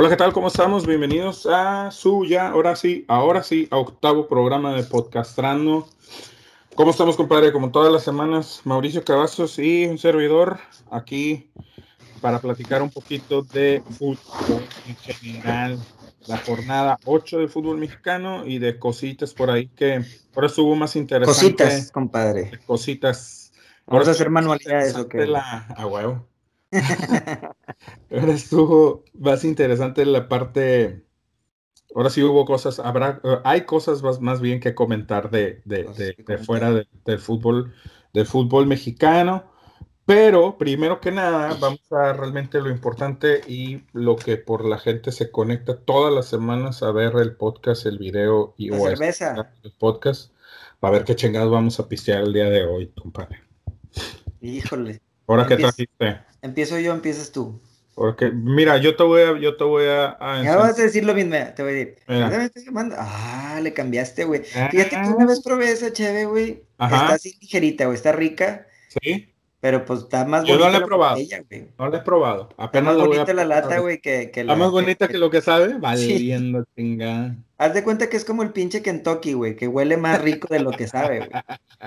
Hola, ¿qué tal? ¿Cómo estamos? Bienvenidos a su ya, ahora sí, ahora sí, a octavo programa de Podcastrando. ¿Cómo estamos, compadre? Como todas las semanas, Mauricio Cavazos y un servidor aquí para platicar un poquito de fútbol en general. La jornada 8 de fútbol mexicano y de cositas por ahí que ahora estuvo más interesante. Cositas, compadre. Cositas. Vamos a hacer manualidades o qué. La, a huevo. Ahora estuvo más interesante la parte. Ahora sí hubo cosas, habrá, hay cosas más, más bien que comentar de, de, de, de fuera del fútbol, del fútbol mexicano. Pero primero que nada, vamos a realmente lo importante y lo que por la gente se conecta todas las semanas a ver el podcast, el video y La cerveza. el podcast. A ver qué chingados vamos a pistear el día de hoy, compadre. Híjole. Ahora qué Empieza- trajiste. Empiezo yo, empiezas tú. Porque, mira, yo te voy a, yo te voy a, a Ya vas a decir lo mismo, te voy a decir. Mira. Ah, le cambiaste, güey. Ah. Fíjate que una vez probé esa cheve, güey. Está así ligerita, güey. Está rica, Sí, pero pues está más Yo no bonita la he probado. botella, no la he probado. Está Apenas más voy a bonita la lata, güey, que, que Está la... más bonita que lo que sabe, valiendo chingada. Haz de cuenta que es como el pinche Kentucky, güey, que huele más rico de lo que sabe, güey.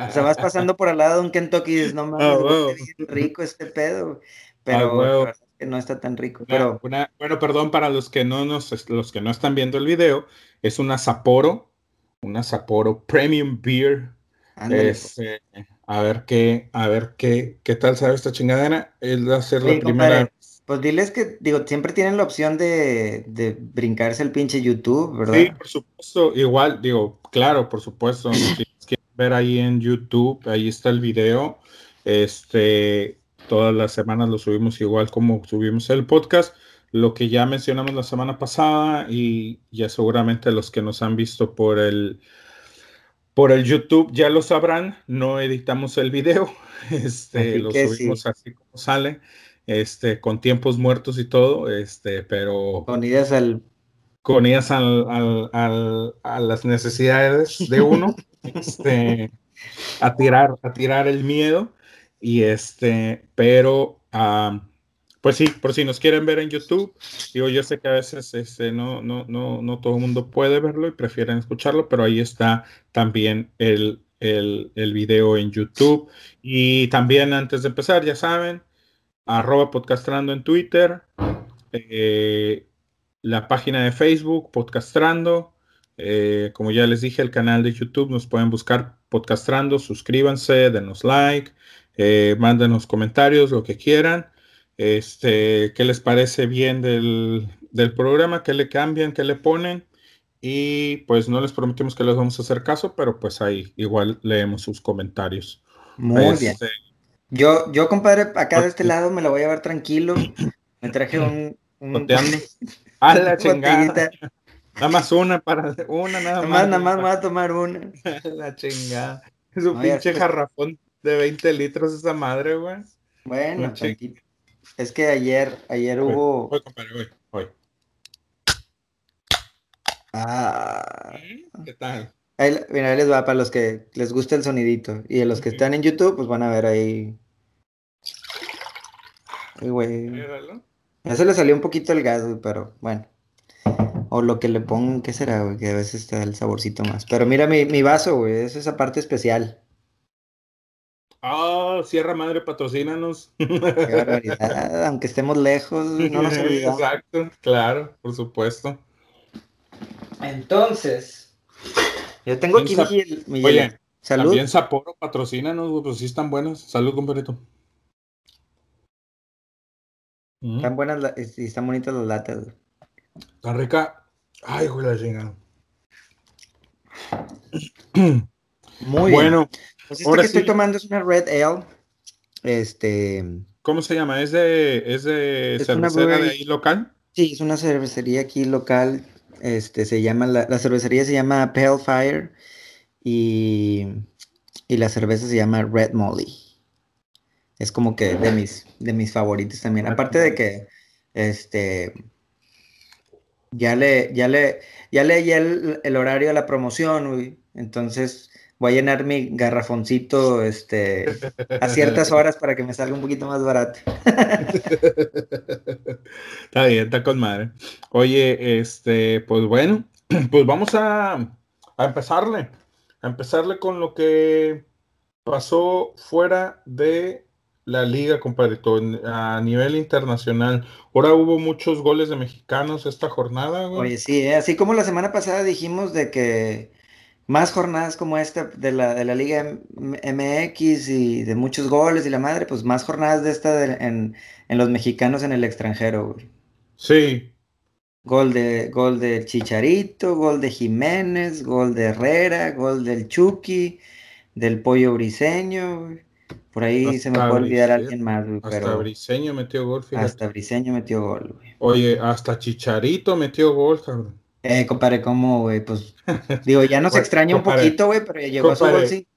O sea, vas pasando por al lado de un Kentucky y dices, no mames, Ah, rico este pedo. Ah, Pero que no está tan rico. Una- Pero una- bueno, perdón para los que no nos, los que no están viendo el video, es una Sapporo, una Sapporo Premium Beer. ándale, Este, a ver qué, a ver qué, qué tal sabe esta chingadera. Es va a ser la Oye, primera. compadre, Pues diles que, digo, siempre tienen la opción de, de brincarse el pinche YouTube, ¿verdad? Sí, por supuesto, igual, digo, claro, por supuesto. Si quieren ver ahí en YouTube, ahí está el video. Este, todas las semanas lo subimos igual como subimos el podcast. Lo que ya mencionamos la semana pasada y ya seguramente los que nos han visto por el por el YouTube ya lo sabrán, no editamos el video, este, lo subimos sí. así como sale, este, con tiempos muertos y todo, este, pero Con ideas al... con ellas al- al- al- a las necesidades de uno, este, a tirar, a tirar el miedo. Y este, pero pues sí, por si nos quieren ver en YouTube, digo, yo sé que a veces este, no, no, no, no todo el mundo puede verlo y prefieren escucharlo, pero ahí está también el, video en YouTube. Y también antes de empezar, ya saben, arroba podcastrando en Twitter, eh, la página de Facebook, Podcastrando. eh, como ya les dije, el canal de YouTube nos pueden buscar Podcastrando. Suscríbanse, denos like, eh, mándenos comentarios, lo que quieran. Este, ¿qué les parece bien del, del programa? ¿Qué le cambian? ¿Qué le ponen? Y pues no les prometimos que les vamos a hacer caso, pero pues ahí igual leemos sus comentarios. Muy bien. Este, Yo, yo, compadre, acá de este lado me la voy a llevar tranquilo. Me traje un... un. A la chingada. Nada más una para una, nada Nada más, nada más me voy a tomar una. La chingada. Es un No, pinche jarrafón de 20 litros esa madre, güey. Bueno. Es que ayer, ayer Voy, hubo... voy, compadre, voy, voy. Ah, ¿Qué tal? ahí, mira, ahí les va para los que les gusta el sonidito. Y a los que están en YouTube, pues van a ver ahí. Ay, güey. Ya se le salió un poquito el gas, güey, pero bueno. O lo que le pongan, ¿qué será, güey? Que a veces da el saborcito más. Pero mira mi, mi vaso, güey, es esa parte especial. Sierra Madre, patrocínanos. Qué aunque estemos lejos, no nos olvidamos. Exacto, claro, por supuesto. Entonces, yo tengo aquí Piensa- mi, hiel- mi Oye. Salud. También Sapporo, patrocínanos, güey, pues sí están buenos. Salud, compadrito. Mm, Están buenas y están bonitas las latas. Está rica. Ay, güey, la chingada. Muy bien. Bueno, Pues esta ahora que estoy tomando es una Red Ale. Este, ¿cómo se llama? ¿Es de, es de Es una cervecera de ahí local? sí, es una cervecería aquí local. Este, se llama, la, la cervecería se llama Pale Fire y, y la cerveza se llama Red Molly. Es como que de mis, de mis favoritos también. Red Aparte de que, este, ya le, ya le, ya leí el, el horario de la promoción, güey. Entonces, voy a llenar mi garrafoncito este, a ciertas horas para que me salga un poquito más barato. está bien, está con madre. Oye, este, pues bueno, pues vamos a, a empezarle, a empezarle con lo que pasó fuera de la liga, compadrito, a nivel internacional. Ahora hubo muchos goles de mexicanos esta jornada, güey. Oye, sí, ¿eh? así como la semana pasada dijimos de que más jornadas como esta de la, de la Liga MX y de muchos goles y la madre, pues más jornadas de esta en, los mexicanos en el extranjero, güey. Sí. Gol de, gol de Chicharito, gol de Jiménez, gol de Herrera, gol del Chucky, del Pollo Briseño, güey. Por ahí se me puede olvidar alguien más, güey. Hasta Briseño metió gol, fíjate. Hasta Briseño metió gol, güey. Oye, hasta Chicharito metió gol, cabrón. Eh, compadre, ¿cómo, güey? Pues, digo, ya nos extraña un poquito, güey, pero ya llegó a su gol, sí.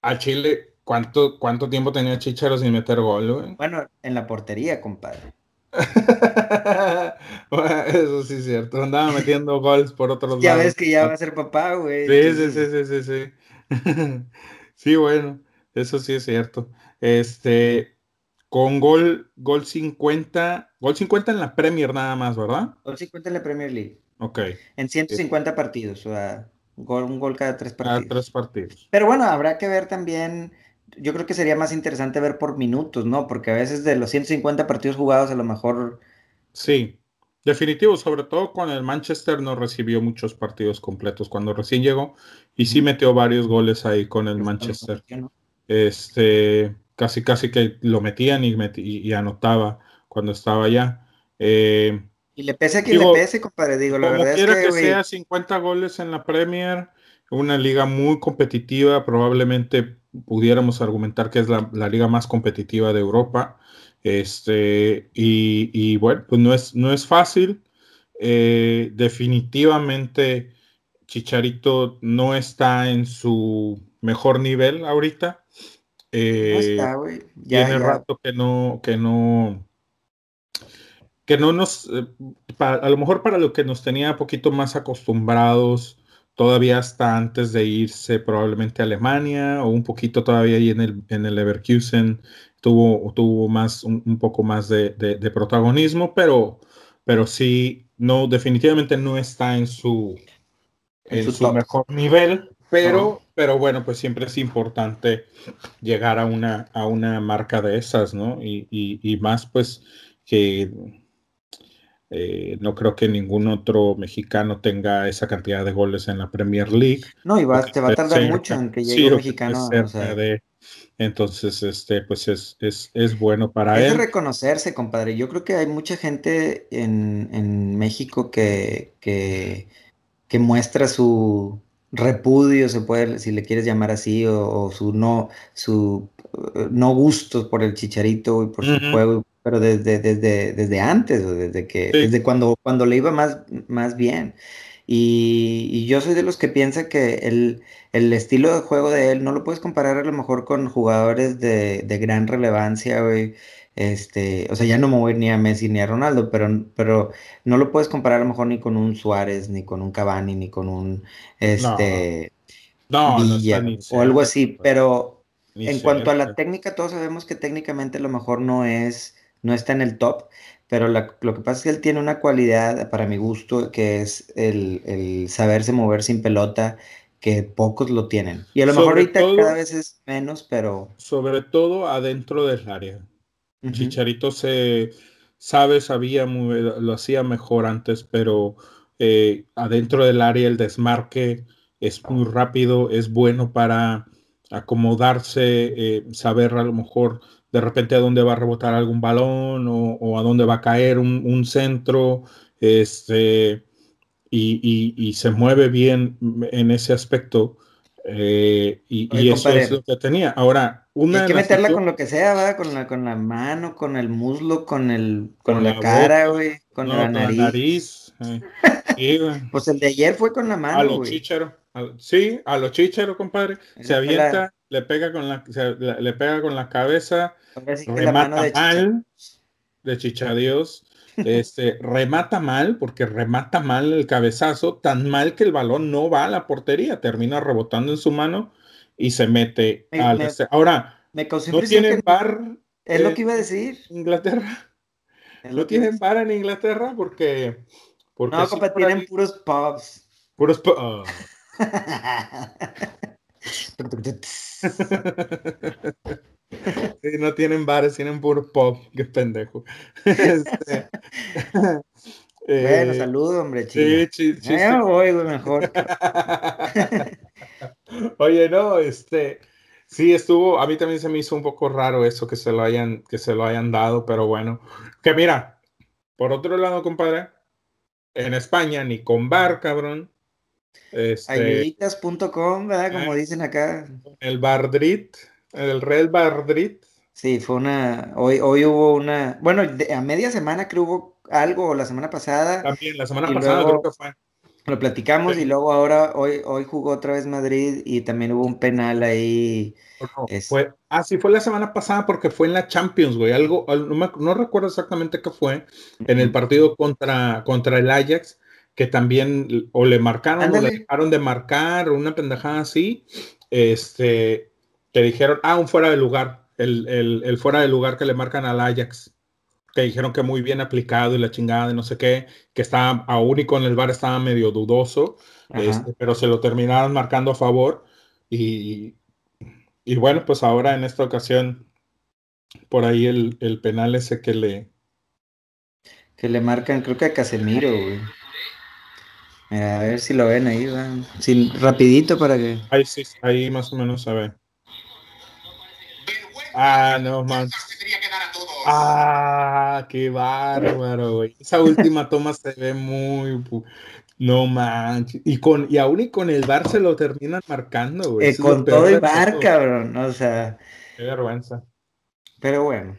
A Chile, ¿cuánto, ¿cuánto tiempo tenía Chicharo sin meter gol, güey? Bueno, en la portería, compadre. eso sí es cierto. Andaba metiendo goles por otros lados. Ya ves que ya va a ser papá, güey. Sí, sí, sí, sí, sí, sí. sí, bueno, eso sí es cierto. Este, con gol, gol 50, gol 50 en la Premier nada más, ¿verdad? Gol 50 en la Premier League. Ok. En 150 partidos, o sea, un gol cada tres partidos. Cada tres partidos. Pero bueno, habrá que ver también, yo creo que sería más interesante ver por minutos, ¿no? Porque a veces de los 150 partidos jugados a lo mejor... Sí, definitivo, sobre todo con el Manchester no recibió muchos partidos completos cuando recién llegó y sí metió varios goles ahí con el Manchester. Este, casi casi que lo metían y, y anotaba cuando estaba allá. Eh, y le pese a quien le pese, compadre, digo, la verdad es que, que sea 50 goles en la Premier, una liga muy competitiva, probablemente pudiéramos argumentar que es la, liga más competitiva de Europa. Este, y, bueno, pues no es, no es fácil. Eh, definitivamente Chicharito no está en su mejor nivel ahorita. Eh, está, güey. Tiene rato que no, que no, que no nos, eh, a lo mejor para lo que nos tenía poquito más acostumbrados, todavía hasta antes de irse probablemente a Alemania o un poquito todavía ahí en el, en el Leverkusen, tuvo, tuvo más, un, poco más de, protagonismo, pero, pero sí, no, definitivamente no está en su, en, su, mejor nivel, pero, pero bueno, pues siempre es importante llegar a una, a una marca de esas, ¿no? Y, y más pues que eh, no creo que ningún otro mexicano tenga esa cantidad de goles en la Premier League. No, y va, te va a tardar mucho en que llegue un mexicano. entonces, este, pues es, es, es bueno para él. Es reconocerse, compadre. Yo creo que hay mucha gente en, en México que, que, que, muestra su repudio, se puede, si le quieres llamar así, o, su no, su eh, no gusto por el chicharito y por su juego pero desde, desde, desde antes, desde que, desde cuando, cuando le iba más, más bien. Y, yo soy de los que piensa que el, el, estilo de juego de él no lo puedes comparar a lo mejor con jugadores de, de gran relevancia, güey. Este, o sea, ya no me voy ni a Messi ni a Ronaldo, pero, pero no lo puedes comparar a lo mejor ni con un Suárez, ni con un Cavani, ni con un este no, o algo así. Pero en cuanto a la técnica, todos sabemos que técnicamente a lo mejor no es no está en el top, pero lo que pasa es que él tiene una cualidad, para mi gusto, que es el, saberse mover sin pelota, que pocos lo tienen. Y a lo mejor ahorita cada vez es menos, pero... Sobre todo adentro del área. Chicharito se sabe, sabía, lo hacía mejor antes, pero eh, adentro del área el desmarque es muy rápido, es bueno para acomodarse, eh, saber a lo mejor de repente a dónde va a rebotar algún balón o, a dónde va a caer un, centro, este, y, se mueve bien en ese aspecto. Eh, y, eso es lo que tenía. Ahora, una. Hay que meterla con lo que sea, ¿verdad? Con la, con la mano, con el muslo, con el, con, la, cara, güey, con, la nariz. Eh. pues el de ayer fue con la mano. A los chicharos. Sí, a los chicharos, compadre. Se avienta, le pega con la, le pega con la cabeza, remata mal de Chichadios. Este, remata mal, porque remata mal el cabezazo, tan mal que el balón no va a la portería, termina rebotando en su mano y se mete al... Ahora, me ¿no tienen bar? Es lo que iba a decir. Inglaterra. ¿No tienen bar en Inglaterra? Porque... porque no, compa, tienen puros pubs. Puros pubs. no tienen bares, tienen puro pop, qué pendejo. Este, bueno, eh, saludo, hombre, Sí, sí, sí. Eh, mejor. Oye, no, este, sí estuvo, a mí también se me hizo un poco raro eso que se lo hayan, que se lo hayan dado, pero bueno, que mira, por otro lado, compadre, en España ni con bar, cabrón. Este, Ayuditas.com, ¿verdad? Como eh, dicen acá. El Bardrit, el Red Bardrit. Sí, fue una, hoy, hoy hubo una, bueno, a media semana creo hubo algo, la semana pasada. También, la semana pasada creo que fue. Lo platicamos y luego ahora, hoy, hoy jugó otra vez Madrid y también hubo un penal ahí. fue, ah, sí, fue la semana pasada porque fue en la Champions, güey. Algo, no, recuerdo exactamente qué fue, en el partido contra, contra el Ajax, que también o le marcaron o le dejaron de marcar, o una pendejada así, este, que dijeron, ah, un fuera de lugar, el, el, el fuera de lugar que le marcan al Ajax. Que dijeron que muy bien aplicado y la chingada de no sé qué, que estaba aún y con el bar estaba medio dudoso, este, pero se lo terminaron marcando a favor y, y, bueno, pues ahora en esta ocasión, por ahí el, el, penal ese que le... Que le marcan, creo que a Casemiro, güey. A ver si lo ven ahí, van. Sí, rapidito para que... Ahí sí, ahí más o menos a ver. Ah, no, man. Ah, qué bárbaro, güey. Esa última toma se ve muy. No manches. Y, con, y aún y con el bar se lo terminan marcando, güey. Eh, con todo el bar, cabrón. O sea. Qué vergüenza. Pero bueno.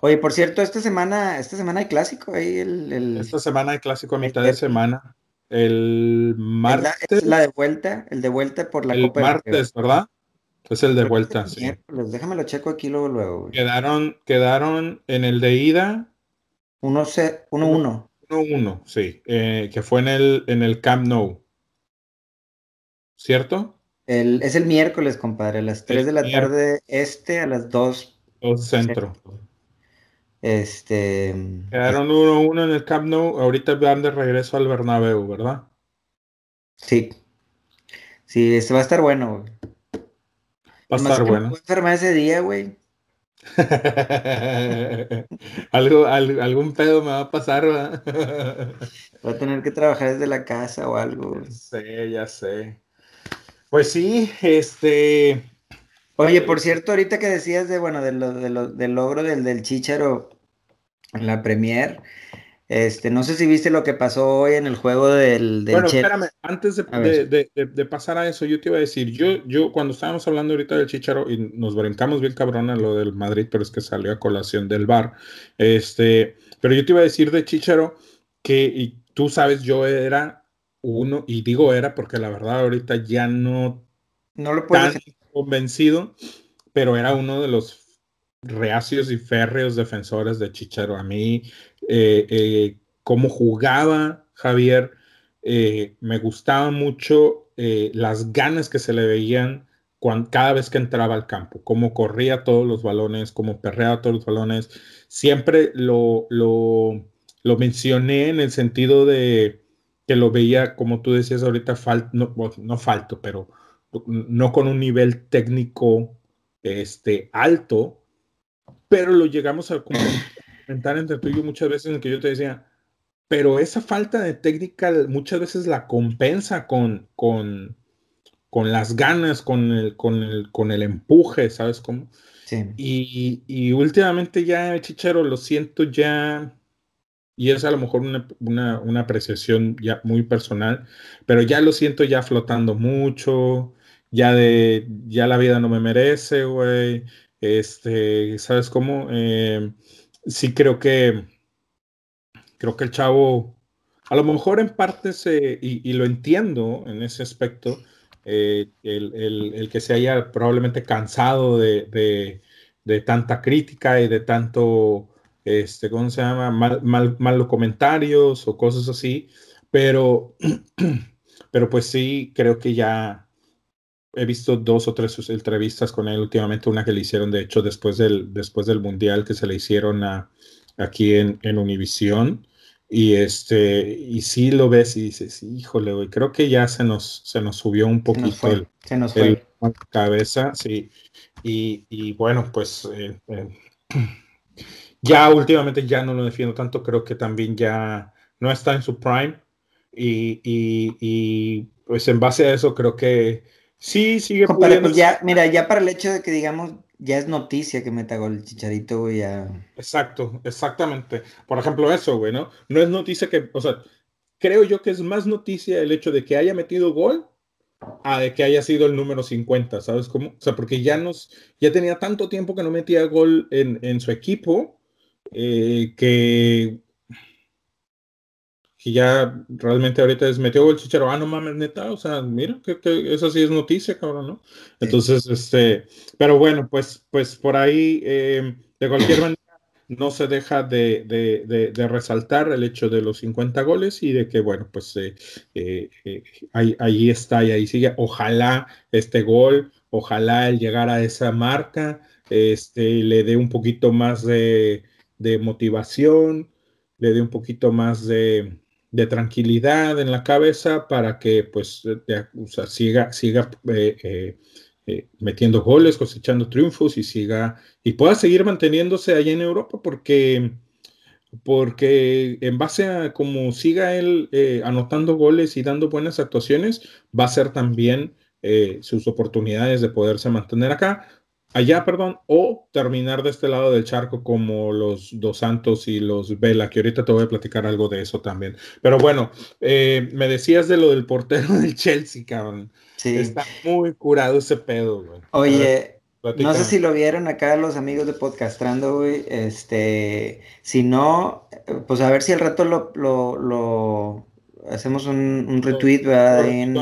Oye, por cierto, esta semana, esta semana hay clásico ahí. El, Esta semana hay clásico a mitad de semana. El martes. La, de vuelta, el de vuelta por la el martes, ¿verdad? Es el de vuelta, sí. Déjame lo checo aquí luego, luego. Quedaron, quedaron en el de ida. 1-1. 1-1, sí. Eh, que fue en el, en el Camp Nou. ¿Cierto? El, es el miércoles, compadre, a las 3 de la tarde este, a las 2. 2 centro. Este. Quedaron 1-1 en el Camp Nou. Ahorita van de regreso al Bernabéu, ¿verdad? Sí. Sí, este va a estar bueno, güey. Va a estar bueno. enfermar ese día, güey. algo, algún pedo me va a pasar, ¿verdad? Voy a tener que trabajar desde la casa o algo. Ya sé, ya sé. Pues sí, este. Oye, por cierto, ahorita que decías de, bueno, de lo, de lo, del logro del, del Chicharo en la Premier, este, no sé si viste lo que pasó hoy en el juego del, del Bueno, espérame, antes de, pasar a eso, yo te iba a decir, yo, yo cuando estábamos hablando ahorita del Chicharo y nos brincamos bien cabrón a lo del Madrid, pero es que salió a colación del bar, este, pero yo te iba a decir de Chicharo que, y tú sabes, yo era uno, y digo era porque la verdad ahorita ya no, no lo tan convencido, pero era uno de los reacios y férreos defensores de Chicharo. A mí, eh, eh, cómo jugaba Javier, eh, me gustaba mucho las ganas que se le veían cada vez que entraba al campo, cómo corría todos los balones, cómo perreaba todos los balones. Siempre lo, lo, lo mencioné en el sentido de que lo veía, como tú decías ahorita, no, no falto, pero no con un nivel técnico este, alto, pero lo llegamos a comentar entre tú y yo muchas veces en que yo te decía, pero esa falta de técnica muchas veces la compensa con, con, con las ganas, con el, con, el, con el empuje, ¿sabes cómo? Sí. Y, y, últimamente ya, Chichero, lo siento ya, y es a lo mejor una, una, una, apreciación ya muy personal, pero ya lo siento ya flotando mucho, ya de, ya la vida no me merece, güey, este, ¿sabes cómo? Eh, sí creo que creo que el chavo, a lo mejor en parte se, y, lo entiendo en ese aspecto, eh, el, que se haya probablemente cansado de, tanta crítica y de tanto, este, ¿cómo se llama? Mal, mal, malos comentarios o cosas así, pero, pero pues sí, creo que ya he visto dos o tres entrevistas con él últimamente, una que le hicieron, de hecho, después del, después del Mundial, que se le hicieron a, aquí en, en Univisión. Y este, y sí lo ves y dices, híjole, güey, creo que ya se nos, se nos subió un poquito el, se nos fue. el cabeza, sí. Y, y bueno, pues eh, eh, ya últimamente ya no lo defiendo tanto, creo que también ya no está en su prime. Y, y, y pues en base a eso creo que sí sigue Compadre, pues ya, mira, ya para el hecho de que digamos ya es noticia que meta gol el Chicharito, güey, ya. Exacto, exactamente. Por ejemplo, eso, güey, ¿no? No es noticia que, o sea, creo yo que es más noticia el hecho de que haya metido gol a de que haya sido el número 50, ¿sabes cómo? O sea, porque ya nos, ya tenía tanto tiempo que no metía gol en, en su equipo eh, que y ya realmente ahorita es metió el chicharo, ah, no mames, neta, o sea, mira, que, que eso sí es noticia, cabrón, ¿no? Entonces, este, pero bueno, pues, pues por ahí, eh, de cualquier manera, no se deja de, de, de, resaltar el hecho de los 50 goles y de que, bueno, pues eh, eh, ahí, ahí, está y ahí sigue. Ojalá este gol, ojalá el llegar a esa marca, este, le dé un poquito más de, motivación, le dé un poquito más de, de tranquilidad en la cabeza para que pues o sea, siga, siga eh, eh, eh, metiendo goles, cosechando triunfos y siga y pueda seguir manteniéndose allá en Europa porque porque en base a cómo siga él anotando goles y dando buenas actuaciones, va a ser también sus oportunidades de poderse mantener acá allá, perdón, o terminar de este lado del charco como los Dos Santos y los Vela, que ahorita te voy a platicar algo de eso también. Pero bueno, eh, me decías de lo del portero del Chelsea, cabrón. Sí. Está muy curado ese pedo, güey. Oye, no sé si lo vieron acá los amigos de Podcastrando, güey. Este, si no, pues a ver si al rato lo, lo hacemos un, un retweet, ¿verdad? En,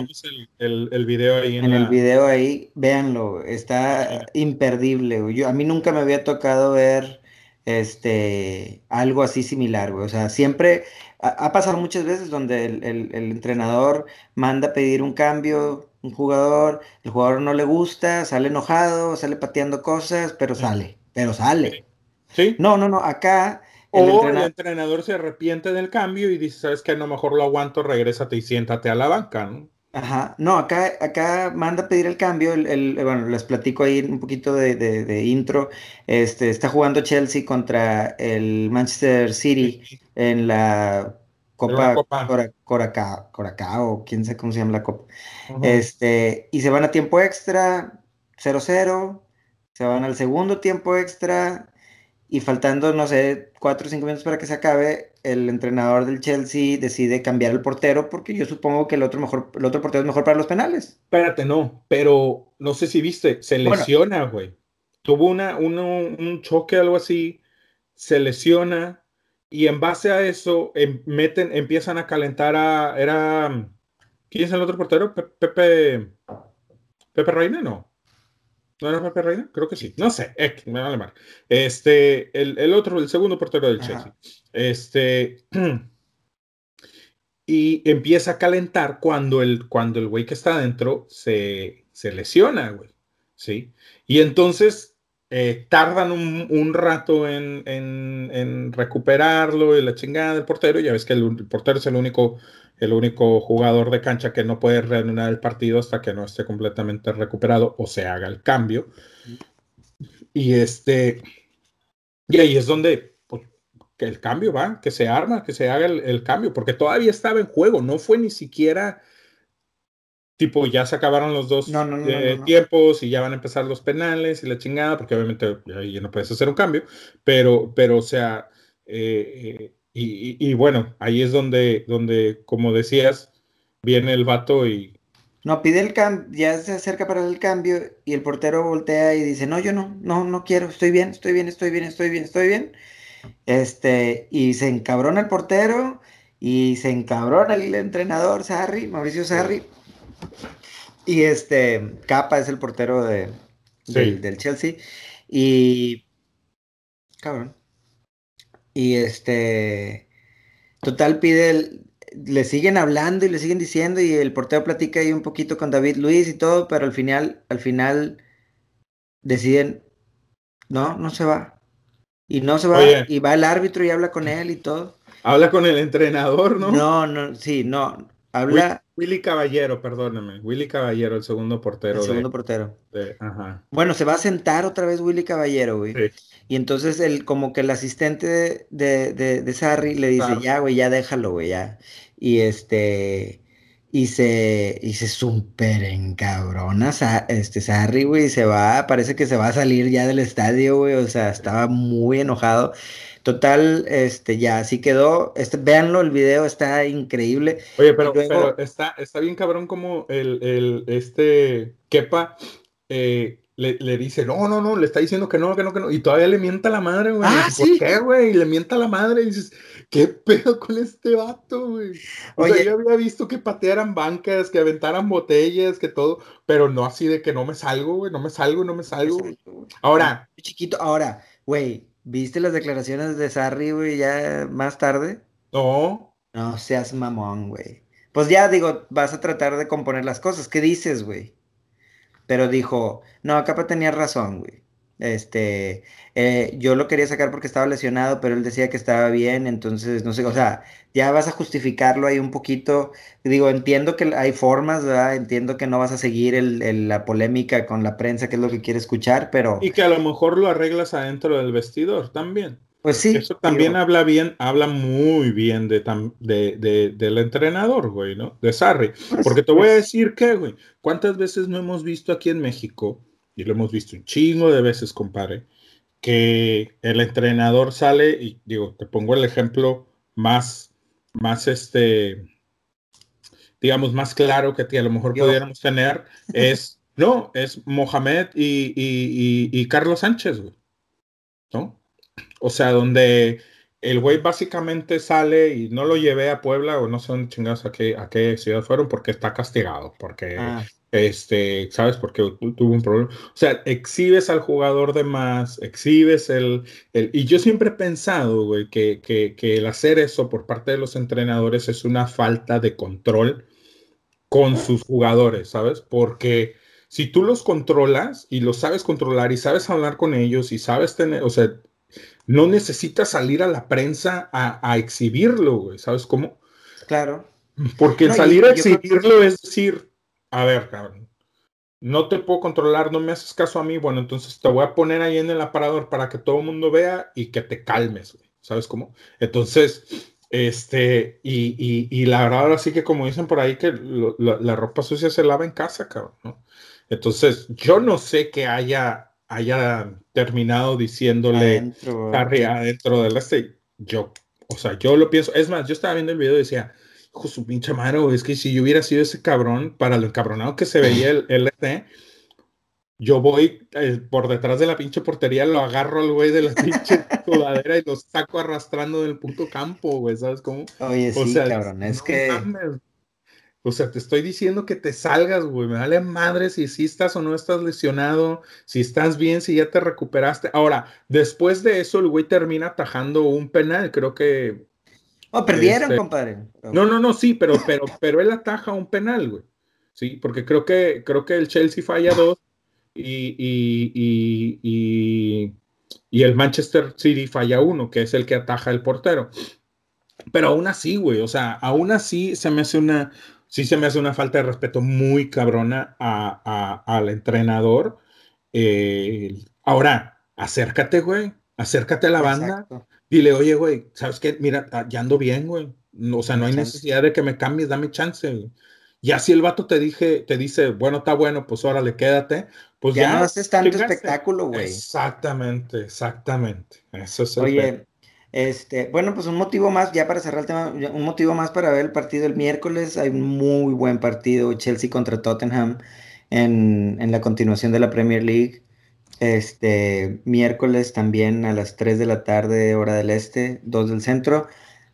el, el, video ahí. En, el video ahí, véanlo, está imperdible, Yo, a mí nunca me había tocado ver este, algo así similar, güey. O sea, siempre ha, pasado muchas veces donde el, el, entrenador manda pedir un cambio, un jugador, el jugador no le gusta, sale enojado, sale pateando cosas, pero sale, pero sale. ¿Sí? No, no, no, acá o el entrenador se arrepiente del cambio y dice, sabes que a lo mejor lo aguanto, regrésate y siéntate a la banca, ¿no? Ajá, no, acá, acá manda a pedir el cambio, el, bueno, les platico ahí un poquito de, intro, este, está jugando Chelsea contra el Manchester City en la Copa, Coracao, quién sabe cómo se llama la Copa, este, y se van a tiempo extra, 0-0, se van al segundo tiempo extra, y faltando, no sé, cuatro o cinco minutos para que se acabe, el entrenador del Chelsea decide cambiar el portero porque yo supongo que el otro, mejor, el otro portero es mejor para los penales. Espérate, no, pero no sé si viste, se lesiona, güey. Tuvo una, un choque, algo así, se lesiona y en base a eso em, meten, empiezan a calentar a, era, ¿quién es el otro portero? Pepe, Pepe Reina, no. ¿No era Pepe Reina? Creo que sí. No sé, me vale mal. Este, el, otro, el segundo portero del Chelsea. Este. Y empieza a calentar cuando el, cuando el güey que está adentro se, se lesiona, güey. ¿Sí? Y entonces eh, tardan un, rato en, en, recuperarlo y la chingada del portero. Ya ves que el portero es el único el único jugador de cancha que no puede reanudar el partido hasta que no esté completamente recuperado o se haga el cambio. Y este, y ahí es donde pues, que el cambio va, que se arma, que se haga el, cambio, porque todavía estaba en juego, no fue ni siquiera tipo ya se acabaron los dos eh, tiempos y ya van a empezar los penales y la chingada, porque obviamente ya no puedes hacer un cambio, pero, pero o sea, eh, eh y, bueno, ahí es donde, donde, como decías, viene el vato y... No, pide el cambio, ya se acerca para el cambio y el portero voltea y dice, no, yo no, no, no quiero, estoy bien, estoy bien, estoy bien, estoy bien, estoy bien. Este, y se encabrona el portero y se encabrona el entrenador Sarri, Mauricio Sarri. Y este, Capa es el portero de, del Chelsea. Y, cabrón, y este, total pide el, le siguen hablando y le siguen diciendo y el portero platica ahí un poquito con David Luis y todo, pero al final, al final deciden, no, no se va. Y no se va, y va el árbitro y habla con él y todo. Habla con el entrenador, ¿no? No, no, sí, no. Habla. Willy, Caballero, perdóname. Willy Caballero, el segundo portero. El segundo portero. Bueno, se va a sentar otra vez Willy Caballero, güey. Y entonces el, como que el asistente de, de, de, Sarri le dice, ya, güey, ya déjalo, güey, ya. Y este. Y se, y se súper encabrona este Sarri, güey, se va, parece que se va a salir ya del estadio, güey, o sea, estaba muy enojado. Total, este, ya así quedó. Este, véanlo, el video está increíble. Oye, pero, pero está, está bien cabrón como el, el este Kepa eh, le, le, dice, no, no, no, le está diciendo que no, que no, que no. Y todavía le mienta la madre, güey. Ah, ¿Por qué, güey? Y le mienta la madre. Y dices, ¿qué pedo con este vato, güey? O sea, yo había visto que patearan bancas, que aventaran botellas, que todo, pero no así de que no me salgo, güey, no me salgo, no me salgo. Ahora. Chiquito, ahora, güey, ¿Viste las declaraciones de Sarri, güey, ya más tarde? No. No seas mamón, güey. Pues ya digo, vas a tratar de componer las cosas. ¿Qué dices, güey? Pero dijo, no, Capa tenía razón, güey. Este, eh, yo lo quería sacar porque estaba lesionado, pero él decía que estaba bien, entonces, no sé, o sea, ya vas a justificarlo ahí un poquito. Digo, entiendo que hay formas, ¿verdad? Entiendo que no vas a seguir el, la polémica con la prensa, que es lo que quiere escuchar, pero... Y que a lo mejor lo arreglas adentro del vestidor también. Pues sí. Eso también habla bien, habla muy bien de, de, del entrenador, güey, ¿no? De Sarri. Pues, porque te voy a pues decir que, güey, ¿cuántas veces no hemos visto aquí en México? Y lo hemos visto un chingo de veces, compadre, que el entrenador sale y digo, te pongo el ejemplo más, más este, digamos, más claro que a lo mejor pudiéramos tener, es, no, es Mohamed y, y, Carlos Sánchez, güey, ¿no? O sea, donde el güey básicamente sale y no lo llevé a Puebla o no sé dónde chingados a qué, a qué ciudad fueron porque está castigado, porque ah este, ¿sabes? Porque tuvo un problema. O sea, exhibes al jugador de más, exhibes el, el y yo siempre he pensado, güey, que, que, que, el hacer eso por parte de los entrenadores es una falta de control con sus jugadores, ¿sabes? Porque si tú los controlas y los sabes controlar y sabes hablar con ellos y sabes tener, o sea, no necesitas salir a la prensa a, a exhibirlo, güey, ¿sabes cómo? Claro. Porque salir a exhibirlo es decir, a ver, cabrón, no te puedo controlar, no me haces caso a mí, bueno, entonces te voy a poner ahí en el aparador para que todo el mundo vea y que te calmes, ¿sabes cómo? Entonces, este, y, y, la verdad ahora sí que como dicen por ahí que la ropa sucia se lava en casa, cabrón, ¿no? Entonces, yo no sé que haya, haya terminado diciéndole adentro, adentro del este. Yo, o sea, yo lo pienso. Es más, yo estaba viendo el video y decía, Hijo su pinche madre, es que si yo hubiera sido ese cabrón, para lo encabronado que se veía el LT, yo voy eh, por detrás de la pinche portería, lo agarro al güey de la pinche sudadera y lo saco arrastrando del puto campo, güey, ¿sabes cómo? Oye, sí, cabrón, es que... O sea, te estoy diciendo que te salgas, güey. Me vale madre si sí estás o no estás lesionado, si estás bien, si ya te recuperaste. Ahora, después de eso, el güey termina atajando un penal. Creo que Oh, perdieron, este, compadre. No, no, no, sí, pero, pero, pero él ataja un penal, güey. Sí, porque creo que, creo que el Chelsea falla dos y, y, y, y, el Manchester City falla uno, que es el que ataja el portero. Pero aún así, güey, o sea, aún así se me hace una, sí se me hace una falta de respeto muy cabrona a, al entrenador. Eh, ahora, acércate, güey, acércate a la banda. Dile, oye, güey, ¿sabes qué? Mira, ah, ya ando bien, güey. O sea, no hay necesidad de que me cambies, dame chance, güey. Ya si el vato te dije, te dice, bueno, está bueno, pues órale, quédate. Pues ya, ya no haces tanto espectáculo, güey. Exactamente, exactamente. Eso es el Oye, este, bueno, pues un motivo más, ya para cerrar el tema, un motivo más para ver el partido el miércoles. Hay un muy buen partido, Chelsea contra Tottenham, en, en la continuación de la Premier League. Este miércoles también a las 3 de la tarde, hora del este, 2 del centro.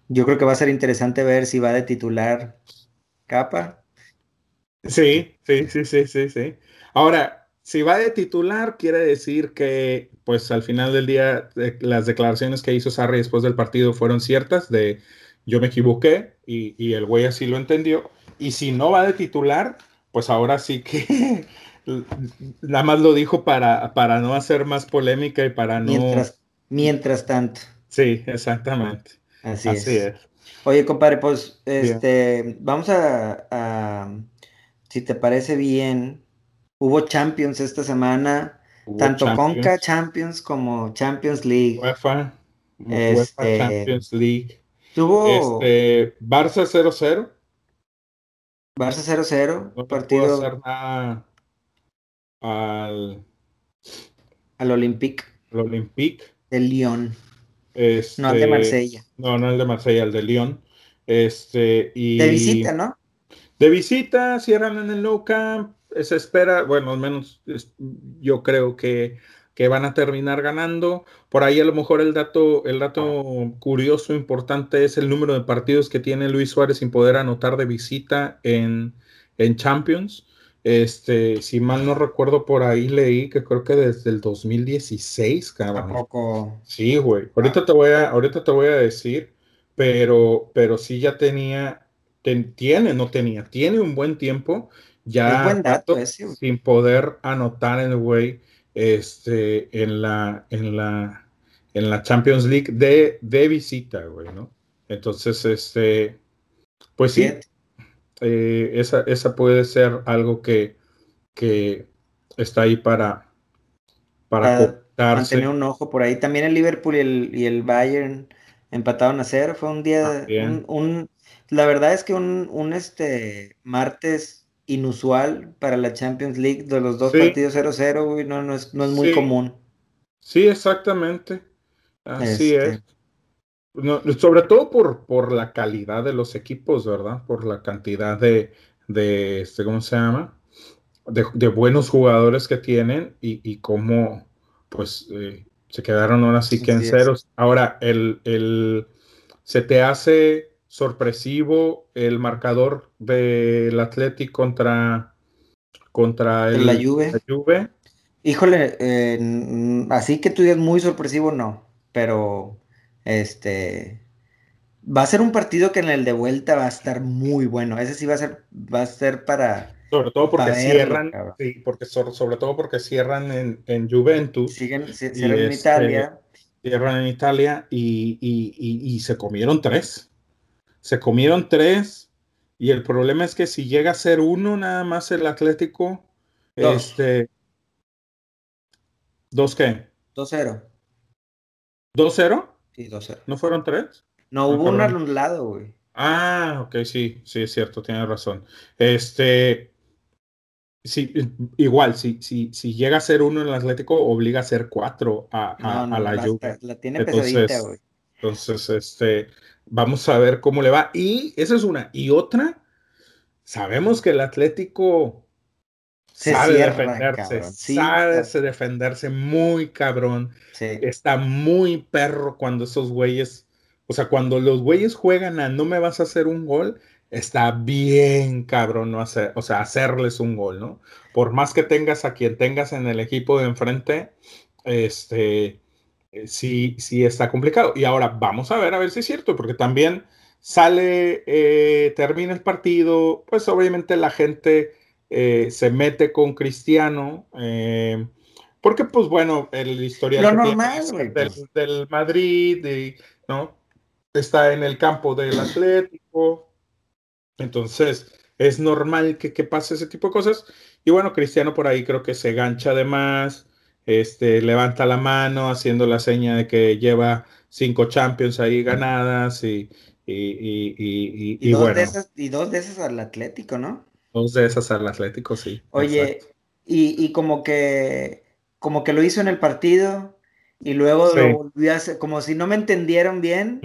Yo creo que va a ser interesante ver si va de titular Capa. Sí, sí, sí, sí, sí, sí. Ahora, si va de titular, quiere decir que, pues al final del día, las declaraciones que hizo Sarri después del partido fueron ciertas de yo me equivoqué y, y el güey así lo entendió. Y si no va de titular, pues ahora sí que nada más lo dijo para, para no hacer más polémica y para no... Mientras, mientras tanto. Sí, exactamente. Así, es. Oye, compadre, pues este, vamos a, si te parece bien, hubo Champions esta semana, tanto Conca Champions como Champions League. UEFA, este, Champions League. Tuvo este, Barça 0-0. Barça 0-0, no partido. hacer nada al, al Olympique. Al Olympique. El Lyon. Este, no al de Marsella. No, no el de Marsella, el de Lyon. Este, y, de visita, ¿no? De visita, cierran en el Nou Camp. Se espera, bueno, al menos yo creo que, que, van a terminar ganando. Por ahí a lo mejor el dato, el dato curioso, importante, es el número de partidos que tiene Luis Suárez sin poder anotar de visita en, en Champions. Este, si mal no recuerdo, por ahí leí que creo que desde el 2016, cabrón. Tampoco. Sí, güey. Ahorita te voy a, ahorita te voy a decir, pero, pero sí ya tenía, tiene, no tenía, tiene un buen tiempo ya buen dato sin poder anotar el güey este, en la, en la, en la Champions League de, de visita, güey, ¿no? Entonces, este, pues sí, eh, esa, esa, puede ser algo que, que está ahí para, para, mantener un ojo por ahí. También el Liverpool y el, y el Bayern empataron a cero. Fue un día, un, la verdad es que un, un, este martes inusual para la Champions League de los dos partidos 0-0, no, no, es, no es muy común. Sí, exactamente. Así es. Sobre todo por, por la calidad de los equipos, ¿verdad? Por la cantidad de, de este, ¿cómo se llama? De, buenos jugadores que tienen y, y cómo, pues, eh, se quedaron ahora sí que en ceros. Ahora, el, el, ¿se te hace sorpresivo el marcador del Atlético contra, contra el, la Juve? Híjole, eh, así que tú digas muy sorpresivo, no, pero este va a ser un partido que en el de vuelta va a estar muy bueno. Ese sí va a ser, va a ser para. Sobre todo porque cierran, sí, porque sobre, todo porque cierran en, en Juventus. Siguen, cierran en este, Italia. Cierran en Italia y, y, se comieron tres. Se comieron tres. Y el problema es que si llega a ser uno nada más el Atlético, dos. este. ¿Dos qué? 2-0. ¿2-0? Sí, 2-0. ¿No fueron tres? No, hubo un anulado, güey. Ah, ok, sí, sí, es cierto, tiene razón. Este, sí, igual, si, si, si llega a ser uno en el Atlético, obliga a ser cuatro a, la lluvia. La tiene pesadita, güey. Entonces, este, vamos a ver cómo le va. Y esa es una. Y otra, sabemos que el Atlético sabe defenderse, sabe defenderse muy cabrón. Está muy perro cuando esos güeyes, o sea, cuando los güeyes juegan a no me vas a hacer un gol, está bien cabrón no hacer, o sea, hacerles un gol, ¿no? Por más que tengas a quien tengas en el equipo de enfrente, este, eh, sí, sí está complicado. Y ahora vamos a ver, a ver si es cierto, porque también sale, eh, termina el partido, pues obviamente la gente eh, se mete con Cristiano, eh, porque pues bueno, el historial del, pues. del, Madrid, ¿no? Está en el campo del Atlético, entonces es normal que, que, pase ese tipo de cosas. Y bueno, Cristiano por ahí creo que se gancha de más, este, levanta la mano haciendo la seña de que lleva cinco Champions ahí ganadas y, y, y, dos De esas, y dos de esas al Atlético, ¿no? Dos de esas al Atlético, sí. Oye, y, y, como que como que lo hizo en el partido y luego lo volvió a hacer, como si no me entendieron bien,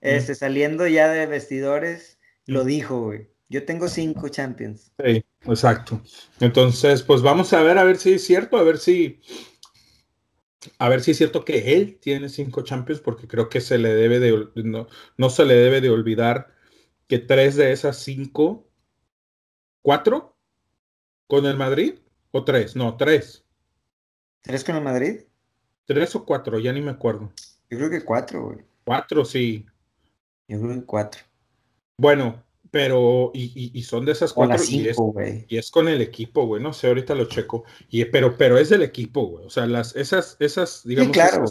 este, saliendo ya de vestidores, lo dijo, güey. Yo tengo cinco Champions. Sí, exacto. Entonces, pues vamos a ver, a ver si es cierto, a ver si, a ver si es cierto que él tiene cinco Champions, porque creo que se le debe de, no, no se le debe de olvidar que tres de esas cinco ¿Cuatro? ¿Con el Madrid? ¿O tres? No, tres. ¿Tres con el Madrid? ¿Tres o cuatro? Ya ni me acuerdo. Yo creo que cuatro, güey. Cuatro, sí. Yo creo que cuatro. Bueno, pero, y, y, son de esas cuatro. cinco, y, es, y, es, con el equipo, güey. No sé, ahorita lo checo. Y, pero, pero es del equipo, güey. O sea, las, esas, esas, digamos. Sí, claro.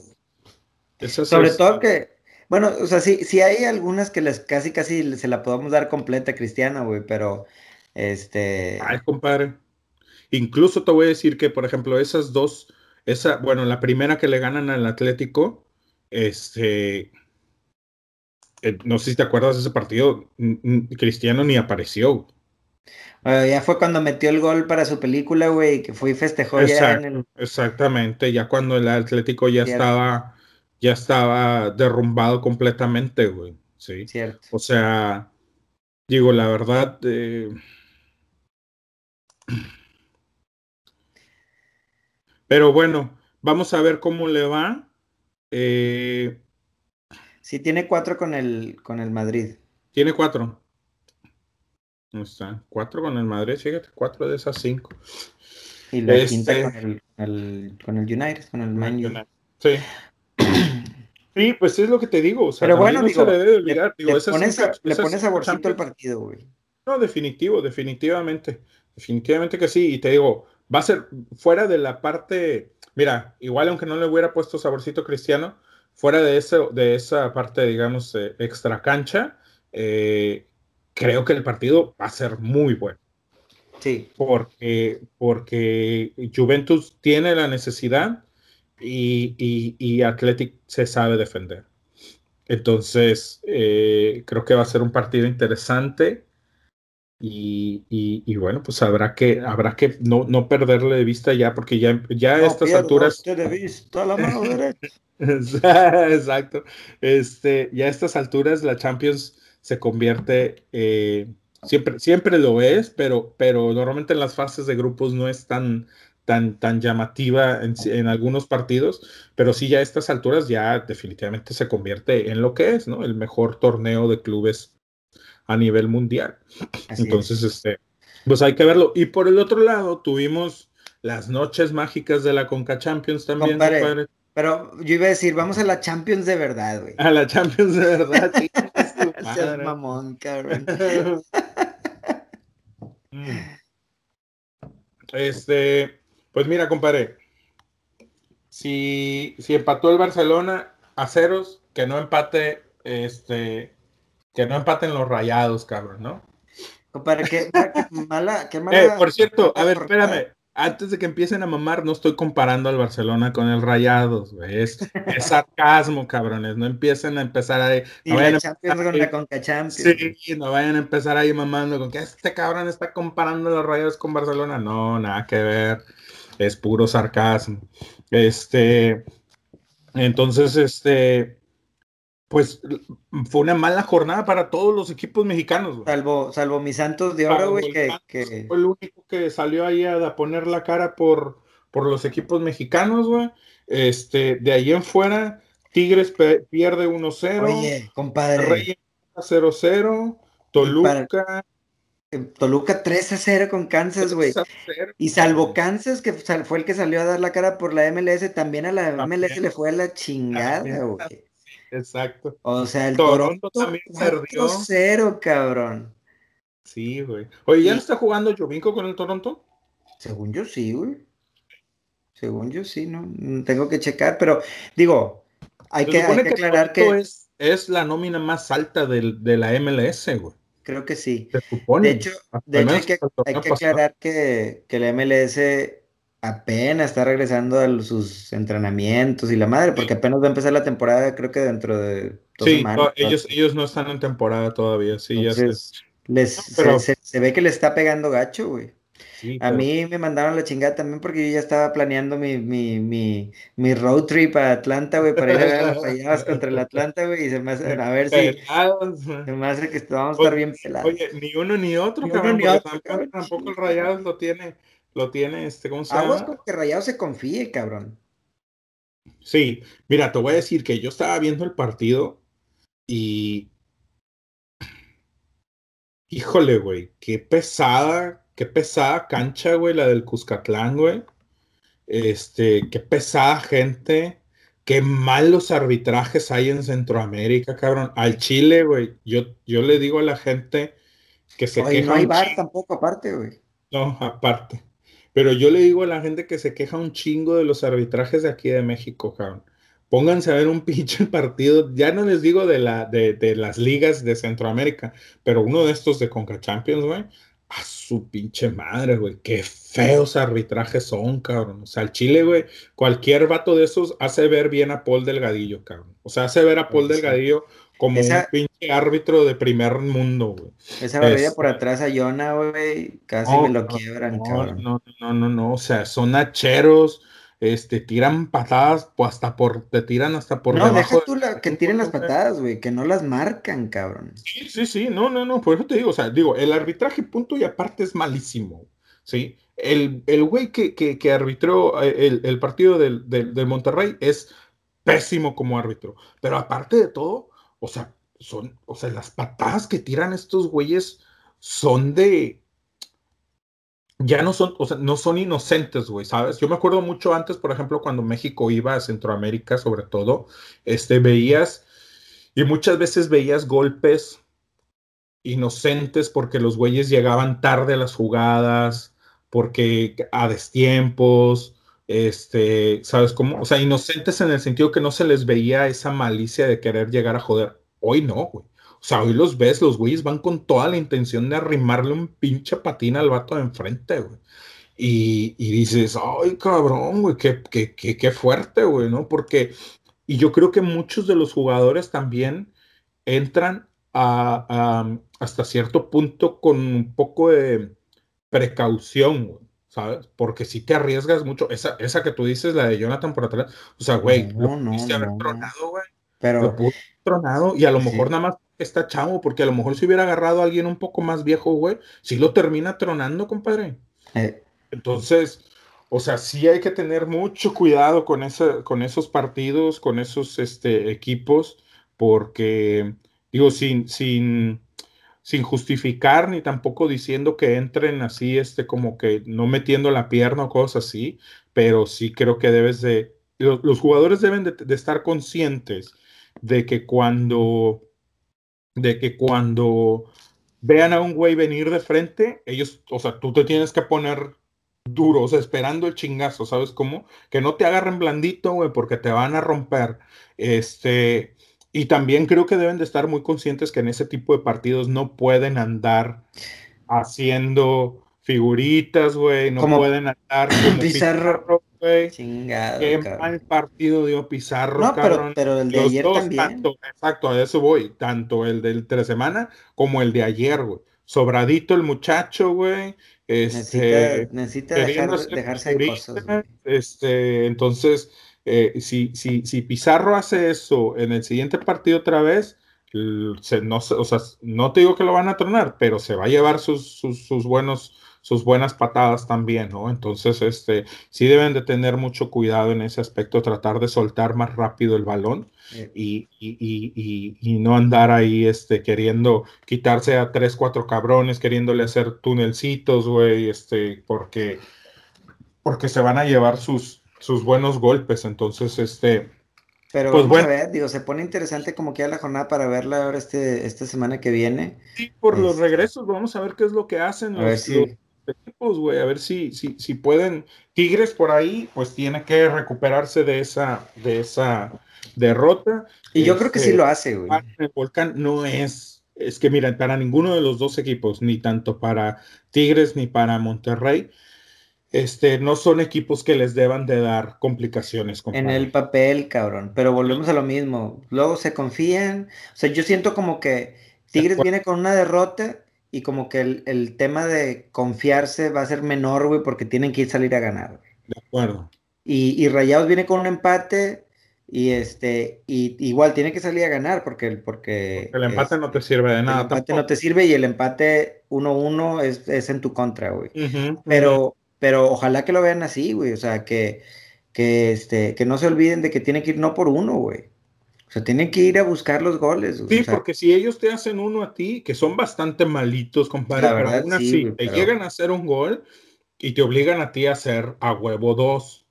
Esas, Sobre todo que, bueno, o sea, sí, sí hay algunas que les casi, casi se la podemos dar completa cristiana, güey, pero este. Ay, compadre. Incluso te voy a decir que, por ejemplo, esas dos, esa, bueno, la primera que le ganan al Atlético, este, eh, no sé si te acuerdas de ese partido, Cristiano ni apareció. ya fue cuando metió el gol para su película, güey, que fue y festejó ya en el... Exactamente, ya cuando el Atlético ya estaba, ya estaba derrumbado completamente, güey. Sí. Cierto. O sea, digo, la verdad, eh, pero bueno, vamos a ver cómo le va. Eh, sí, tiene cuatro con el, con el Madrid. Tiene cuatro. No está. Cuatro con el Madrid, fíjate, cuatro de esas cinco. Y la quinta este con el, con el United, con el Man United. Sí. Sí, pues es lo que te digo. O sea, Pero bueno, no se le debe olvidar. Le, pones, le pones saborcito al partido, güey. No, definitivo, definitivamente. Definitivamente que sí. Y te digo, va a ser fuera de la parte, mira, igual aunque no le hubiera puesto saborcito cristiano, fuera de, eso, de esa parte, digamos, eh, extra cancha, eh, creo que el partido va a ser muy bueno. Sí. Porque, porque Juventus tiene la necesidad y, y, y Athletic se sabe defender. Entonces, eh, creo que va a ser un partido interesante. Y, bueno, pues habrá que, habrá que no, no perderle de vista ya, porque ya, ya a estas alturas. De vista la mano derecha. Exacto. Este, ya a estas alturas la Champions se convierte, eh, siempre, siempre lo es, pero, pero normalmente en las fases de grupos no es tan, tan, tan llamativa en, en, algunos partidos, pero sí ya a estas alturas ya definitivamente se convierte en lo que es, ¿no? El mejor torneo de clubes a nivel mundial. Entonces, este, pues hay que verlo. Y por el otro lado, tuvimos las noches mágicas de la Conca Champions también. Pero yo iba a decir, vamos a la Champions de verdad, güey. A la Champions de verdad, mamón, cabrón. Mm. Este, pues mira, compadre. Si, si empató el Barcelona a ceros, que no empate este que no empaten los rayados, cabrón, ¿no? Para qué, mala, qué mala. Eh, por cierto, a ver, espérame. Antes de que empiecen a mamar, no estoy comparando al Barcelona con el Rayados, güey. Es, sarcasmo, cabrones. No empiecen a empezar ahí. No vayan a con la Conca Champions. Sí, no vayan a empezar ahí mamando con que este cabrón está comparando a los Rayados con Barcelona. No, nada que ver. Es puro sarcasmo. Este. Entonces, este pues fue una mala jornada para todos los equipos mexicanos. Salvo, salvo mis Santos de Oro, güey, que, Fue el único que salió ahí a, poner la cara por, por los equipos mexicanos, güey. Este, de ahí en fuera, Tigres pierde 1-0. Oye, compadre. Reyes 0-0. Toluca. Toluca 3-0 con Kansas, güey. Y salvo Kansas, que fue el que salió a dar la cara por la MLS, también a la MLS le fue a la chingada, güey. Exacto. O sea, el Toronto, también perdió. 0 cabrón. Sí, güey. Oye, ¿ya no está jugando Jovinko con el Toronto? Según yo sí, güey. Según yo sí, ¿no? Tengo que checar, pero digo, hay, que, aclarar que... Es, es, la nómina más alta del, de la MLS, güey. Creo que sí. Se supone. De hecho, de hecho hay, que, hay que aclarar que, que la MLS apenas está regresando a sus entrenamientos y la madre, porque apenas va a empezar la temporada, creo que dentro de dos sí, ellos, ellos no están en temporada todavía, sí, ya Les, se, ve que le está pegando gacho, güey. a mí me mandaron la chingada también porque yo ya estaba planeando mi, mi, mi, mi road trip a Atlanta, güey, para ir a ver las rayadas contra el Atlanta, güey, y se me hace, a ver si se me hace que vamos a estar bien pelados. Oye, ni uno ni otro, ni cabrón, uno, ni otro, tampoco el Rayados lo tiene lo tiene este, ¿cómo se llama? que Rayado se confíe, cabrón. Sí, mira, te voy a decir que yo estaba viendo el partido y. Híjole, güey, qué pesada, qué pesada cancha, güey, la del Cuscatlán, güey. Este, qué pesada gente. qué malos arbitrajes hay en Centroamérica, cabrón. Al Chile, güey, yo, yo le digo a la gente que se queja. No hay bar tampoco aparte, güey. No, aparte. Pero yo le digo a la gente que se queja un chingo de los arbitrajes de aquí de México, cabrón. Pónganse a ver un pinche partido, ya no les digo de, la, de, de las ligas de Centroamérica, pero uno de estos de Conca Champions, güey, a su pinche madre, güey. Qué feos arbitrajes son, cabrón. O sea, el Chile, güey, cualquier vato de esos hace ver bien a Paul Delgadillo, cabrón. O sea, hace ver a Paul Delgadillo como un pinche árbitro de primer mundo, güey. Esa barrilla por este atrás a Yona, güey, casi me lo quiebran, cabrón. No, no, no, no, o sea, son hacheros este, tiran patadas pues, hasta por, te tiran hasta por No, deja tú la, que tiren las patadas, güey, que no las marcan, cabrón. Sí, sí, sí, no, no, no, por eso te digo, o sea, digo, el arbitraje punto y aparte es malísimo, ¿sí? El, el güey que, que, arbitró eh, el, el partido del, del, del, Monterrey es pésimo como árbitro, pero aparte de todo, o sea, son, o sea, las patadas que tiran estos güeyes son de, ya no son, o sea, no son inocentes, güey, ¿sabes? Yo me acuerdo mucho antes, por ejemplo, cuando México iba a Centroamérica, sobre todo, este, veías, y muchas veces veías golpes inocentes porque los güeyes llegaban tarde a las jugadas, porque a destiempos, este, ¿sabes cómo? O sea, inocentes en el sentido que no se les veía esa malicia de querer llegar a joder. Hoy no, güey. O sea, hoy los ves, los güeyes van con toda la intención de arrimarle un pinche patín al vato de enfrente, güey. Y, dices, ay, cabrón, güey, qué, qué, qué, fuerte, güey, ¿no? Porque, y yo creo que muchos de los jugadores también entran a, hasta cierto punto con un poco de precaución, güey. ¿Sabes? Porque si te arriesgas mucho, esa, esa que tú dices, la de Jonathan por atrás, o sea, güey, no, lo no, haber tronado, güey. Pero... Lo tronado y a lo mejor nada más está chavo, porque a lo mejor si hubiera agarrado a alguien un poco más viejo, güey, si lo termina tronando, compadre. Eh. Entonces, o sea, sí hay que tener mucho cuidado con, esa, con esos partidos, con esos este, equipos, porque, digo, sin, sin, sin justificar ni tampoco diciendo que entren así, este, como que no metiendo la pierna o cosas así, pero sí creo que debes de, los, jugadores deben de estar conscientes de que cuando de que cuando vean a un güey venir de frente, ellos, o sea, tú te tienes que poner duro, o sea, esperando el chingazo, ¿sabes cómo? Que no te agarren blandito, güey, porque te van a romper. Este, y también creo que deben de estar muy conscientes que en ese tipo de partidos no pueden andar haciendo figuritas, güey, no pueden andar como Pizarro, Chingado. Qué mal partido dio Pizarro, no, Pero, el de ayer también. exacto, a eso voy. Tanto el del tres semana como el de ayer, güey. Sobradito el muchacho, güey. Este, necesita, dejarse de cosas. Este, entonces, eh, si, si, si Pizarro hace eso en el siguiente partido otra vez, se, no, o sea, no te digo que lo van a tronar, pero se va a llevar sus, sus, sus buenos sus buenas patadas también, ¿no? Entonces, este, sí deben de tener mucho cuidado en ese aspecto, tratar de soltar más rápido el balón y, y, no andar ahí, este, queriendo quitarse a tres, cuatro cabrones, queriéndole hacer tunelcitos, güey, este, porque, porque se van a llevar sus, sus buenos golpes, entonces, este... Pero pues vamos a ver, digo, se pone interesante como que la jornada para verla ahora este, esta semana que viene. Sí, por los este regresos, vamos a ver qué es lo que hacen los, equipos, güey, a ver si, si, si pueden. Tigres por ahí, pues tiene que recuperarse de esa, de esa derrota. Y yo creo que sí este, lo hace, güey. El Volcán no es, es que mira, para ninguno de los dos equipos, ni tanto para Tigres ni para Monterrey, este, no son equipos que les deban de dar complicaciones. En el papel, cabrón, pero volvemos a lo mismo. Luego se confían, o sea, yo siento como que Tigres viene con una derrota y como que el, tema de confiarse va a ser menor, güey, porque tienen que ir salir a ganar. De acuerdo. Y, y, Rayados viene con un empate y este y igual tiene que salir a ganar porque, porque, el empate no te sirve de nada. El empate no te sirve y el empate 1-1 es, en tu contra, güey. pero, pero ojalá que lo vean así, güey. O sea, que, que, este, que no se olviden de que tienen que ir no por uno, güey. O sea, tienen que ir a buscar los goles. Sí, porque si ellos te hacen uno a ti, que son bastante malitos, compadre, pero aún así te llegan a hacer un gol y te obligan a ti a hacer a huevo dos.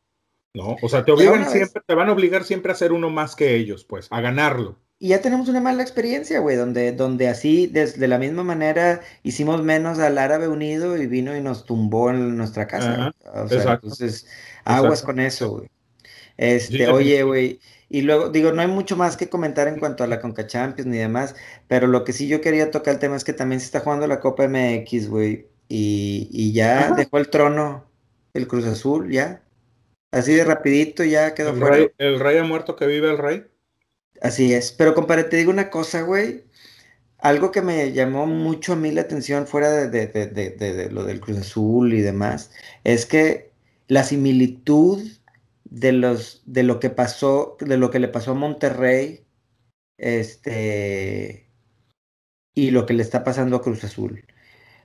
No, o sea, te obligan siempre, te van a obligar siempre a ser uno más que ellos, pues, a ganarlo. Y ya tenemos una mala experiencia, güey, donde, donde así, de la misma manera, hicimos menos al árabe unido y vino y nos tumbó en nuestra casa. o sea, entonces, aguas con eso, güey. Este, oye, güey, y luego, digo, no hay mucho más que comentar en cuanto a la Conca Champions ni demás, pero lo que sí yo quería tocar el tema es que también se está jugando la Copa MX, güey, y, y, ya dejó el trono el Cruz Azul, ya. Así de rapidito ya quedó el fuera. el rey ha muerto que vive el rey. Así es, pero compadre, te digo una cosa, güey. Algo que me llamó mucho a mí la atención fuera de, lo del Cruz Azul y demás, es que la similitud de los de lo que pasó, de lo que le pasó a Monterrey, este y lo que le está pasando a Cruz Azul.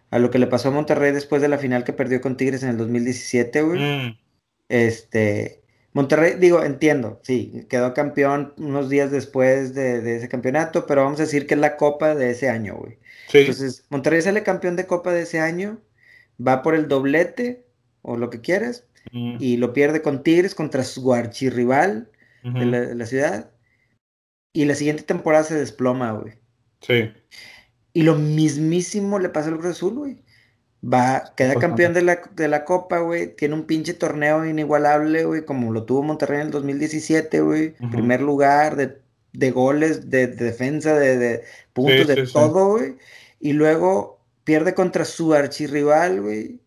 A lo que le pasó a Monterrey después de la final que perdió con Tigres en el 2017, güey. Mm. Este, Monterrey, digo, entiendo, sí, quedó campeón unos días después de, ese campeonato, pero vamos a decir que es la copa de ese año, güey. Entonces, Monterrey sale campeón de copa de ese año, va por el doblete, o lo que quieras, y lo pierde con Tigres contra su archirrival de, la, ciudad, y la siguiente temporada se desploma, güey. Sí. Y lo mismísimo le pasa al Cruz Azul, güey. Va, queda campeón de la, de la Copa, güey. Tiene un pinche torneo inigualable, güey, como lo tuvo Monterrey en el 2017, güey. Primer lugar de, de goles, de, defensa, de, puntos, de todo, güey. Y luego pierde contra su archirrival, güey.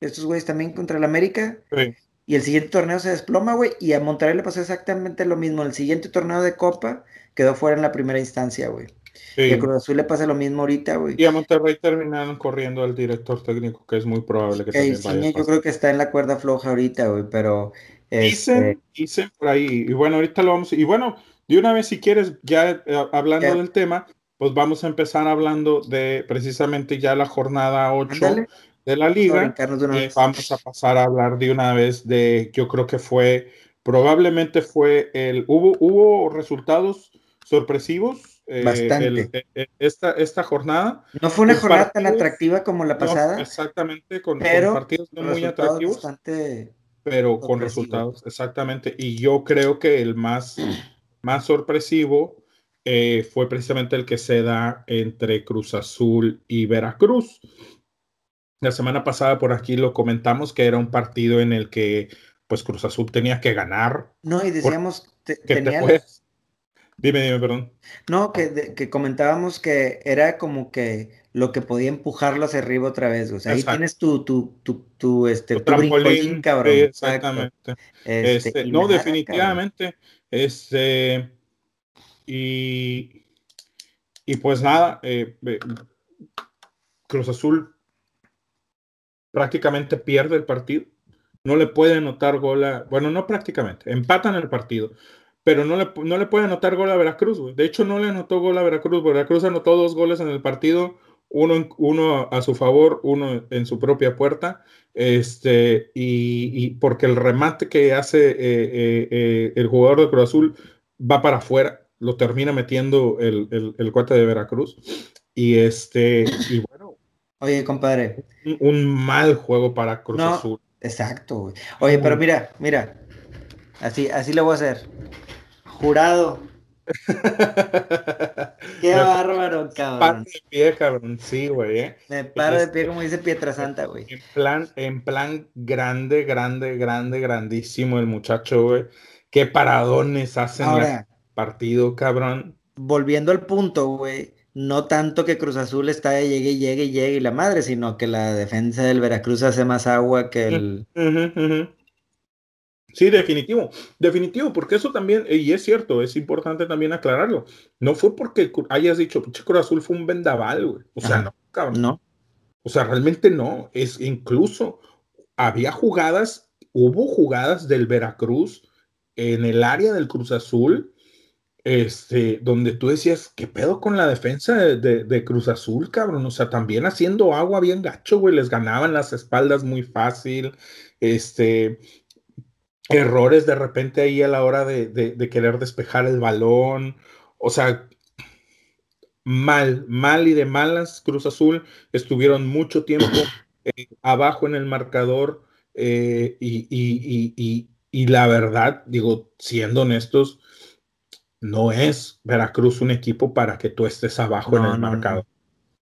Estos güeyes también contra el América. Y el siguiente torneo se desploma, güey. Y a Monterrey le pasó exactamente lo mismo. El siguiente torneo de Copa quedó fuera en la primera instancia, güey. Y a Cruz Azul le pasa lo mismo ahorita, güey. Y a Monterrey terminaron corriendo al director técnico, que es muy probable que también vaya. yo creo que está en la cuerda floja ahorita, güey, pero... Dicen, este por ahí, y bueno, ahorita lo vamos... Y bueno, de una vez, si quieres, ya eh, hablando del tema, pues vamos a empezar hablando de precisamente ya la jornada 8 de la liga. Eh, vamos a pasar a hablar de una vez de, yo creo que fue, probablemente fue el, hubo, hubo resultados sorpresivos eh, Bastante. Eh, eh, esta, esta jornada. No fue una jornada tan atractiva como la pasada. exactamente, con, partidos no muy atractivos. pero con resultados, exactamente. Y yo creo que el más, más sorpresivo fue precisamente el que se da entre Cruz Azul y Veracruz. La semana pasada por aquí lo comentamos que era un partido en el que pues Cruz Azul tenía que ganar. No, y decíamos, que tenía, Dime, dime, perdón. No, que, que comentábamos que era como que lo que podía empujarlo hacia arriba otra vez. O sea, ahí tienes tu, tu, tu, tu este, tu cabrón. Exactamente. Este, este no, definitivamente. Este, y, y pues nada, eh, Cruz Azul prácticamente pierde el partido. No le puede anotar gol a, bueno, no prácticamente, empatan el partido pero no le, no le puede anotar gol a Veracruz. De hecho, no le anotó gol a Veracruz. Veracruz anotó dos goles en el partido, uno, uno a su favor, uno en su propia puerta. Este, y, porque el remate que hace eh, eh, eh, el jugador de Cruz Azul va para afuera, lo termina metiendo el, el, el cuate de Veracruz. Y este, y bueno. Oye, compadre. Un, mal juego para Cruz Azul. Exacto, Oye, pero mira, mira. Así, así lo voy a hacer. Jurado. Qué bárbaro, cabrón. Paro de pie, cabrón. Sí, güey. ¿eh? Me paro de pie, como dice Pietrasanta, güey. En plan, en plan grande, grande, grande, grandísimo el muchacho, güey. Qué paradones hacen el partido, cabrón. Volviendo al punto, güey. No tanto que Cruz Azul está de llegue, llegue, llegue y la madre, sino que la defensa del Veracruz hace más agua que el. Sí, definitivo, definitivo, porque eso también, y es cierto, es importante también aclararlo. No fue porque hayas dicho, pinche Cruz Azul fue un vendaval, güey. O sea, no, cabrón. No. O sea, realmente no. Es incluso, había jugadas, hubo jugadas del Veracruz en el área del Cruz Azul, este, donde tú decías, ¿qué pedo con la defensa de, de Cruz Azul, cabrón? O sea, también haciendo agua bien gacho, güey, les ganaban las espaldas muy fácil. Este, errores de repente ahí a la hora de, querer despejar el balón. O sea, mal, mal y de malas. Cruz Azul estuvieron mucho tiempo eh, abajo en el marcador eh, y, y la verdad, digo, siendo honestos, no es Veracruz un equipo para que tú estés abajo en el mercado.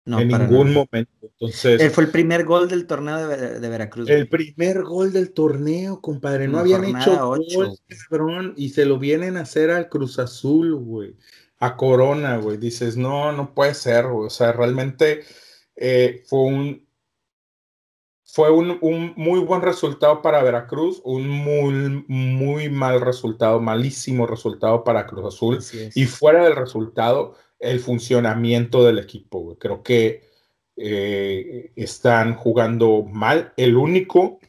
No, en ningún momento. Entonces, Él fue el primer gol del torneo de, Veracruz. El primer gol del torneo, compadre. No habían hecho gol, cabrón, y se lo vienen a hacer al Cruz Azul, güey. A Corona, güey. Dices, no, no puede ser, güey. O sea, realmente eh, fue un fue un, un, muy buen resultado para Veracruz, un muy, muy mal resultado, malísimo resultado para Cruz Azul. Y fuera del resultado, el funcionamiento del equipo. Creo que eh, están jugando mal. El único,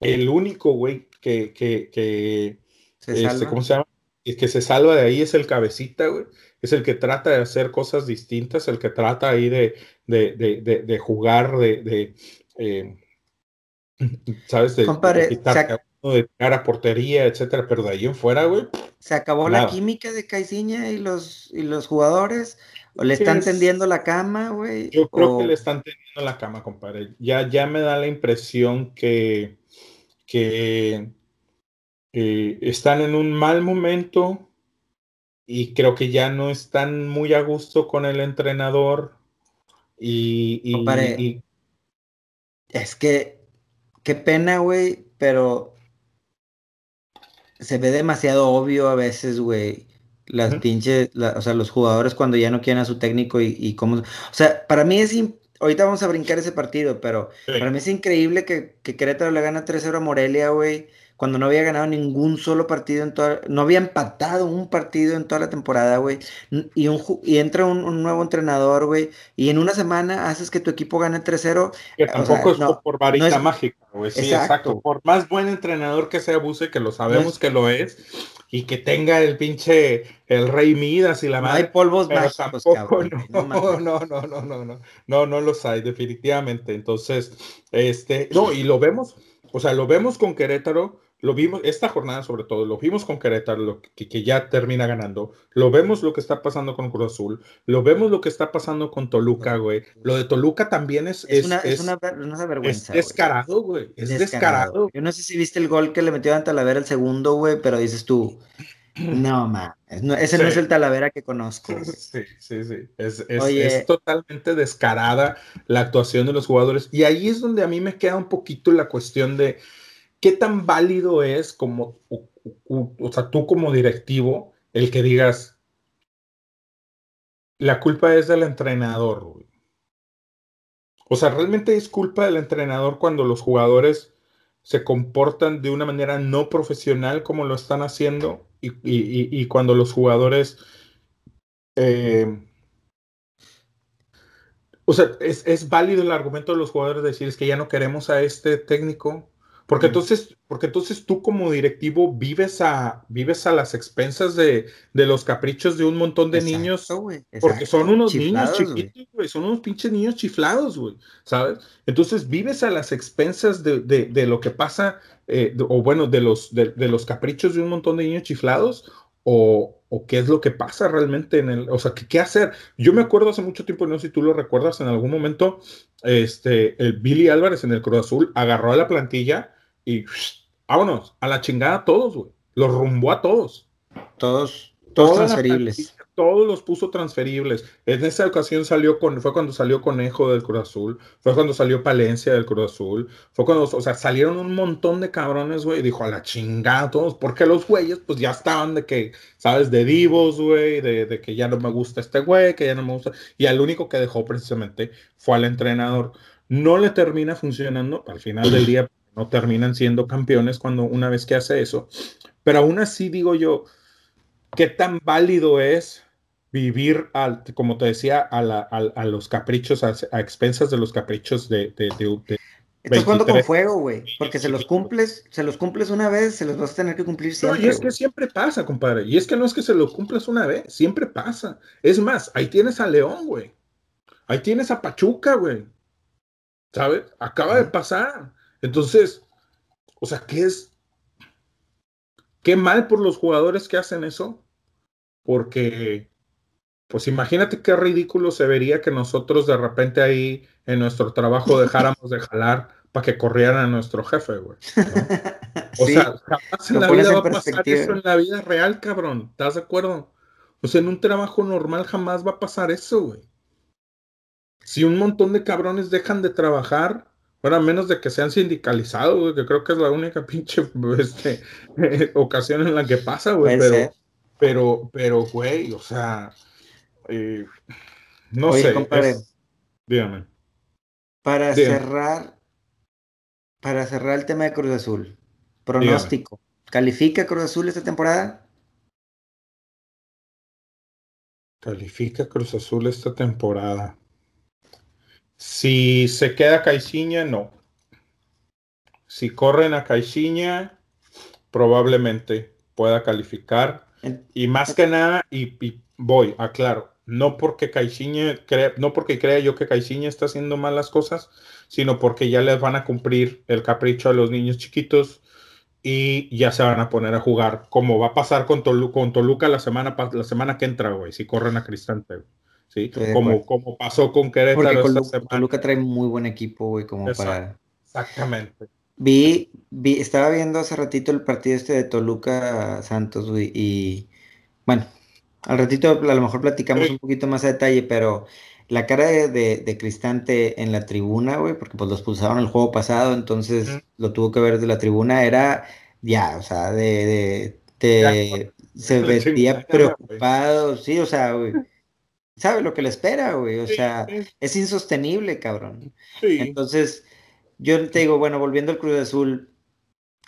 el único, güey, que, que, que ¿Se este, ¿cómo se llama? que se salva de ahí es el cabecita, güey. Es el que trata de hacer cosas distintas, el que trata ahí de, de, de, de jugar, de, eh, ¿sabes? De, quitar de tirar a portería, etcétera, pero de ahí en fuera, güey. ¿Se acabó la química de Caiciña y los, y los jugadores? ¿O le están tendiendo la cama, güey? Yo creo que le están tendiendo la cama, compadre. Ya, ya me da la impresión que, que eh, están en un mal momento y creo que ya no están muy a gusto con el entrenador. Y, y es que, qué pena, güey, pero se ve demasiado obvio a veces, güey. Las pinches, o sea, los jugadores cuando ya no quieren a su técnico y, cómo. O sea, para mí es. Ahorita vamos a brincar ese partido, pero para mí es increíble que, que Querétaro le gana 3-0 a Morelia, güey cuando no había ganado ningún solo partido en toda, no había empatado un partido en toda la temporada, güey, y, un, y entra un, nuevo entrenador, güey, y en una semana haces que tu equipo gane 3-0. Que tampoco es por varita mágica, güey, sí, exacto. Por más buen entrenador que sea Buse, que lo sabemos que lo es, y que tenga el pinche, el rey Midas y la madre. No hay polvos mágicos, tampoco, no, no, no, no, no, no, no, no los hay, definitivamente. Entonces, este, no, y lo vemos, o sea, lo vemos con Querétaro, lo vimos, esta jornada sobre todo, lo vimos con Querétaro, lo que, que, ya termina ganando. Lo vemos lo que está pasando con Cruz Azul. Lo vemos lo que está pasando con Toluca, güey. Lo de Toluca también es. Es, una, es, una, vergüenza. Es descarado, güey. Es descarado. Yo no sé si viste el gol que le metió a Talavera el segundo, güey, pero dices tú. No, ma, ese no es el Talavera que conozco. Sí, sí, sí. Es, es, totalmente descarada la actuación de los jugadores. Y ahí es donde a mí me queda un poquito la cuestión de ¿qué tan válido es como, o, sea, tú como directivo, el que digas, la culpa es del entrenador, O sea, realmente es culpa del entrenador cuando los jugadores se comportan de una manera no profesional como lo están haciendo y, cuando los jugadores... Eh, o sea, es, es, válido el argumento de los jugadores de decir es que ya no queremos a este técnico porque entonces, porque entonces tú como directivo vives a, vives a las expensas de, los caprichos de un montón de niños. Porque son unos niños chiquitos, güey. Son unos pinches niños chiflados, güey. ¿Sabes? Entonces vives a las expensas de, lo que pasa, eh, o bueno, de los, de, los caprichos de un montón de niños chiflados, o, qué es lo que pasa realmente en el, o sea, ¿qué, ¿qué, hacer? Yo me acuerdo hace mucho tiempo, no sé si tú lo recuerdas, en algún momento, este, el Billy Álvarez en el Cruz Azul agarró a la plantilla y vámonos, a la chingada todos, güey. Los rumbó a todos. Todos, todos transferibles. Todos los puso transferibles. En esa ocasión salió con, fue cuando salió Conejo del Cruz Azul, fue cuando salió Palencia del Cruz Azul, fue cuando, o sea, salieron un montón de cabrones, güey, y dijo a la chingada todos, porque los güeyes, pues ya estaban de que, ¿sabes? De divos, güey, de, de que ya no me gusta este güey, que ya no me gusta, y al único que dejó precisamente fue al entrenador. No le termina funcionando, al final del día no terminan siendo campeones cuando una vez que hace eso. Pero aún así digo yo, ¿qué tan válido es vivir, al, como te decía, a, a, los caprichos, a, expensas de los caprichos de... de, de, Estás jugando con fuego, güey, porque se los cumples, se los cumples una vez, se los vas a tener que cumplir siempre. No, y es que siempre pasa, compadre. Y es que no es que se los cumplas una vez, siempre pasa. Es más, ahí tienes a León, güey. Ahí tienes a Pachuca, güey. ¿Sabes? Acaba de pasar. Entonces, o sea, ¿qué es? Qué mal por los jugadores que hacen eso, porque, pues imagínate qué ridículo se vería que nosotros de repente ahí en nuestro trabajo dejáramos de jalar para que corrieran a nuestro jefe, güey. O sea, jamás en la vida va a pasar eso en la vida real, cabrón. ¿Estás de acuerdo? O sea, en un trabajo normal jamás va a pasar eso, güey. Si un montón de cabrones dejan de trabajar, bueno, a menos de que sean sindicalizados, güey, que creo que es la única pinche este, ocasión en la que pasa, güey. Pero, pero, pero, güey, o sea, eh, no sé. dígame. Para cerrar, para cerrar el tema de Cruz Azul, pronóstico. ¿Califica Cruz Azul esta temporada? Califica Cruz Azul esta temporada. Si se queda Caixinha, no. Si corren a Caixinha, probablemente pueda calificar. Y más que nada, y, voy, aclaro, no porque Caixinha no porque crea yo que Caixinha está haciendo malas cosas, sino porque ya les van a cumplir el capricho a los niños chiquitos y ya se van a poner a jugar, como va a pasar con, con Toluca la semana, la semana que entra, güey, si corren a Cristante. ¿Sí? Como, como pasó con Querétaro esta Toluca trae muy buen equipo, güey, como para... Exactamente. Vi, vi, estaba viendo hace ratito el partido este de Toluca Santos, güey, y bueno, al ratito a lo mejor platicamos un poquito más a detalle, pero la cara de, Cristante en la tribuna, güey, porque pues los pulsaron el juego pasado, entonces lo tuvo que ver de la tribuna, era ya, o sea, de, de, se veía preocupado, sí, o sea, güey, sabe lo que le espera, güey. O sea, es insostenible, cabrón. Entonces, yo te digo, bueno, volviendo al Cruz Azul,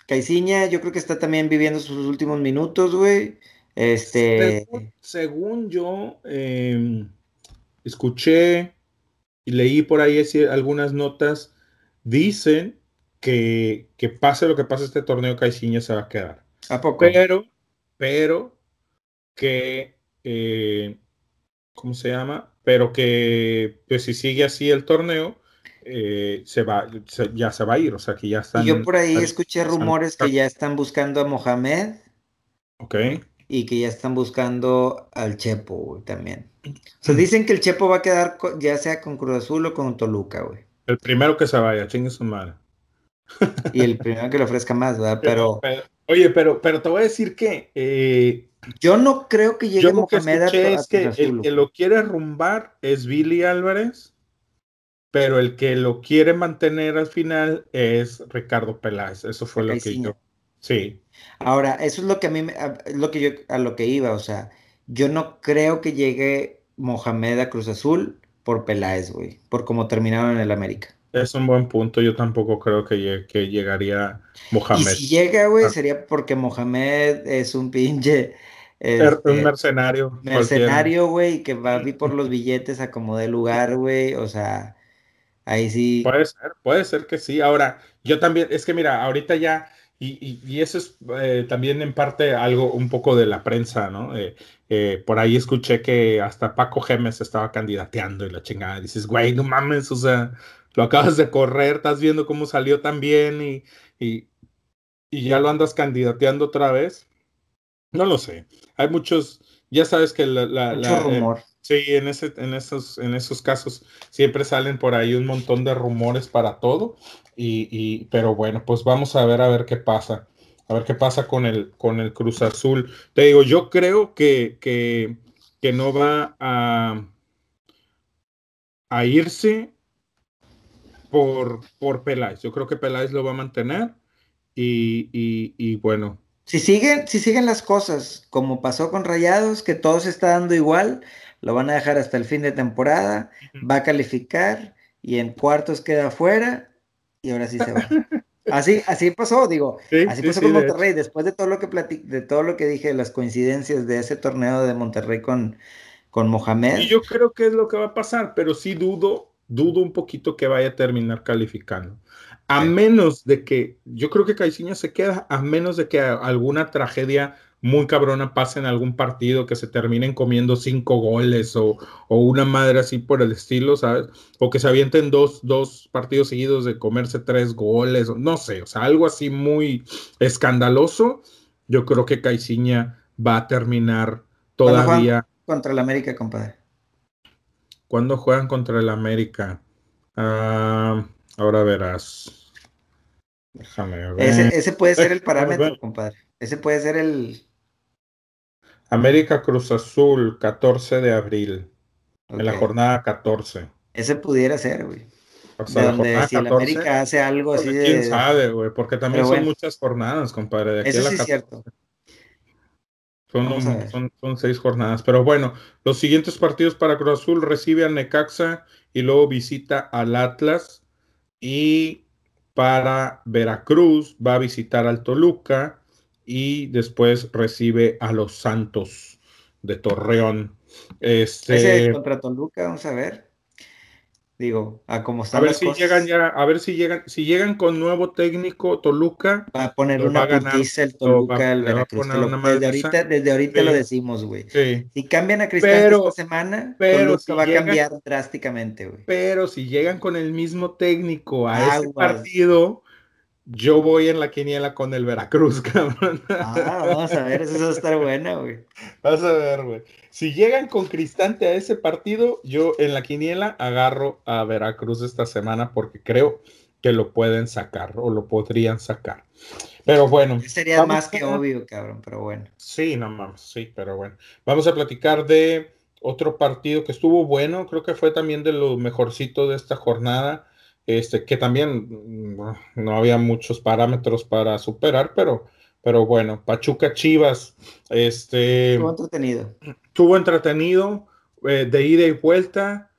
Caiciña, yo creo que está también viviendo sus últimos minutos, güey. Este. Según, yo em, escuché y leí por ahí algunas notas, dicen que, que pase lo que pase este torneo, Caiciña se va a quedar. ¿A poco? Pero, pero que eh, ¿cómo se llama? Pero que pues si sigue así el torneo, eh, se va, ya se va a ir, o sea que ya están. Yo por ahí escuché rumores que ya están buscando a Mohamed. Ok. Y que ya están buscando al Chepo, güey, también. O sea, dicen que el Chepo va a quedar ya sea con Cruz Azul o con Toluca, güey. El primero que se vaya, chingue su madre. Y el primero que le ofrezca más, ¿verdad? Pero. oye, pero, pero te voy a decir que eh, yo no creo que llegue Mohamed a, es que el que lo quiere rumbar es Billy Álvarez, pero el que lo quiere mantener al final es Ricardo Peláez. Eso fue lo que yo. Sí. Ahora, eso es lo que a mí lo que yo a lo que iba, o sea, yo no creo que llegue Mohamed a Cruz Azul por Peláez, güey, por cómo terminaron en el América. Es un buen punto. Yo tampoco creo que, que llegaría Mohamed. Y si llega, güey, ah. sería porque Mohamed es un pinche este, un mercenario. Mercenario, güey, que va a ir por los billetes a como de lugar, güey. O sea, ahí sí. Puede ser, puede ser que sí. Ahora, yo también, es que mira, ahorita ya, y, y, eso es eh, también en parte algo un poco de la prensa, ¿no? Eh, eh, por ahí escuché que hasta Paco Gemes estaba candidateando y la chingada. Dices, güey, no mames, o sea, lo acabas de correr, estás viendo cómo salió tan bien y, y, y ya lo andas candidateando otra vez. No lo sé. Hay muchos, ya sabes que la... Mucho eh, rumor. sí, en, ese, en, esos, en esos casos siempre salen por ahí un montón de rumores para todo. Y, y, pero bueno, pues vamos a ver a ver qué pasa. A ver qué pasa con el, con el Cruz Azul. Te digo, yo creo que, que, que no va a, a irse por, por Peláez. Yo creo que Peláez lo va a mantener. Y, y, y bueno, si siguen, si siguen las cosas como pasó con Rayados, que todo se está dando igual, lo van a dejar hasta el fin de temporada, va a calificar y en cuartos queda afuera y ahora sí se va. Así, así pasó, digo, así pasó con Monterrey, después de todo lo que de todo lo que dije, las coincidencias de ese torneo de Monterrey con, con Mohamed. Y yo creo que es lo que va a pasar, pero sí dudo, dudo un poquito que vaya a terminar calificando. A menos de que, yo creo que Caixinha se queda, a menos de que alguna tragedia muy cabrona pase en algún partido, que se terminen comiendo cinco goles o, una madre así por el estilo, ¿sabes? O que se avienten dos, dos partidos seguidos de comerse tres goles, no sé, o sea, algo así muy escandaloso. Yo creo que Caixinha va a terminar todavía. Contra el América, compadre. ¿Cuándo juegan contra el América? Ah, ahora verás. Déjame ver. Ese, ese puede ser el parámetro, compadre. Ese puede ser el. América Cruz Azul, 14 de abril. En la jornada 14. Ese pudiera ser, güey. O sea, donde si América hace algo así de. Quién sabe, güey, porque también son muchas jornadas, compadre. De aquí Eso sí es cierto. Son, son, seis jornadas. Pero bueno, los siguientes partidos para Cruz Azul recibe a Necaxa y luego visita al Atlas. Y para Veracruz va a visitar al Toluca y después recibe a los Santos de Torreón. Este, Ese contra Toluca, vamos a ver. Digo, a cómo están a ver si llegan ya, a ver si llegan, si llegan con nuevo técnico Toluca. Va a poner una putiza el Toluca, el Veracruz. desde, ahorita, desde ahorita lo decimos, güey. Si cambian a Cristal esta semana, pero Toluca va a cambiar drásticamente, güey. Pero si llegan con el mismo técnico a ese partido, yo voy en la quiniela con el Veracruz, cabrón. Ah, vamos a ver, eso va a estar buena, güey. Vas a ver, güey. Si llegan con Cristante a ese partido, yo en la quiniela agarro a Veracruz esta semana porque creo que lo pueden sacar o lo podrían sacar. Pero bueno. Sería más que obvio, cabrón, pero bueno. Sí, no mames, sí, pero bueno. Vamos a platicar de otro partido que estuvo bueno, creo que fue también de lo mejorcito de esta jornada este, que también mm, no había muchos parámetros para superar, pero, pero bueno, Pachuca Chivas, este... Estuvo entretenido. Estuvo entretenido, eh, de ida y vuelta,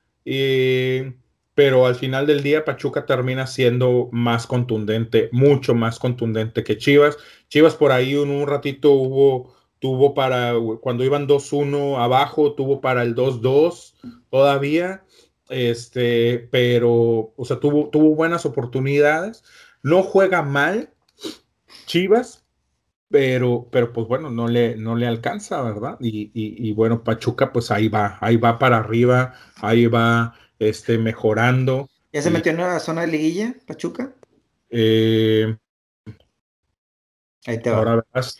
pero al final del día Pachuca termina siendo más contundente, mucho más contundente que Chivas. Chivas por ahí en un ratito hubo, tuvo para, cuando iban 2-1 abajo, tuvo para el 2-2 todavía este, pero, o sea, tuvo, tuvo buenas oportunidades. No juega mal Chivas, pero, pero pues bueno, no le, no le alcanza, ¿verdad? Y, bueno, Pachuca, pues ahí va, ahí va para arriba, ahí va este, mejorando. ¿Ya se metió en la zona de liguilla, Pachuca? Eh, ahí te va. Ahora verás,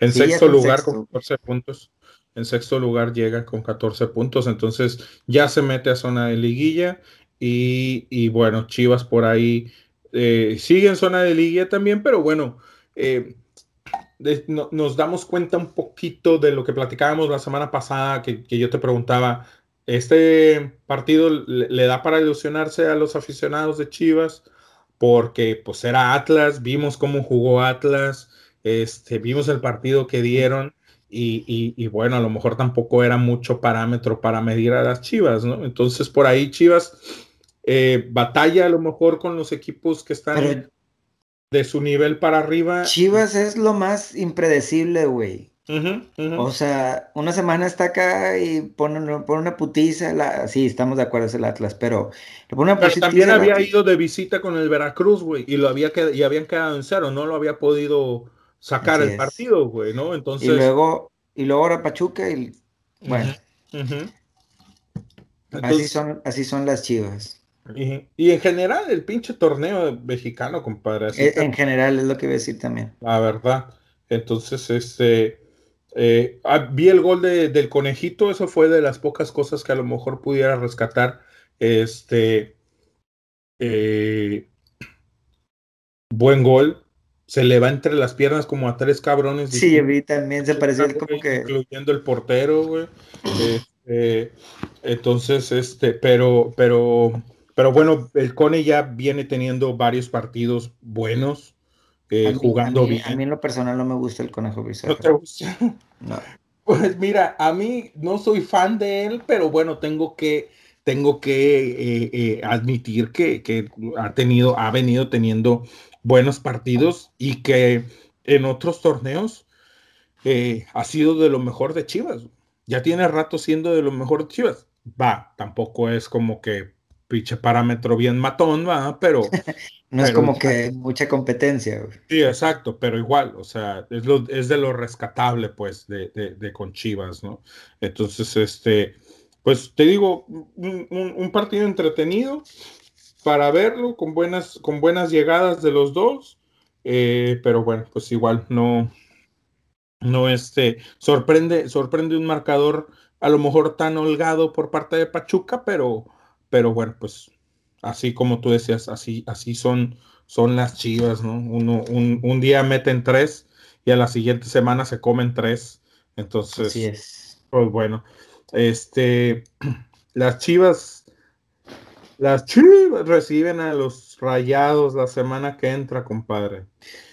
en sexto lugar con 14 puntos. En sexto lugar llega con 14 puntos, entonces ya se mete a zona de liguilla y, bueno, Chivas por ahí eh, sigue en zona de liguilla también, pero bueno, eh, nos damos cuenta un poquito de lo que platicábamos la semana pasada, que, yo te preguntaba, ¿este partido le, da para ilusionarse a los aficionados de Chivas? Porque pues era Atlas, vimos cómo jugó Atlas, este, vimos el partido que dieron y, bueno, a lo mejor tampoco era mucho parámetro para medir a las Chivas, ¿no? Entonces por ahí Chivas eh, batalla a lo mejor con los equipos que están de su nivel para arriba. Chivas es lo más impredecible, güey. O sea, una semana está acá y pone, una putiza. La, sí, estamos de acuerdo, es el Atlas, pero, también había ido de visita con el Veracruz, güey, y lo había y habían quedado en cero, no lo había podido sacar el partido, güey, ¿no? Entonces. Y luego, y luego ahora Pachuca y. Bueno. así, son, así son las chivas. Y, en general, el pinche torneo mexicano, compadre. E, en, general, es lo que voy a decir también. La verdad. Entonces, este. Eh, ah, vi el gol del conejito, eso fue de las pocas cosas que a lo mejor pudiera rescatar. Este. Eh, buen gol, se le va entre las piernas como a tres cabrones. Sí, vi también se parecía como que. Incluyendo el portero, güey. Este, entonces, este, pero, pero, pero bueno, el Cone ya viene teniendo varios partidos buenos, eh, jugando bien. A mí en lo personal no me gusta el Conejo Bizarro. ¿No te gusta? No. Pues mira, a mí no soy fan de él, pero bueno, tengo que, tengo que eh, eh, admitir que, que, ha tenido, ha venido teniendo buenos partidos y que en otros torneos eh, ha sido de lo mejor de Chivas. Ya tiene rato siendo de lo mejor de Chivas. Va, tampoco es como que pinche parámetro bien matón, va, pero... no es como que mucha competencia. Sí, exacto, pero igual, o sea, es, lo, es de lo rescatable, pues, de, de, con Chivas, ¿no? Entonces, este, pues te digo, un partido entretenido para verlo, con buenas, con buenas llegadas de los dos. Eh, pero bueno, pues igual no, no este, sorprende, sorprende un marcador a lo mejor tan holgado por parte de Pachuca, pero, pero bueno, pues así como tú decías, así, así son, son las chivas, ¿no? Uno, un, un día meten tres y a la siguiente semana se comen tres. Entonces, Así es. pues bueno, este, las chivas, las chivas reciben a los rayados la semana que entra, compadre.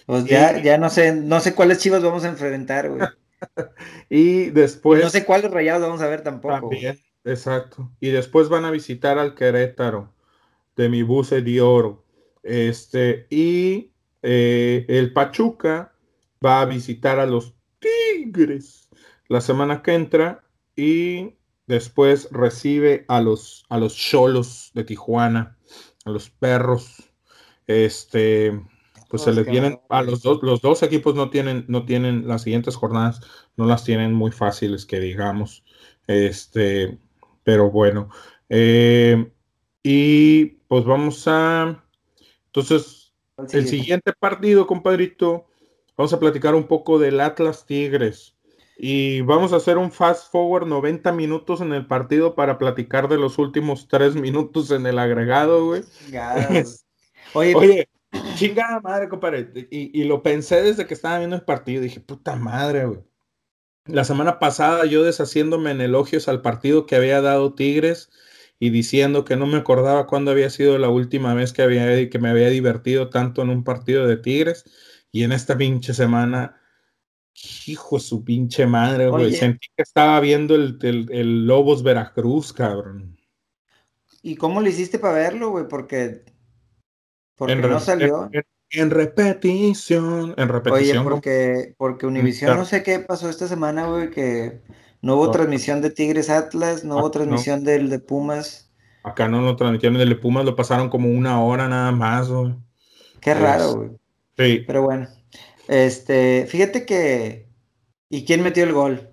Pues ya, ya no sé, no sé cuáles chivas vamos a enfrentar, güey. y después. No sé cuáles rayados vamos a ver tampoco. También, exacto. Y después van a visitar al Querétaro de mi buce de oro. Este, y eh, el Pachuca va a visitar a los Tigres la semana que entra y después recibe a los a los Cholos de Tijuana, a los Perros. Este, pues se les vienen a los dos los dos equipos no tienen no tienen las siguientes jornadas no las tienen muy fáciles que digamos. Este, pero bueno, eh, y pues vamos a entonces el siguiente partido, compadrito, vamos a platicar un poco del Atlas Tigres. Y vamos a hacer un fast forward 90 minutos en el partido para platicar de los últimos 3 minutos en el agregado, güey. Oye, Oye, chingada madre, compadre. Y, y, lo pensé desde que estaba viendo el partido. Dije, puta madre, güey. La semana pasada yo deshaciéndome en elogios al partido que había dado Tigres y diciendo que no me acordaba cuándo había sido la última vez que, había, que me había divertido tanto en un partido de Tigres. Y en esta pinche semana Hijo de su pinche madre, güey. Sentí que estaba viendo el, el, Lobos Veracruz, cabrón. ¿Y cómo lo hiciste para verlo, güey? Porque, porque no salió. En, repetición, en repetición. Oye, porque, porque Univision no sé qué pasó esta semana, güey, que no hubo transmisión de Tigres Atlas, no hubo transmisión del de Pumas. Acá no lo transmitieron del de Pumas, lo pasaron como una hora nada más, güey. Qué raro, güey. Sí. Pero bueno. Este, fíjate que. ¿Y quién metió el gol?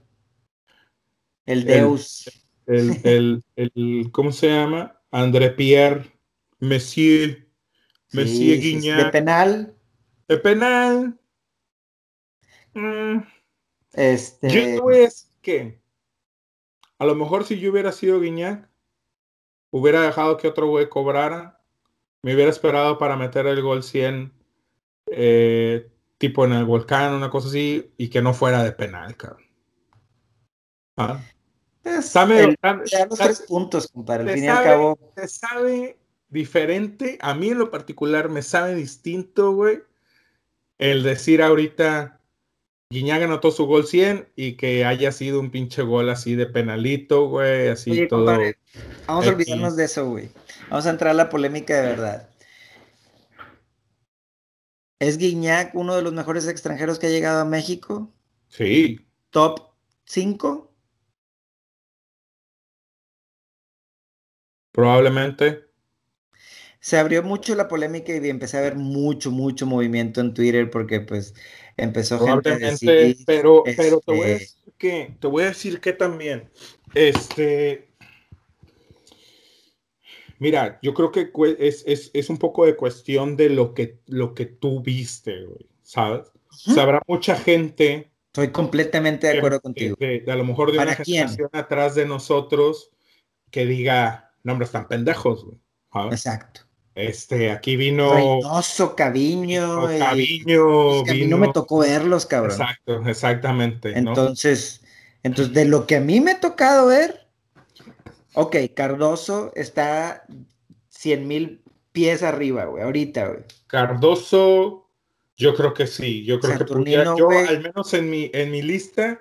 El Deus. El, el, el, ¿cómo se llama? André Pierre, Monsieur, Monsieur Guignard. De penal. De penal. Mm. Este. Yo a que a lo mejor si yo hubiera sido Guiñac, hubiera dejado que otro güey cobrara, me hubiera esperado para meter el gol 100 eh, tipo en el volcán, una cosa así, y que no fuera de penal, cabrón. ¿Ah? sabe, los tres puntos, compadre, al fin y al cabo. Te sabe diferente, a mí en lo particular me sabe distinto, güey, el decir ahorita Guiñaga anotó su gol 100 y que haya sido un pinche gol así de penalito, güey, así todo. vamos a olvidarnos de eso, güey. Vamos a entrar a la polémica de verdad. ¿Es Guiñac uno de los mejores extranjeros que ha llegado a México? Sí. ¿Top 5? Probablemente. Se abrió mucho la polémica y empecé a ver mucho, mucho movimiento en Twitter porque pues empezó gente a decir, pero, pero te voy a este decir que, te voy a decir que también, este, Mira, yo creo que es, es, es, un poco de cuestión de lo que, lo que tú viste, güey, ¿sabes? Sabrá mucha gente. Estoy completamente de acuerdo contigo. De, a lo mejor de una generación atrás de nosotros que diga, no, hombre, están pendejos, güey. Exacto. Este, aquí vino. Reynoso, Caviño. Caviño. a mí no me tocó verlos, cabrón. Exacto, exactamente. Entonces, entonces, de lo que a mí me ha tocado ver, Ok, Cardoso está 100 mil pies arriba, güey, ahorita, güey. Cardoso, yo creo que sí. Yo creo que podría, yo, al menos en mi, en mi lista,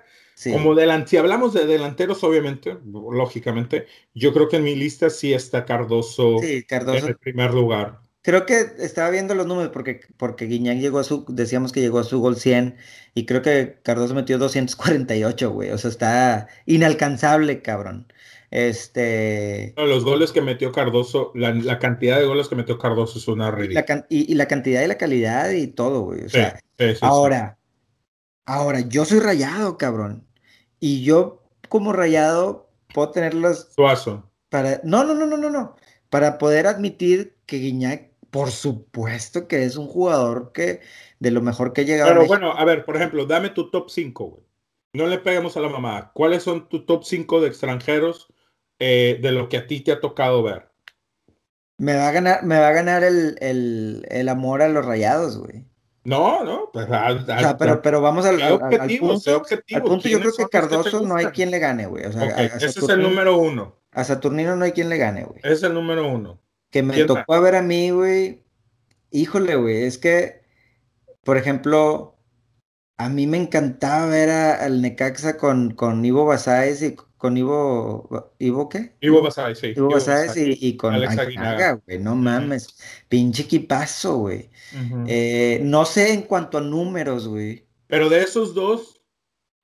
como delante, si hablamos de delanteros, obviamente, lógicamente, yo creo que en mi lista sí está Cardoso, sí, Cardoso. en el primer lugar. Creo que estaba viendo los números porque, porque Guiñán llegó a su, decíamos que llegó a su gol 100 y creo que Cardoso metió 248, güey. O sea, está inalcanzable, cabrón. Este. los goles que metió Cardoso, la, cantidad de goles que metió Cardoso es una ridícula. y, la cantidad y la calidad y todo, güey. O sea, ahora, ahora, yo soy rayado, cabrón. Y yo, como rayado, puedo tenerlos. Suazo. Para. No, no, no, no, no, no. Para poder admitir que Guiñac, por supuesto que es un jugador que de lo mejor que ha llegado. Pero bueno, a ver, por ejemplo, dame tu top 5, güey. No le peguemos a la mamá. ¿Cuáles son tu top 5 de extranjeros eh, de lo que a ti te ha tocado ver? Me va a ganar, me va a ganar el, el, el amor a los rayados, güey. No, no, pues, al- O sea, al- pero, pero vamos al, al- al objetivo, sé punto. objetivo. Al punto yo creo ¿Quiénes que Cardoso no hay quien le gane, güey. O sea, Ok, a, a ese es el número uno. a Saturnino no hay quien le gane, güey. Es el número uno. Que me ¿Quién tocó más? ver a mí, güey. Híjole, güey. Es que, por ejemplo, a mí me encantaba ver a- al Necaxa con, con Ivo Basáez y con Ivo. ¿Ivo qué? Ivo Basay, sí. Ivo Basáez y, y con Alex Aguinaga, güey. No mames. Pinche equipazo, güey. Eh, no sé en cuanto a números, güey. Pero de esos dos,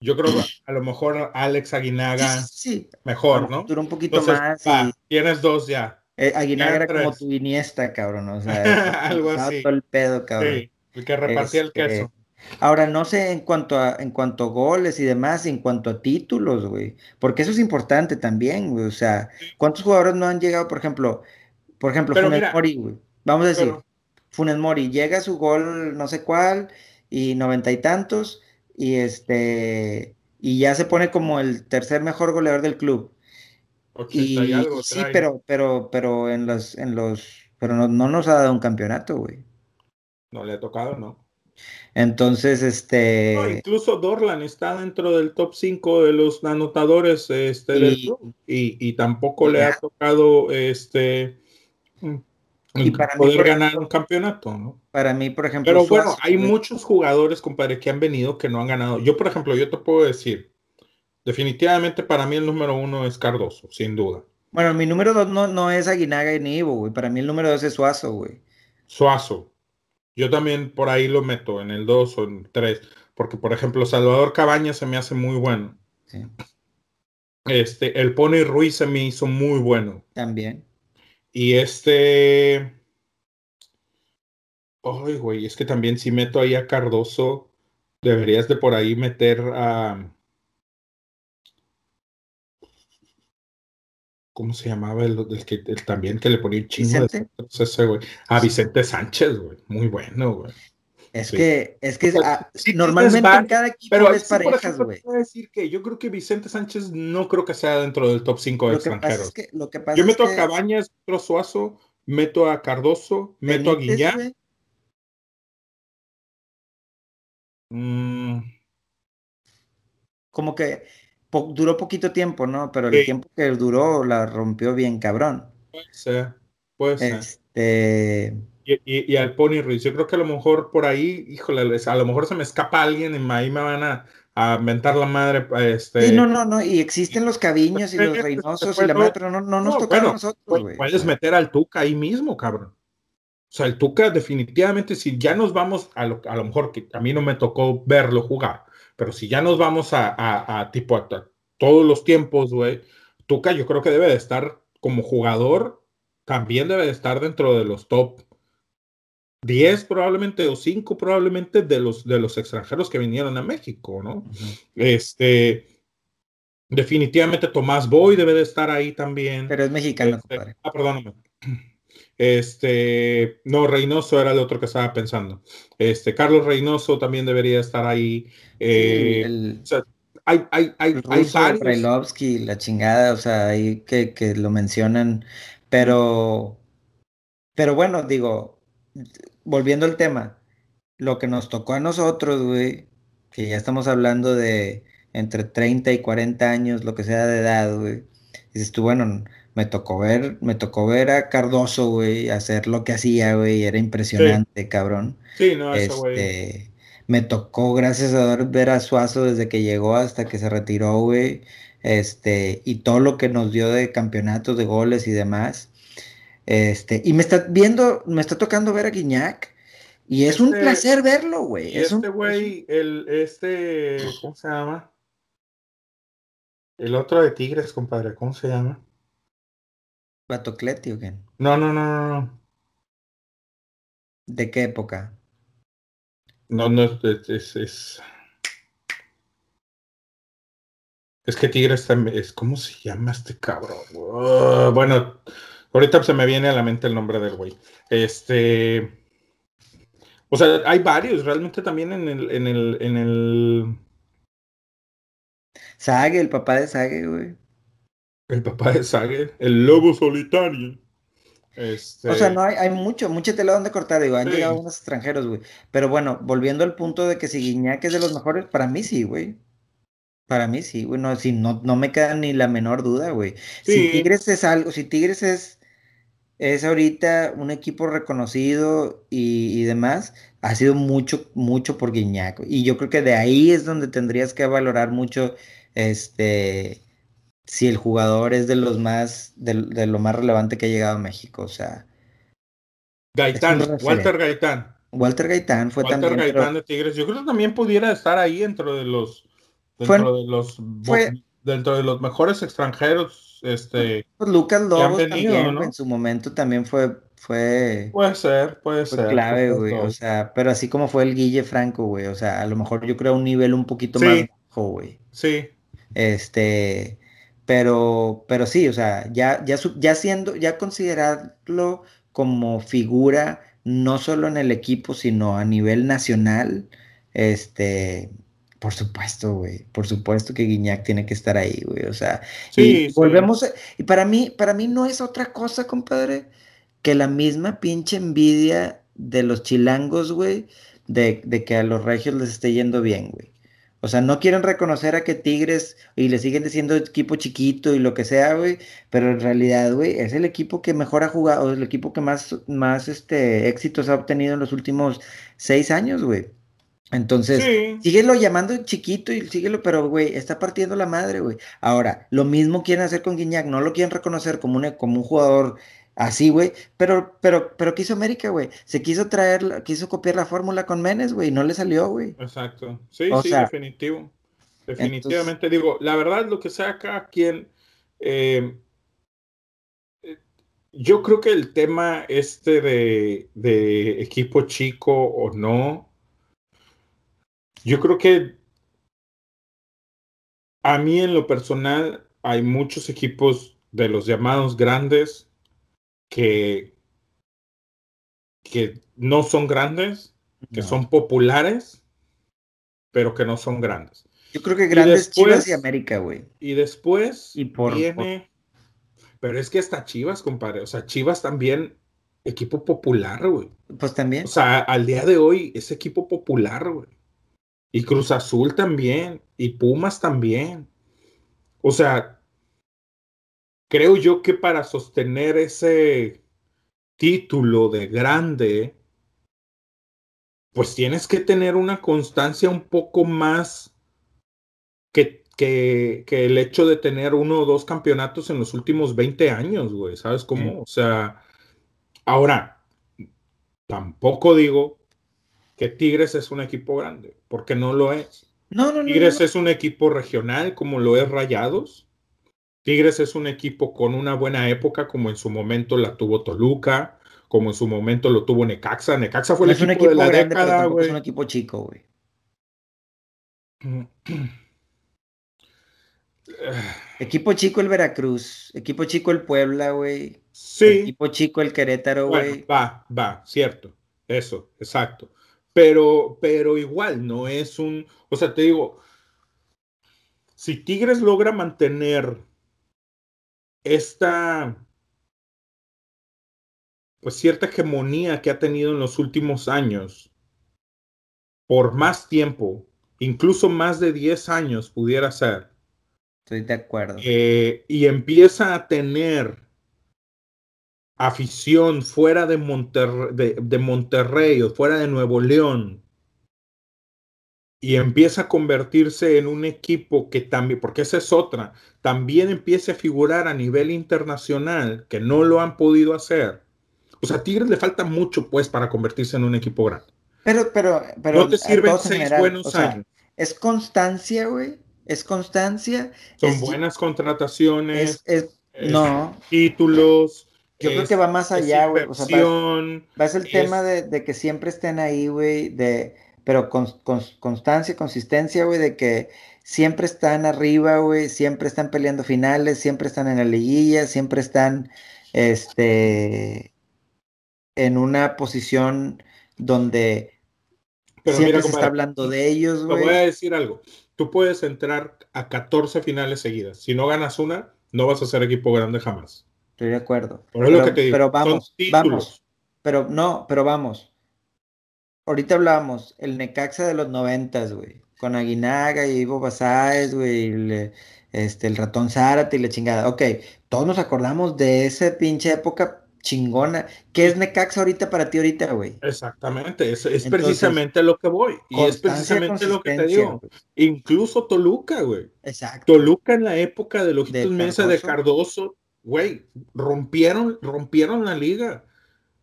yo creo que a lo mejor Alex Aguinaga sí, sí. mejor, ¿no? Duró un poquito Entonces, más y tienes dos ya. eh, Aguinaga era tres. como tu Iniesta, cabrón. O sea, Algo así. todo el pedo, cabrón. Sí, el que repartía el Este, queso. Ahora, no sé en cuanto a, en cuanto a goles y demás, en cuanto a títulos, güey. Porque eso es importante también, güey. O sea, ¿cuántos jugadores no han llegado, por ejemplo, por ejemplo, Pero Funes mira, Mori, güey? Vamos a decir, Pero- Funes Mori llega a su gol no sé cuál y noventa y tantos y este y ya se pone como el tercer mejor goleador del club. 80 y, Y, algo y sí, pero, pero, pero en los, en los, pero no, no nos ha dado un campeonato, güey. No le ha tocado, ¿no? Entonces, este, No, incluso Dorlan está dentro del top 5 de los anotadores este, del Y- club y, y tampoco le ha tocado este Y para poder ganar ejemplo, un campeonato, ¿no? para mí, por ejemplo, Pero bueno, hay muchos jugadores, compadre, que han venido que no han ganado. Yo, por ejemplo, yo te puedo decir, definitivamente para mí el número uno es Cardoso, sin duda. Bueno, mi número dos no, no es Aguinaga ni Ivo, güey. Para mí el número dos es Suazo, güey. Suazo. Yo también por ahí lo meto en el 2 o en 3, porque por ejemplo Salvador Cabañas se me hace muy bueno. Sí, Este, el Pony Ruiz se me hizo muy bueno. también. Y este. Ay, güey, es que también si meto ahí a Cardoso, deberías de por ahí meter a. ¿Cómo se llamaba el, el que el también que le ponía un chingo Vicente. ese, güey? A Vicente Sánchez, güey. Muy bueno, güey. Es Sí. que, es que O sea, ah, sí normalmente en cada equipo Pero por parejas, güey. decir que yo creo que Vicente Sánchez no creo que sea dentro del top 5 de extranjeros. es que, lo que pasa Yo es meto que a Cabañas, meto a Suazo, meto a Cardoso, meto a Benítez, güey, Mm, como que po- duró poquito tiempo, ¿no? Pero el Sí. tiempo que duró la rompió bien cabrón. puede ser, puede ser. Este, Y, y- y al Pony Ruiz, yo creo que a lo mejor por ahí, híjole, a lo mejor se me escapa alguien y ahí me van a, a mentar la madre. Este, sí, no, no, no, y existen los Caviños y los Reynosos y fue la todo- madre, pero no, no nos No, tocaron a bueno, nosotros, Pu- güey. Puedes meter al Tuca ahí mismo, cabrón. O sea, el Tuca definitivamente, si ya nos vamos a lo, a lo mejor que a mí no me tocó verlo jugar, pero si ya nos vamos a, a- a tipo a, todos los tiempos, güey, Tuca yo creo que debe de estar como jugador, también debe de estar dentro de los top 10 probablemente o 5 probablemente de los, de los extranjeros que vinieron a México, ¿no? Este, definitivamente Tomás Boy debe de estar ahí también. Pero es mexicano, Este, ah, perdóname. Este, no, Reynoso era el otro que estaba pensando. Este, Carlos Reynoso también debería estar ahí. Eh, el, o sea, hay, hay, hay, hay varios. La chingada, o sea, ahí que, que lo mencionan, pero, pero bueno, digo, volviendo al tema, lo que nos tocó a nosotros, güey, que ya estamos hablando de entre 30 y 40 años, lo que sea de edad, güey, dices tú, bueno, me tocó ver, me tocó ver a Cardoso, güey, hacer lo que hacía, güey, era impresionante, cabrón. Sí, no, ese güey. Este, me tocó, gracias a Dios, ver a Suazo desde que llegó hasta que se retiró, güey. Este, y todo lo que nos dio de campeonatos, de goles y demás. Este, y me está viendo, me está tocando ver a Guiñac. Y es un Este- placer verlo, güey. Es este güey, el, este, ¿cómo se llama? El otro de Tigres, compadre, ¿cómo se llama? Batocleti, ¿o qué? No, no, no, no. ¿De qué época? No, no, es, es, es, es que Tigres también, es, ¿cómo se llama este cabrón? Ah, bueno, ahorita se me viene a la mente el nombre del güey. Este, o sea, hay varios realmente también en el, en el, en el, Sague, el papá de Sague, güey. El papá de Sague, el lobo solitario. Este... O sea, no hay, hay mucho, mucha tela donde cortar, digo, han llegado unos extranjeros, güey. Pero bueno, volviendo al punto de que si Guiñac es de los mejores, para mí sí, güey. Para mí sí, güey, no, no, no me queda ni la menor duda, güey. Si Tigres es algo, si Tigres es, es ahorita un equipo reconocido y, y demás, ha sido mucho, mucho por Guiñac. Y yo creo que de ahí es donde tendrías que valorar mucho, este, si el jugador es de los más, de, lo más relevante que ha llegado a México, o sea. Gaitán, Walter Gaitán. Walter Gaitán fue Walter también. Gaitán de Tigres. Yo creo que también pudiera estar ahí dentro de los, dentro de los, dentro de los mejores extranjeros, este. Pues Lucas Lobos también, en su momento también fue, fue. Puede ser, puede ser. Clave, güey. O sea, pero así como fue el Guille Franco, güey. O sea, a lo mejor yo creo un nivel un poquito más bajo, güey. Sí. Este pero, pero sí, o sea, ya, ya, ya siendo, ya considerarlo como figura, no solo en el equipo, sino a nivel nacional, este, por supuesto, güey, por supuesto que Guiñac tiene que estar ahí, güey, o sea, y volvemos, y para mí, para mí no es otra cosa, compadre, que la misma pinche envidia de los chilangos, güey, de, de que a los regios les esté yendo bien, güey. O sea, no quieren reconocer a que Tigres y le siguen diciendo equipo chiquito y lo que sea, güey. Pero en realidad, güey, es el equipo que mejor ha jugado, el equipo que más, más este, éxitos ha obtenido en los últimos seis años, güey. Entonces, síguelo llamando chiquito y síguelo, pero, güey, está partiendo la madre, güey. Ahora, lo mismo quieren hacer con Guiñac, no lo quieren reconocer como un, como un jugador Así, güey. Pero, pero, pero, ¿qué hizo América, güey? Se quiso traer, quiso copiar la fórmula con Menes, güey, y no le salió, güey. Exacto. Sí, sí, definitivo. Definitivamente, digo, la verdad, lo que sea acá, quien. Eh, eh, yo creo que el tema este de, de equipo chico o no, yo creo que a mí en lo personal hay muchos equipos de los llamados grandes que, que no son grandes, que son populares, pero que no son grandes. Yo creo que grandes Chivas y América, güey. Y después y por, viene. Pero es que hasta Chivas, compadre. O sea, Chivas también, equipo popular, güey. Pues también. O sea, al día de hoy es equipo popular, güey. Y Cruz Azul también. Y Pumas también. O sea, creo yo que para sostener ese título de grande, pues tienes que tener una constancia un poco más que, que, que, el hecho de tener uno o dos campeonatos en los últimos 20 años, güey, ¿sabes cómo? O sea, ahora, tampoco digo que Tigres es un equipo grande, porque no lo es. No, no, Tigres es un equipo regional como lo es Rayados. Tigres es un equipo con una buena época, como en su momento la tuvo Toluca, como en su momento lo tuvo Necaxa. Necaxa fue el equipo, de la década, güey. Es un equipo chico, güey. equipo chico el Veracruz, equipo chico el Puebla, güey. Sí. Equipo chico el Querétaro, güey. va, va, cierto. Eso, exacto. Pero, pero igual, no es un. O sea, te digo, si Tigres logra mantener esta, pues cierta hegemonía que ha tenido en los últimos años, por más tiempo, incluso más de 10 años pudiera ser. Estoy de acuerdo. Eh, y empieza a tener afición fuera de, de Monterrey o fuera de Nuevo León y empieza a convertirse en un equipo que también, porque esa es otra, también empiece a figurar a nivel internacional, que no lo han podido hacer. O sea, a Tigres le falta mucho, pues, para convertirse en un equipo grande. Pero, pero, pero. No te sirven seis buenos años. es constancia, güey. Es constancia. Son buenas contrataciones. Es, no. Títulos. Yo creo que va más allá, güey. O sea, va, a ser el tema de, de que siempre estén ahí, güey, de pero con, constancia, consistencia, güey, de que siempre están arriba, güey, siempre están peleando finales, siempre están en la liguilla, siempre están, este, en una posición donde siempre se está hablando de ellos, güey. Te voy a decir algo, tú puedes entrar a 14 finales seguidas, si no ganas una, no vas a ser equipo grande jamás. Estoy de acuerdo. pero, vamos, vamos. Pero no, pero vamos. Ahorita hablábamos, el Necaxa de los noventas, güey. Con Aguinaga y Ivo Basáez, güey. este, el ratón Zárate y la chingada. Ok, todos nos acordamos de esa pinche época chingona. ¿Qué es Necaxa ahorita para ti ahorita, güey? Exactamente, es, es precisamente lo que voy. Y es precisamente lo que te digo. Incluso Toluca, güey. Exacto. Toluca en la época de los Mesa de Cardoso, güey, rompieron, rompieron la liga.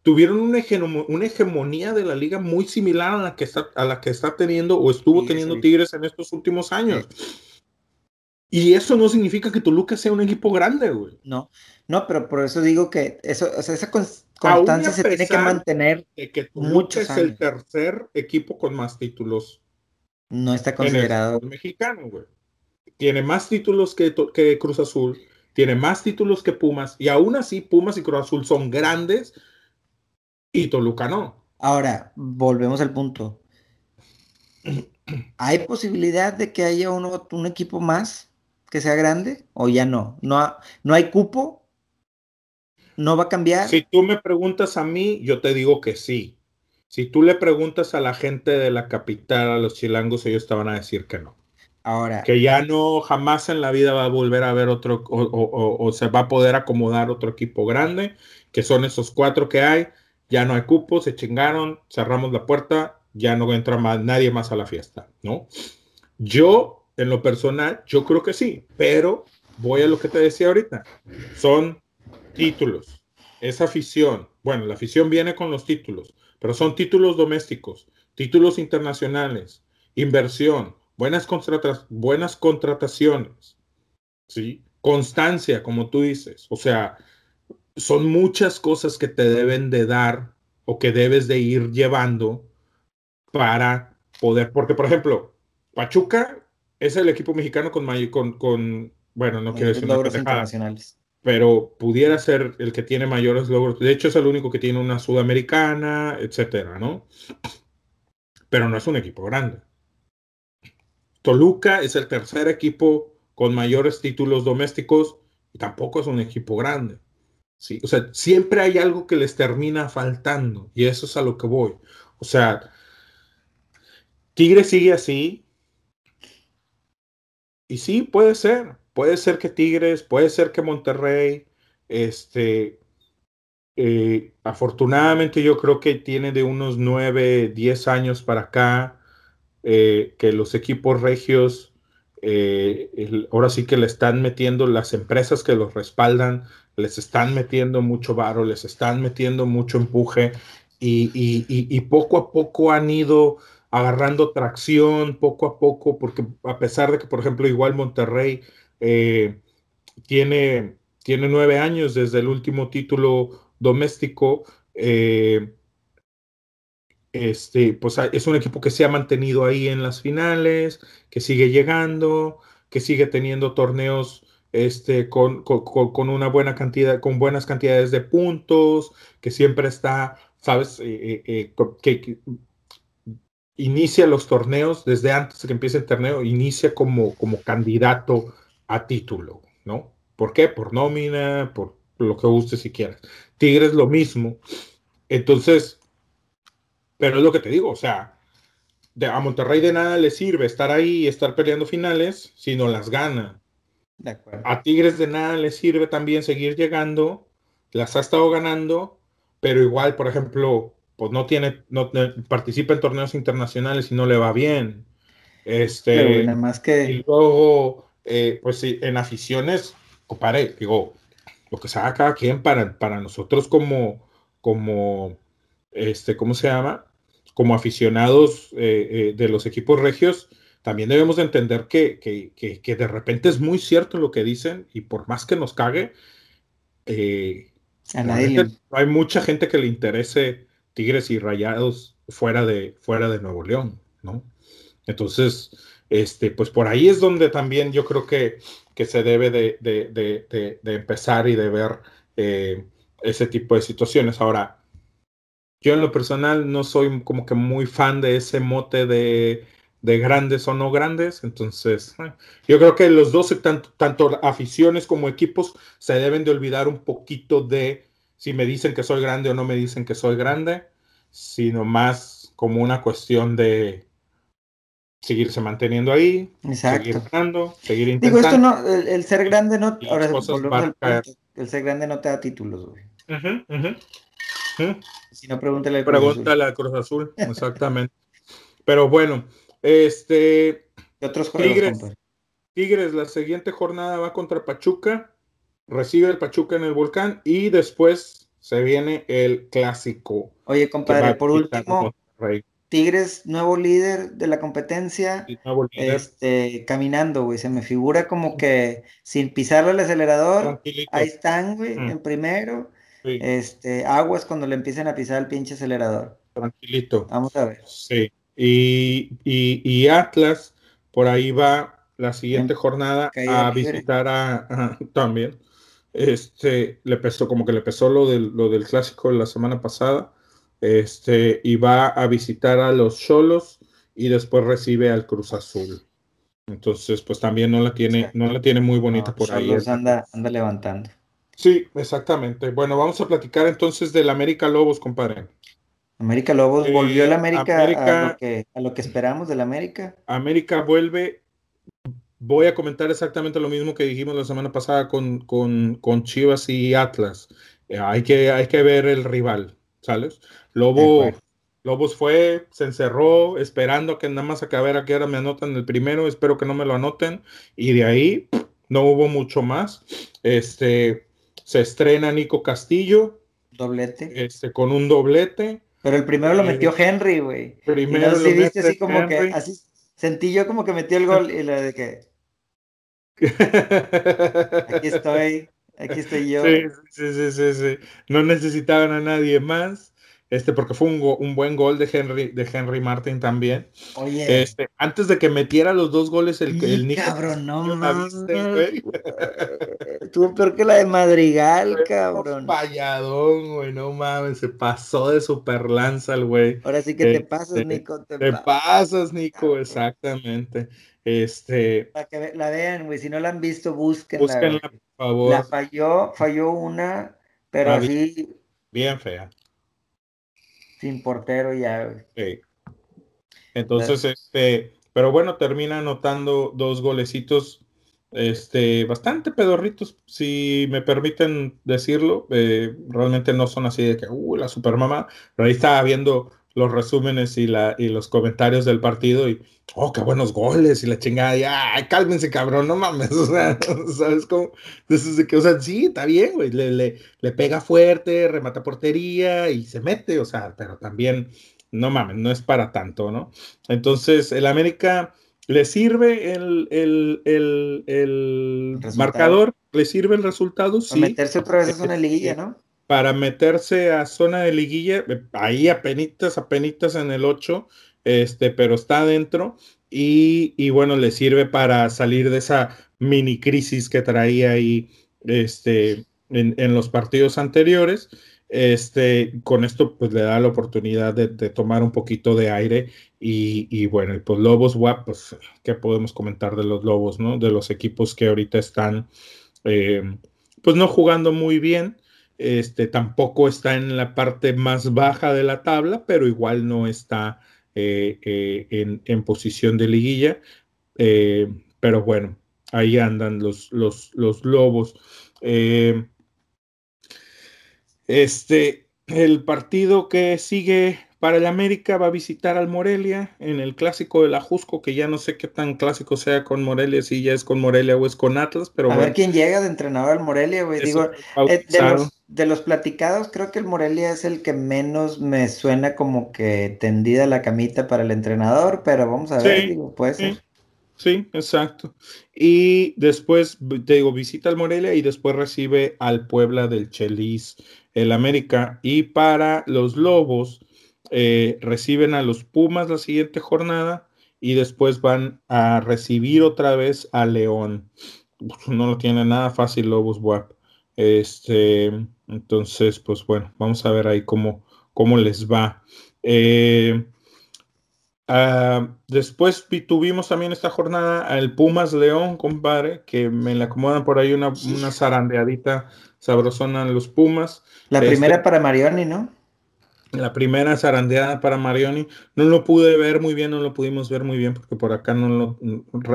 Tuvieron una, hegemonía de la liga muy similar a la que está, a la que está teniendo o estuvo teniendo Tigres en estos últimos años. Y eso no significa que Toluca sea un equipo grande, güey. No, no, pero por eso digo que eso, o sea, esa constancia se tiene que mantener. De que Toluca es el tercer equipo con más títulos. No está considerado. mexicano, güey. Tiene más títulos que, que Cruz Azul, tiene más títulos que Pumas, y aún así Pumas y Cruz Azul son grandes y Toluca no. Ahora, volvemos al punto. ¿Hay posibilidad de que haya uno, un equipo más que sea grande o ya no? ¿No, no hay cupo? ¿No va a cambiar? Si tú me preguntas a mí, yo te digo que sí. Si tú le preguntas a la gente de la capital, a los chilangos, ellos te van a decir que no. Ahora. Que ya no, jamás en la vida va a volver a haber otro, o, se va a poder acomodar otro equipo grande, que son esos cuatro que hay. Ya no hay cupo, se chingaron, cerramos la puerta, ya no entra más, nadie más a la fiesta, ¿no? Yo, en lo personal, yo creo que sí, pero voy a lo que te decía ahorita. Son títulos, es afición. Bueno, la afición viene con los títulos, pero son títulos domésticos, títulos internacionales, inversión, buenas, buenas contrataciones, ¿sí? Constancia, como tú dices. O sea, son muchas cosas que te deben de dar o que debes de ir llevando para poder, porque por ejemplo, Pachuca es el equipo mexicano con, con, con bueno, no quiero decir logros internacionales pero pudiera ser el que tiene mayores logros. De hecho, es el único que tiene una sudamericana, etcétera, ¿no? Pero no es un equipo grande. Toluca es el tercer equipo con mayores títulos domésticos y tampoco es un equipo grande. ¿Sí? O sea, siempre hay algo que les termina faltando y eso es a lo que voy. O sea, Tigre sigue así. Y sí, puede ser, Puede ser que Tigres, puede ser que Monterrey, este, eh, afortunadamente yo creo que tiene de unos 9, 10 años para acá eh, que los equipos regios eh, ahora sí que le están metiendo las empresas que los respaldan, les están metiendo mucho varo, les están metiendo mucho empuje y, y poco a poco han ido agarrando tracción, poco a poco, porque a pesar de que, por ejemplo, igual Monterrey eh, tiene, tiene nueve años desde el último título doméstico. Eh, este, pues es un equipo que se ha mantenido ahí en las finales, que sigue llegando, que sigue teniendo torneos este, con, una buena cantidad, con buenas cantidades de puntos, que siempre está, sabes, eh, que, inicia los torneos desde antes de que empiece el torneo, inicia como, como candidato a título, ¿no? ¿Por qué? Por nómina, por lo que guste si quieras. Tigres lo mismo. Entonces, pero es lo que te digo, o sea, de, a Monterrey de nada le sirve estar ahí y estar peleando finales si no las gana. A Tigres de nada le sirve también seguir llegando, las ha estado ganando, pero igual, por ejemplo, pues no tiene, no, participa en torneos internacionales y no le va bien. Este, nada más que... Y luego eh, pues sí, en aficiones, compadre, digo, lo que sabe cada quien para, para nosotros como, como, este, ¿cómo se llama? Como aficionados eh, eh, de los equipos regios, también debemos de entender que, que, que, de repente es muy cierto lo que dicen y por más que nos cague, A nadie hay mucha gente que le interese Tigres y Rayados fuera de, fuera de Nuevo León, ¿no? Entonces, este, pues por ahí es donde también yo creo que, que se debe de, de, de, empezar y de ver eh, ese tipo de situaciones. Ahora, yo en lo personal no soy como que muy fan de ese mote de, de grandes o no grandes. Entonces, eh, yo creo que los dos, tanto, tanto aficiones como equipos, se deben de olvidar un poquito de si me dicen que soy grande o no me dicen que soy grande, sino más como una cuestión de seguirse manteniendo ahí, seguir ganando, seguir intentando. Digo, esto no, el, ser grande no, ahora el ser grande no te da títulos, güey. Si no, pregúntale a Cruz Pregúntale a Cruz Azul, exactamente. Pero bueno, este. otros Tigres, Tigres, la siguiente jornada va contra Pachuca, recibe el Pachuca en el volcán y después se viene el clásico. Oye, compadre, por último, Tigres, nuevo líder de la competencia, este, caminando, güey. Se me figura como que sin pisarle el acelerador, ahí están, güey, mm. en primero. Este, aguas cuando le empiecen a pisar el pinche acelerador. Tranquilito. Vamos a ver. Sí. Y, Atlas, por ahí va la siguiente jornada a visitar a, también. Este, le pesó, como que le pesó lo del, lo del clásico de la semana pasada este, y va a visitar a los Cholos y después recibe al Cruz Azul. Entonces, pues también no la tiene, no la tiene muy bonita por ahí. Anda, anda levantando. Sí, exactamente. Bueno, vamos a platicar entonces del América Lobos, compadre. América Lobos volvió la América, a, lo que, a, lo que, esperamos del América. América vuelve. Voy a comentar exactamente lo mismo que dijimos la semana pasada con, con, con Chivas y Atlas. Eh, hay, que, hay que ver el rival, ¿sales? Lobo, Lobos fue, se encerró esperando que nada más a ver a qué hora me anotan el primero, espero que no me lo anoten, y de ahí no hubo mucho más. Este, se estrena Nico Castillo. Doblete. Este, con un doblete. Pero el primero lo metió Henry, güey. Primero lo viste así como que, así, sentí yo como que metió el gol y lo de que... Aquí estoy, aquí estoy yo. Sí, sí, sí, sí, sí. No necesitaban a nadie más este, porque fue un, un, buen gol de Henry, de Henry Martin también. Oye. Este, antes de que metiera los dos goles el, el Nico. Cabrón, no mames. Estuvo peor que la de Madrigal, cabrón. Falladón, güey, no mames, se pasó de super lanza el güey. Ahora sí que te pasas, este, Nico. Te, pasas, Nico, exactamente. Este. Para que la vean, güey, si no la han visto, búsquenla. Búsquenla, por favor. La falló, falló una, pero así. Bien fea sin portero ya. Sí. Entonces, este, pero bueno, termina anotando dos golecitos este, bastante pedorritos, si me permiten decirlo. Eh, realmente no son así de que, uh, la supermama, pero ahí estaba viendo los resúmenes y, la, y los comentarios del partido y, oh, qué buenos goles y la chingada, ya, cálmense, cabrón, no mames, o sea, ¿sabes cómo? Entonces, que, o sea, sí, está bien, güey, le, le, le, pega fuerte, remata portería y se mete, o sea, pero también, no mames, no es para tanto, ¿no? Entonces, el América le sirve el, el, el, el marcador, le sirve el resultado, sí. meterse otra vez en la liguilla, ¿no? Para meterse a zona de liguilla, eh, ahí apenitas, apenitas en el 8, este, pero está adentro y, bueno, le sirve para salir de esa mini crisis que traía ahí este, en, los partidos anteriores. Este, con esto pues le da la oportunidad de, tomar un poquito de aire y, bueno, pues Lobos WAP, pues qué podemos comentar de los Lobos, ¿no? De los equipos que ahorita están eh, pues no jugando muy bien, este, tampoco está en la parte más baja de la tabla, pero igual no está eh, eh, en, posición de liguilla. Eh, pero bueno, ahí andan los, los, los lobos. este, el partido que sigue para el América va a visitar al Morelia en el clásico de la Jusco, que ya no sé qué tan clásico sea con Morelia, si ya es con Morelia o es con Atlas, pero a ver quién llega de entrenador al Morelia, güey. Digo, eh, de, los, platicados, creo que el Morelia es el que menos me suena como que tendida la camita para el entrenador, pero vamos a ver, digo, puede ser. Sí, exacto. Y después, te digo, visita al Morelia y después recibe al Puebla del Chelis, el América. Y para los Lobos, eh, reciben a los Pumas la siguiente jornada y después van a recibir otra vez a León. No lo tiene nada fácil Lobos WAP. Este, entonces, pues bueno, vamos a ver ahí cómo, cómo les va. Eh, Ah, después tuvimos también esta jornada el Pumas León, compadre, que me le acomodan por ahí una, una zarandeadita sabrosona en los Pumas. La Este- primera para Marioni, ¿no? La primera zarandeada para Marioni. No lo pude ver muy bien, no lo pudimos ver muy bien porque por acá no lo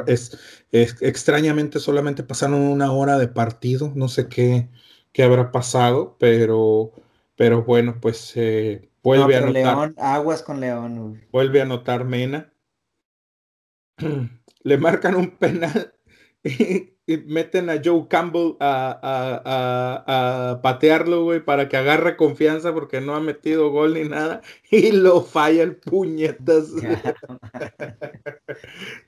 es, es- extrañamente solamente pasaron una hora de partido. No sé qué, qué habrá pasado, pero, pero bueno, pues eh, vuelve no, a anotar, León, aguas con León, güey. vuelve a anotar Mena. Le marcan un penal y, y meten a Joe Campbell a, a- a- a patearlo, güey, para que agarre confianza porque no ha metido gol ni nada y lo falla el puñetas.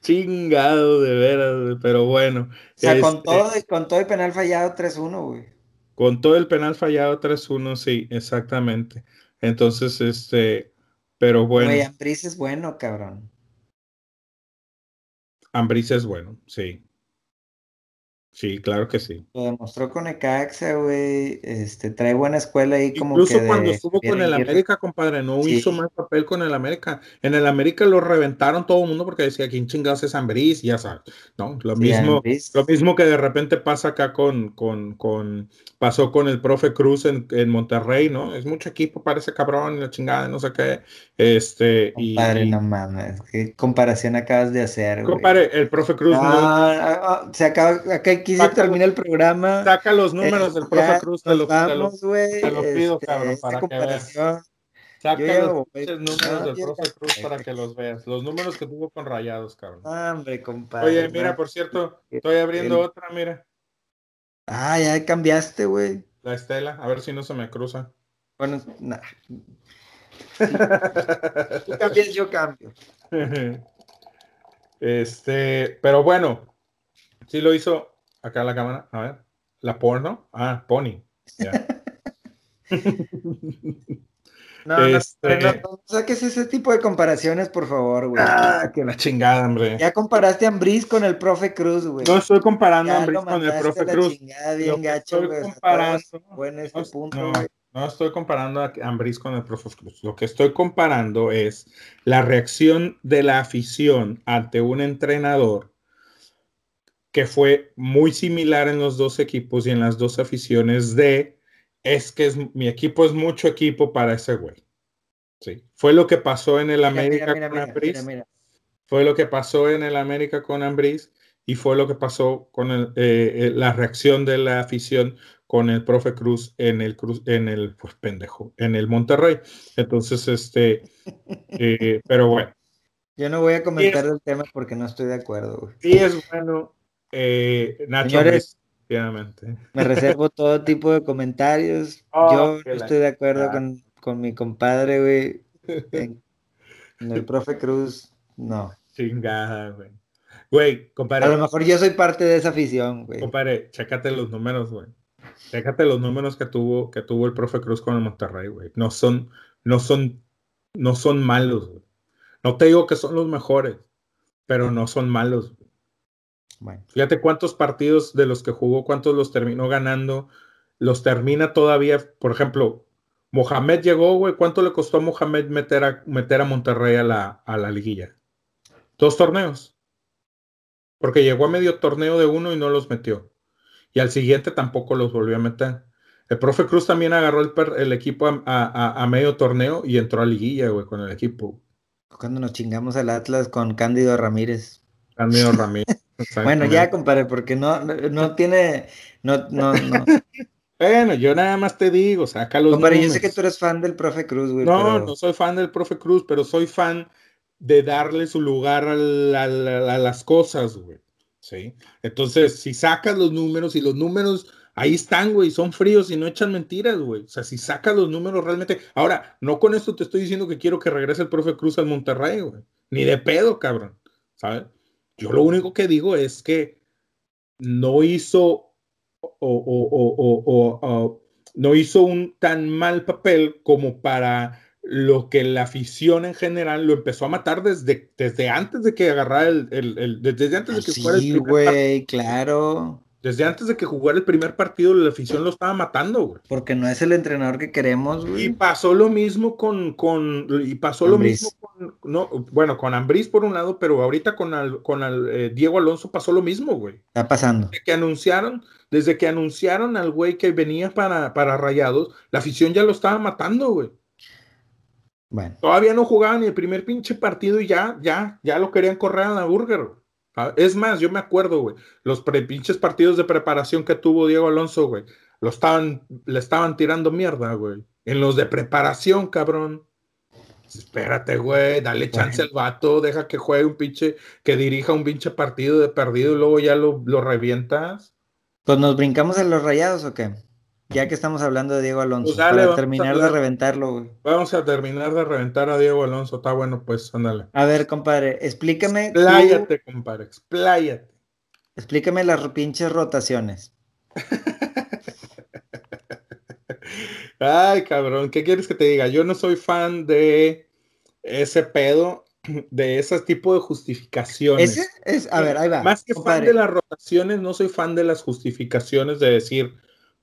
Chingado, de veras, güey, pero bueno. O sea, con este, todo, con todo el penal fallado 3-1, güey. Con todo el penal fallado 3-1, sí, exactamente. Entonces, este, pero bueno, Güey, es bueno, cabrón. Ambriz es bueno, sí. Sí, claro que sí. Lo demostró con Necaxa, güey. Este, trae buena escuela ahí como Incluso que cuando de estuvo con el. América, compadre, no Sí. hizo mal papel con el América. En el América lo reventaron todo el mundo porque decía, ¿quién chingados es Ambriz? Ya sabes, ¿no? Lo Sí, mismo, lo mismo que de repente pasa acá con, con, con, pasó con el profe Cruz en, en Monterrey, ¿no? Es mucho equipo para ese cabrón y la chingada, no sé qué. Este, Compadre, y- no mames. ¿Qué comparación acabas de hacer, güey? compadre, el profe Cruz No, no, se acaba, acá aquí se Saca- termina el programa. saca los números del Eh, profe Cruz, te los- vamos, te lo pido, Este, cabrón, para que veas. saca los números No, del profe Cruz para que los veas. Los números que tuvo con Rayados, cabrón. Ah, Hombre, compadre. Oye, mira, por cierto, estoy abriendo el- otra, mira, Ah, ya cambiaste, güey. la estela, a ver si no se me cruza. Bueno, nah. Tú cambias, yo cambio. Este, pero bueno, sí lo hizo acá la cámara, a ver, la porno, ah, Pony. ya. No, no, Este- no, no, saques ese tipo de comparaciones, por favor, güey. ah, que la chingada, hombre. Ya comparaste a Ambriz con el profe Cruz, güey. No estoy comparando a Ya Ambriz lo con el profe a la Cruz. chingada bien gacho, estoy comparando- este No, punto, no, estoy comparando a Ambriz con el profe Cruz. Lo que estoy comparando es la reacción de la afición ante un entrenador que fue muy similar en los dos equipos y en las dos aficiones de es que es, mi equipo es mucho equipo para ese güey. Sí. Fue lo que pasó en el Mira, América mira, con mira, mira, mira. Fue lo que pasó en el América con Ambriz y fue lo que pasó con el, eh, eh, la reacción de la afición con el profe Cruz en el Cruz, en el pues pendejo, en el Monterrey. Entonces, este, eh, pero bueno, Yo no voy a comentar el tema porque no estoy de acuerdo, güey. sí es bueno, eh, Nacho Señores. Me reservo todo tipo de comentarios. Oh, Yo la estoy de acuerdo con, con mi compadre, güey. En, en el profe Cruz, no. Chingada, güey. Güey, A lo compadre, mejor yo soy parte de esa afición, güey. compadre, chécate los números, güey. Chécate los números que tuvo, que tuvo el profe Cruz con el Monterrey, güey. No son, no son, no son malos, güey. No te digo que son los mejores, pero no son malos. Bueno, Fíjate cuántos partidos de los que jugó, cuántos los terminó ganando, los termina todavía. Por ejemplo, Mohamed llegó, güey. ¿Cuánto le costó a Mohamed meter a, meter a Monterrey a la, a la liguilla? Dos torneos. Porque llegó a medio torneo de uno y no los metió. Y al siguiente tampoco los volvió a meter. El profe Cruz también agarró el, per- el equipo a, a- a- a medio torneo y entró a liguilla, güey, con el equipo. cuando nos chingamos al Atlas con Cándido Ramírez. Cándido Ramírez. Bueno, ya, compadre, porque no, no, tiene, no, no, no. Bueno, yo nada más te digo, saca los Compadre, yo sé que tú eres fan del profe Cruz, güey, No, pero no soy fan del profe Cruz, pero soy fan de darle su lugar a, la- la- a las cosas, güey. ¿Sí? Entonces, si sacas los números y los números ahí están, güey, son fríos y no echan mentiras, güey. O sea, si sacas los números realmente. Ahora, no con esto te estoy diciendo que quiero que regrese el profe Cruz al Monterrey, güey. Ni de pedo, cabrón. ¿Sabes? Yo lo único que digo es que no hizo o, o- o- no hizo un tan mal papel como para lo que la afición en general lo empezó a matar desde, desde antes de que agarrara el, el- el- desde antes de que fuera el sí, partido. güey, claro. Desde antes de que jugara el primer partido, la afición lo estaba matando, güey. Porque no es el entrenador que queremos, güey. Y pasó lo mismo con, con y pasó lo mismo con, no, bueno, con Ambriz por un lado, pero ahorita con, al, con al, eh, Diego Alonso pasó lo mismo, güey. Está pasando. Desde que anunciaron, desde que anunciaron al güey que venía para, para Rayados, la afición ya lo estaba matando, güey. Bueno. Todavía no jugaban ni el primer pinche partido y ya, ya, ya lo querían correr a la burger. Ah, es más, yo me acuerdo, güey, los pre pinches partidos de preparación que tuvo Diego Alonso, güey, lo estaban, le estaban tirando mierda, güey. En los de preparación, cabrón. Espérate, güey, dale chance al vato, deja que juegue un pinche, que dirija un pinche partido de perdido y luego ya lo, lo revientas. Pues nos brincamos en los rayados o qué? Ya que estamos hablando de Diego Alonso, pues para terminar de reventarlo, güey. Vamos a terminar de reventar a Diego Alonso, está bueno, pues, ándale. A ver, compadre, explícame. Expláyate, compadre, expláyate. Explícame las pinches rotaciones. Ay, cabrón, ¿qué quieres que te diga? Yo no soy fan de ese pedo, de ese tipo de justificaciones. Ese es, a ver, ahí va. Más que fan de las rotaciones, no soy fan de las justificaciones de decir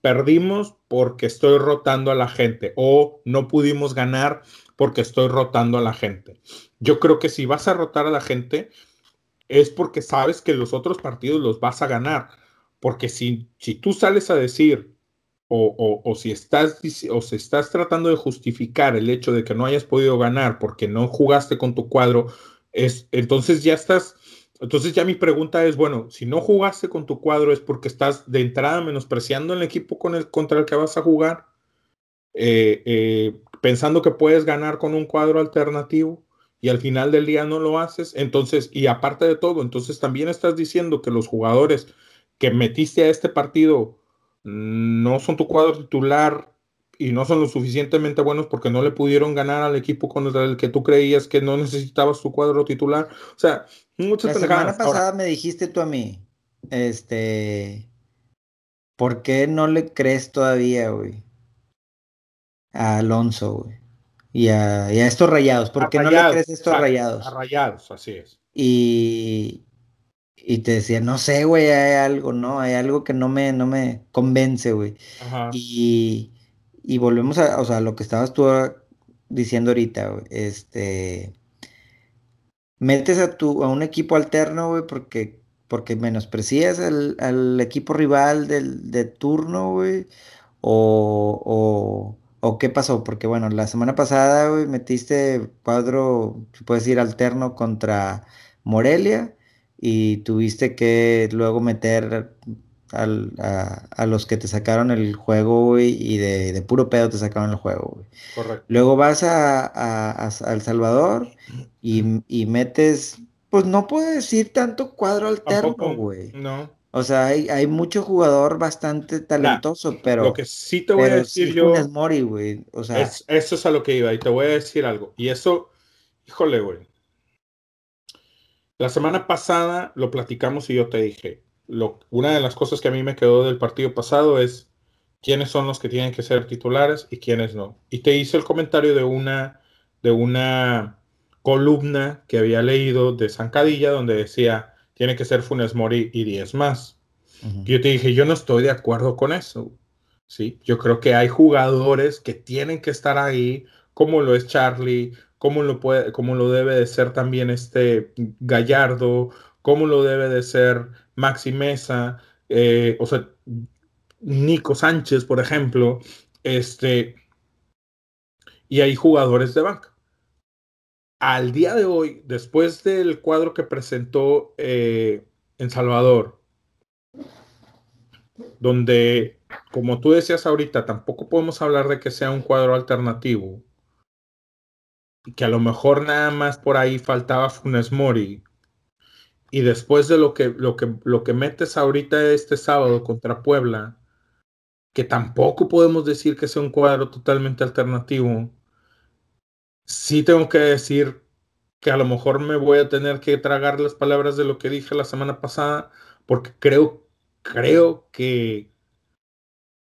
perdimos porque estoy rotando a la gente o no pudimos ganar porque estoy rotando a la gente. Yo creo que si vas a rotar a la gente es porque sabes que los otros partidos los vas a ganar. Porque si, si tú sales a decir o, o, si estás, o si estás tratando de justificar el hecho de que no hayas podido ganar porque no jugaste con tu cuadro, es, entonces ya estás entonces ya mi pregunta es, bueno, si no jugaste con tu cuadro es porque estás de entrada menospreciando el equipo con el, contra el que vas a jugar, eh, eh, pensando que puedes ganar con un cuadro alternativo y al final del día no lo haces. Entonces, y aparte de todo, entonces también estás diciendo que los jugadores que metiste a este partido no son tu cuadro titular y no son lo suficientemente buenos porque no le pudieron ganar al equipo con el que tú creías que no necesitabas tu cuadro titular. O sea, muchas La semana pasada me dijiste tú a mí, este, ¿por qué no le crees todavía, güey? A Alonso, güey. Y a, estos rayados, ¿por qué no le crees a estos rayados? A rayados, así es. Y, y te decía, no sé, güey, hay algo, ¿no? Hay algo que no me, no me convence, güey. Y y volvemos a, o sea, lo que estabas tú diciendo ahorita, este, metes a tu, a un equipo alterno, güey, porque, porque menosprecias al, equipo rival del, de turno, güey, o, o, qué pasó, porque bueno, la semana pasada, güey, metiste cuadro, se puede decir, alterno contra Morelia, y tuviste que luego meter a, los que te sacaron el juego, y de, puro pedo te sacaron el juego, Correcto. Luego vas a, El Salvador y, metes, pues no puedo decir tanto cuadro alterno, güey. No. O sea, hay, mucho jugador bastante talentoso, pero. Lo que sí te voy a decir yo. O sea. eso es a lo que iba, y te voy a decir algo. Y eso, híjole, güey. La semana pasada lo platicamos y yo te dije, una de las cosas que a mí me quedó del partido pasado es quiénes son los que tienen que ser titulares y quiénes no. Y te hice el comentario de una, de una columna que había leído de Zancadilla donde decía tiene que ser Funes Mori y 10 más. yo te dije, yo no estoy de acuerdo con eso. ¿sí? Yo creo que hay jugadores que tienen que estar ahí, como lo es Charlie, como lo, puede, como lo debe de ser también este Gallardo, como lo debe de ser Maxi Mesa, eh, o sea, Nico Sánchez, por ejemplo, este, y hay jugadores de banca. Al día de hoy, después del cuadro que presentó eh, en Salvador, donde, como tú decías ahorita, tampoco podemos hablar de que sea un cuadro alternativo, que a lo mejor nada más por ahí faltaba Funes Mori, y después de lo que, lo que, lo que metes ahorita este sábado contra Puebla, que tampoco podemos decir que sea un cuadro totalmente alternativo, sí tengo que decir que a lo mejor me voy a tener que tragar las palabras de lo que dije la semana pasada, porque creo, creo que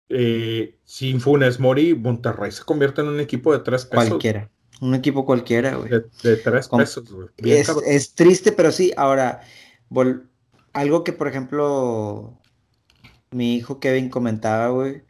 eh, sin Funes Mori, Monterrey se convierte en un equipo de tres pesos. Cualquiera. Un equipo cualquiera, güey. De, tres pesos, güey. Es, triste, pero sí. Ahora, algo que, por ejemplo, mi hijo Kevin comentaba, güey,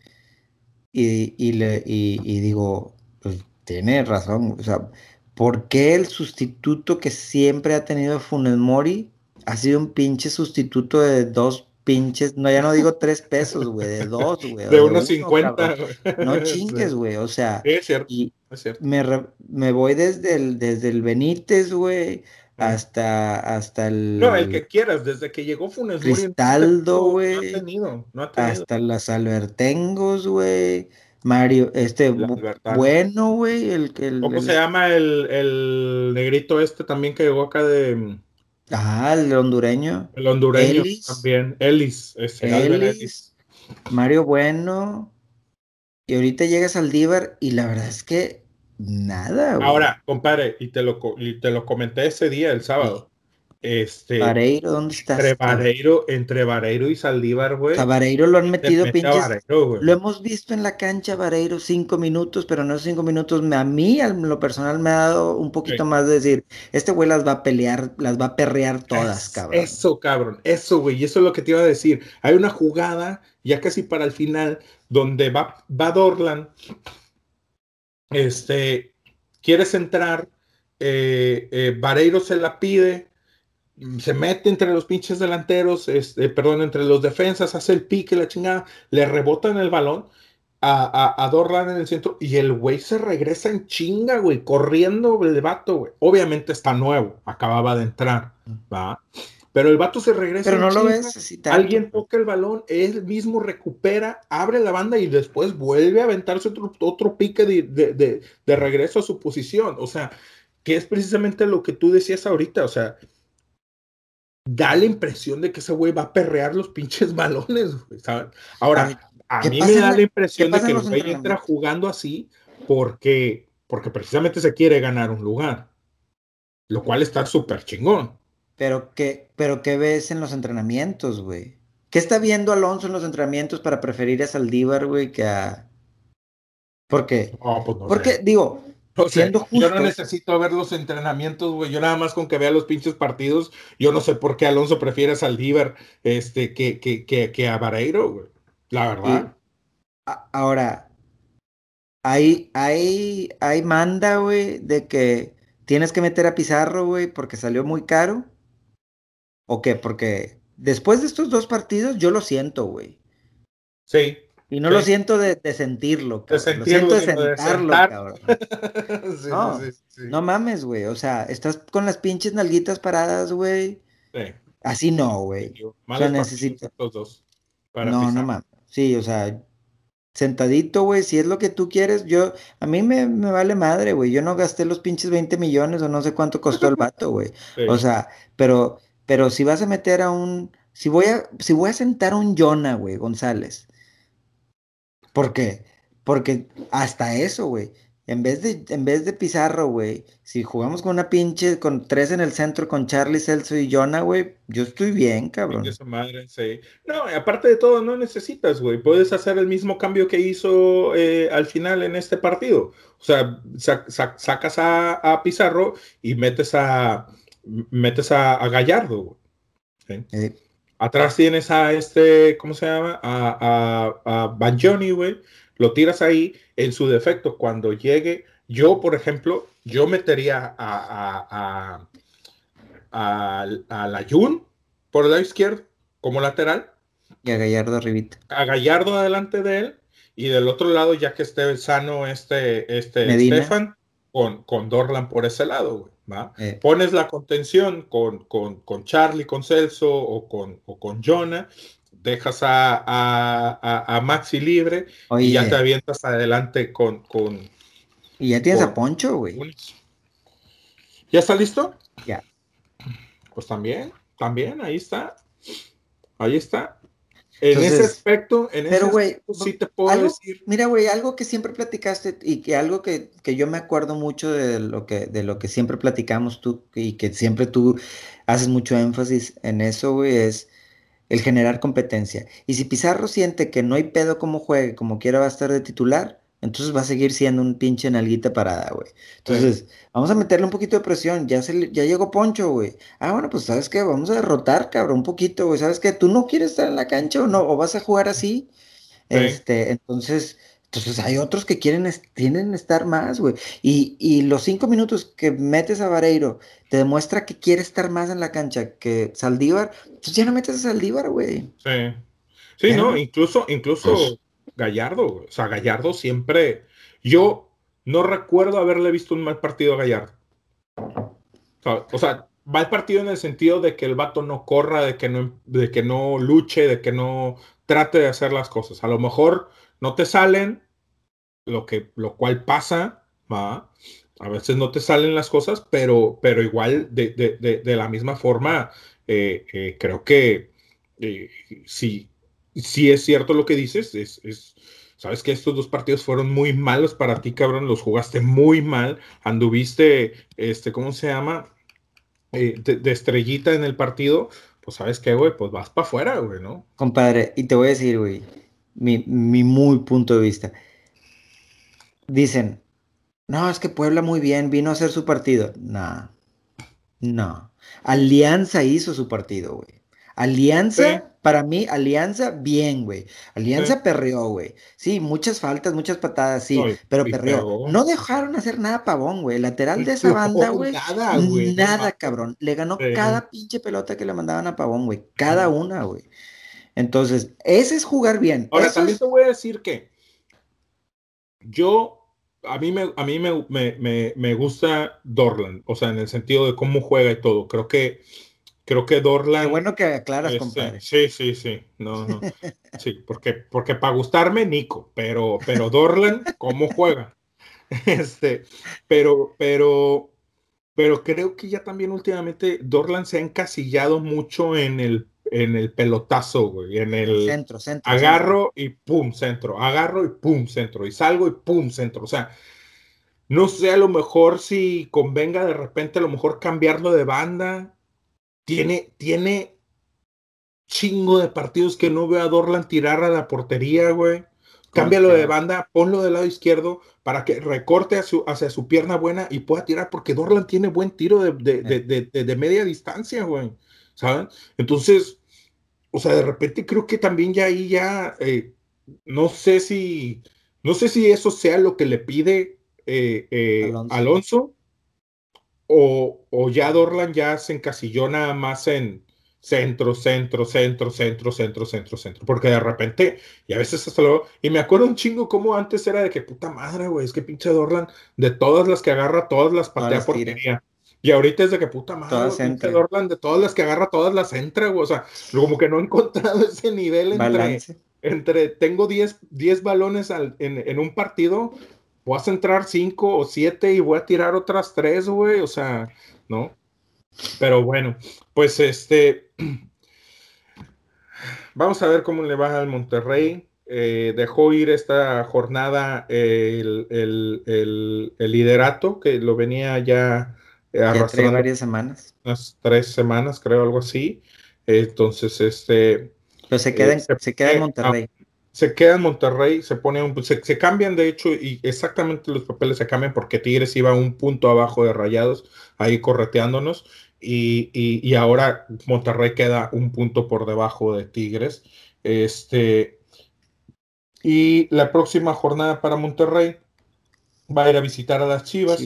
y, y, le, y, y digo, pues tiene razón, o sea, ¿por qué el sustituto que siempre ha tenido Funes Mori ha sido un pinche sustituto de dos pinches, no, ya no digo tres pesos, güey, de dos, güey. De unos cincuenta, No chingues, güey, o sea. Es cierto. Y es cierto. me, re- me voy desde el, desde el Benítez, güey, hasta, hasta el. No, el que quieras, desde que llegó Funes. Cristaldo, güey. No ha tenido, no ha tenido. Hasta las Albertengos, güey. Mario, este, bueno, güey, el que. ¿Cómo el- se llama el, el negrito este también que llegó acá de Ah, el hondureño. el hondureño Ellis. también? Ellis, este, Albert Ellis. Ellis, Mario Bueno. Y ahorita llega Saldívar y la verdad es que nada, güey. Ahora, compadre, y te lo y te lo comenté ese día, el sábado. Este, Vareiro, ¿dónde estás? entre Vareiro, entre Vareiro y Saldívar, güey. A Vareiro lo han metido mete a pinches. Vareiro. Lo hemos visto en la cancha, Vareiro, cinco minutos, pero no cinco minutos. A mí, en lo personal, me ha dado un poquito Sí. más de decir, este güey las va a pelear, las va a perrear todas, Es- cabrón. Eso, cabrón, eso, güey, y eso es lo que te iba a decir. Hay una jugada, ya casi para el final, donde va, va Dorlan, este, quieres entrar, eh, eh, Vareiro se la pide, se mete entre los pinches delanteros, este, perdón, entre los defensas, hace el pique, la chingada, le rebotan el balón a, a, a Dorlan en el centro y el güey se regresa en chinga, güey, corriendo el vato, güey. Obviamente está nuevo, acababa de entrar, ¿va? Pero el vato se regresa. Pero en no lo chinga, ves. Alguien toca el balón, él mismo recupera, abre la banda y después vuelve a aventarse otro, otro pique de, de, de, de regreso a su posición. O sea, que es precisamente lo que tú decías ahorita. O sea, da la impresión de que ese güey va a perrear los pinches balones, güey, ¿saben? Ahora, a ¿qué mí me da la- impresión de que el los güey entra jugando así porque, porque precisamente se quiere ganar un lugar. Lo cual está súper chingón. Pero ¿qué, pero ¿qué ves en los entrenamientos, güey? ¿Qué está viendo Alonso en los entrenamientos para preferir a Saldívar, güey, que a... ¿Por qué? No, pues no Porque, sé. digo, O sea, siendo yo no necesito ver los entrenamientos, güey. Yo nada más con que vea los pinches partidos, yo no sé por qué Alonso prefiere a Saldívar este, que, que, que, que a Vareiro, güey. La verdad. a- ahora, hay, hay, hay manda, güey, de que tienes que meter a Pizarro, güey, porque salió muy caro. ¿O qué? Porque después de estos dos partidos yo lo siento, güey. Sí. Y no Sí. lo siento de, de sentirlo, cabrón. sentirlo, lo siento de sentarlo, sentar. cabrón. sí, No, sí. No mames, güey. O sea, estás con las pinches nalguitas paradas, güey. Sí. Así no, güey. Malos partidos necesita- estos dos. para No, no mames. Sí, o sea, sentadito, güey, si es lo que tú quieres, yo, a mí me, me vale madre, güey. Yo no gasté los pinches 20 millones o no sé cuánto costó el vato, güey. O sea, pero, pero si vas a meter a un, si voy a, si voy a sentar a un Jonah, güey, González. ¿Por qué? Porque hasta eso, güey. En vez de, en vez de Pizarro, güey, si jugamos con una pinche, con tres en el centro, con Charlie, Celso y Jonah, güey, yo estoy bien, cabrón. Su madre, sí. No, aparte de todo, no necesitas, güey. Puedes hacer el mismo cambio que hizo eh, al final en este partido. O sea, sa- sa- sacas a, a Pizarro y metes a metes a, a Gallardo, güey. ¿sí? Eh, Atrás tienes a este, ¿cómo se llama? A, a, a Banjoni, güey. Lo tiras ahí. En su defecto, cuando llegue, yo, por ejemplo, yo metería a, a, a, la Jun por el lado izquierdo como lateral, y a Gallardo arribita. a Gallardo adelante de él, y del otro lado, ya que esté sano este, este Medina. Stefan, con, con Dorlan por ese lado, güey, ¿va? Eh, pones la contención con, con, con Charlie, con Celso o con, o con Jonah, dejas a, a, a, a Maxi libre oye, y ya te avientas adelante con, con y ya tienes a Poncho, güey. ¿Ya está listo? Ya. Pues también, también, ahí está. Ahí está. En ese aspecto, en ese aspecto sí te puedo algo- decir. Mira, güey, algo que siempre platicaste y que algo que, que yo me acuerdo mucho de lo que, de lo que siempre platicamos tú y que siempre tú haces mucho énfasis en eso, güey, es el generar competencia. Y si Pizarro siente que no hay pedo como juegue, como quiera va a estar de titular, entonces va a seguir siendo un pinche nalguita parada, güey. Entonces, vamos a meterle un poquito de presión. Ya, se, ya llegó Poncho, güey. Ah, bueno, pues sabes qué, vamos a derrotar, cabrón, un poquito, güey. ¿Sabes qué? ¿Tú no quieres estar en la cancha o no? ¿O vas a jugar así? Este, entonces, entonces hay otros que quieren, tienen estar más, güey. Y, y, los cinco minutos que metes a Vareiro te demuestra que quiere estar más en la cancha que Saldívar, entonces ya no metes a Saldívar, güey. Sí. Sí, no, incluso, incluso pues Gallardo, o sea, Gallardo siempre, yo no recuerdo haberle visto un mal partido a Gallardo. O sea, mal partido en el sentido de que el vato no corra, de que no, de que no luche, de que no trate de hacer las cosas. A lo mejor no te salen, lo, que, lo cual pasa, ¿va? A veces no te salen las cosas, pero, pero igual de, la misma forma, eh, eh, creo que eh, si, si es cierto lo que dices, es, es, sabes que estos dos partidos fueron muy malos para ti, cabrón, los jugaste muy mal, anduviste, este, ¿cómo se llama? Eh, de, estrellita en el partido, pues sabes qué, güey, pues vas para afuera, güey, ¿no? Compadre, y te voy a decir, güey, mi, mi muy punto de vista. Dicen, no, es que Puebla muy bien, vino a hacer su partido. No, no. Alianza hizo su partido, güey. Alianza, para mí, Alianza, bien, güey. Alianza perreó, güey. Sí, muchas faltas, muchas patadas, sí, pero perreó. No dejaron hacer nada pavón, güey. Lateral de esa banda, güey. Nada, güey. Nada, cabrón. Le ganó cada pinche pelota que le mandaban a pavón, güey. Cada una, güey. Entonces, ese es jugar bien. Ahora, también te voy a decir que yo a mí, me, a mí me, me, me, gusta Dorland, o sea, en el sentido de cómo juega y todo. Creo que Creo que Dorlan. Qué bueno que aclaras, este, compadre. Sí, sí, sí. No, no. Sí, porque, porque para gustarme, Nico, pero, pero Dorlan, ¿cómo juega? Este, pero, pero, pero creo que ya también últimamente Dorlan se ha encasillado mucho en el, en el pelotazo, güey, en el centro, centro. Agarro y pum, centro. Agarro y pum, centro. Y salgo y pum, centro. O sea, no sé a lo mejor si convenga de repente a lo mejor cambiarlo de banda tiene, tiene chingo de partidos que no veo a Dorlan tirar a la portería, güey. Cámbialo de banda, ponlo del lado izquierdo para que recorte hacia su, pierna buena y pueda tirar, porque Dorlan tiene buen tiro de, media distancia, güey. ¿Saben? Entonces, o sea, de repente creo que también ya ahí ya, eh, no sé si, no sé si eso sea lo que le pide eh, eh, Alonso o, ya Dorlan ya se encasilló nada más en centro, centro, centro, centro, centro, centro, centro, porque de repente, y a veces hasta luego, y me acuerdo un chingo como antes era de que puta madre, güey, es que pinche Dorlan, de todas las que agarra, todas las patea portería. Y ahorita es de que puta madre, pinche Dorlan, de todas las que agarra, todas las entra, güey, o sea, como que no he encontrado ese nivel entre, entre tengo 10 balones en, en un partido, voy a centrar cinco o siete y voy a tirar otras tres, güey, o sea, ¿no? Pero bueno, pues este, vamos a ver cómo le va al Monterrey. Eh, dejó ir esta jornada el, liderato que lo venía ya arrastrando. varias semanas. Unas tres semanas, creo, algo así. Entonces, este. Pero se queda, eh, se, queda en Monterrey se queda en Monterrey, se pone un, se, cambian de hecho y exactamente los papeles se cambian porque Tigres iba un punto abajo de Rayados, ahí correteándonos, y, ahora Monterrey queda un punto por debajo de Tigres. Este, y la próxima jornada para Monterrey va a ir a visitar a las Chivas,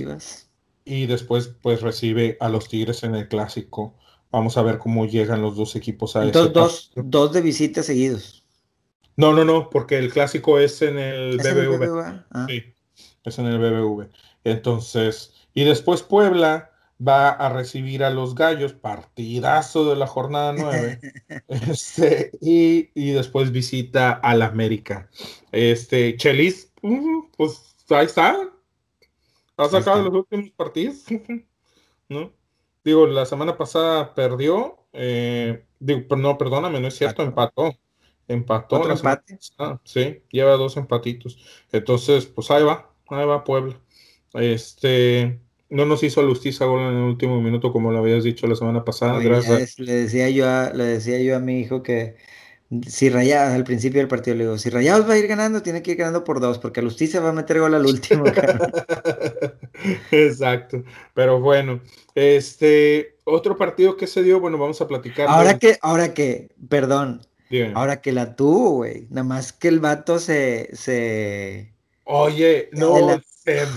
y después pues recibe a los Tigres en el clásico. Vamos a ver cómo llegan los dos equipos a Entonces, dos, dos de visitas seguidos. No, no, no, porque el clásico es en el BBV. Ah. Sí, es en el BBV. Entonces, y después Puebla va a recibir a los gallos, partidazo de la jornada 9. este, y, después visita al América. Este, Chelis, pues ahí está. Ha sacado los últimos partidos. ¿No? Digo, la semana pasada perdió. Eh, digo, no, perdóname, no es cierto, empató. Empató. ¿Otro empate? sí, lleva dos empatitos. Entonces, pues ahí va, ahí va Puebla. Este, no nos hizo Lustiza gol en el último minuto, como lo habías dicho la semana pasada. Gracias. Le decía yo a, le decía yo a mi hijo que Si Rayados, al principio del partido le digo, si Rayados va a ir ganando, tiene que ir ganando por dos, porque Lusticia va a meter gol al último. Exacto. Pero bueno, este otro partido que se dio, bueno, vamos a platicar. Ahora que, ahora que, perdón, ahora que la tuvo, güey, nada más que el vato se, se... Oye, no,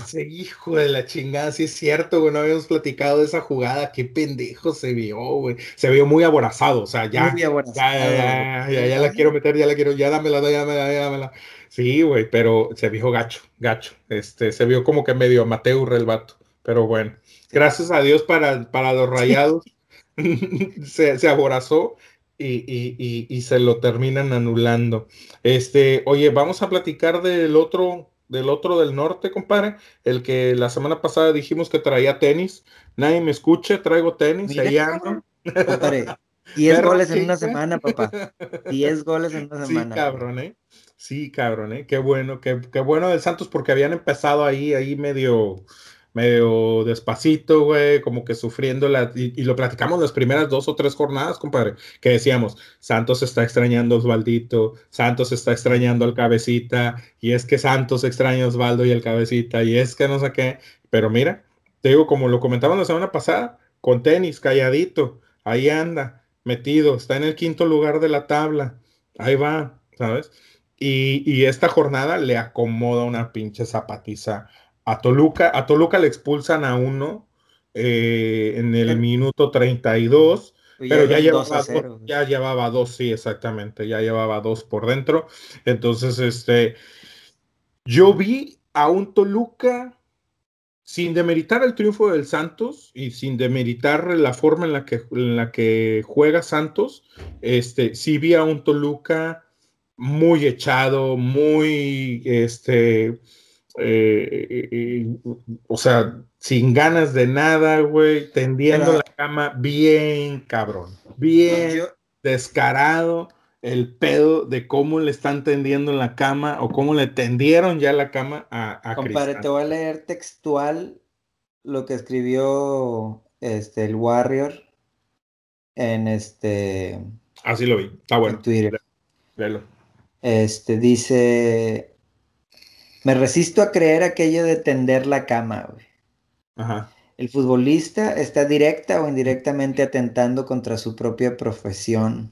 se, hijo de la chingada, sí es cierto, güey, no habíamos platicado de esa jugada, qué pendejo se vio, güey. Se vio muy aborazado, o sea, ya, ya, ya, ya, ya, la quiero meter, ya la quiero, ya dámela, dámela, dámela. Sí, güey, pero se vio gacho, gacho. Este, se vio como que medio amateur el vato, pero bueno. Gracias a Dios para, para los rayados. se, se aborazó y, y, y, y, se lo terminan anulando. Este, oye, vamos a platicar del otro del otro del norte, compadre, el que la semana pasada dijimos que traía tenis. Nadie me escucha, traigo tenis, ahí ando. 10 goles en una semana, papá. 10 goles en una semana. Sí, cabrón, ¿eh? Sí, cabrón, ¿eh? Qué bueno, qué, qué bueno del Santos porque habían empezado ahí, ahí medio, medio despacito, güey, como que sufriendo la, y, lo platicamos las primeras dos o tres jornadas, compadre, que decíamos, Santos está extrañando a Osvaldito, Santos está extrañando al cabecita, y es que Santos extraña a Osvaldo y al cabecita, y es que no sé qué, pero mira, te digo, como lo comentamos la semana pasada, con tenis, calladito, ahí anda, metido, está en el quinto lugar de la tabla, ahí va, ¿sabes? Y, y esta jornada le acomoda una pinche zapatiza a Toluca, a Toluca le expulsan a uno eh, en el minuto 32, pues pero ya, llevaba, dos, ya llevaba dos, sí, exactamente, ya llevaba dos por dentro. Entonces, este, yo vi a un Toluca sin demeritar el triunfo del Santos y sin demeritar la forma en la que, en la que juega Santos, este, sí vi a un Toluca muy echado, muy, este, eh, o sea, sin ganas de nada, güey, tendiendo la cama bien cabrón, bien descarado el pedo de cómo le están tendiendo en la cama o cómo le tendieron ya la cama a, a Compadre, te voy a leer textual lo que escribió este el Warrior en este Así lo vi, está bueno. Twitter. Este dice me resisto a creer aquello de tender la cama, güey. Ajá. El futbolista está directa o indirectamente atentando contra su propia profesión.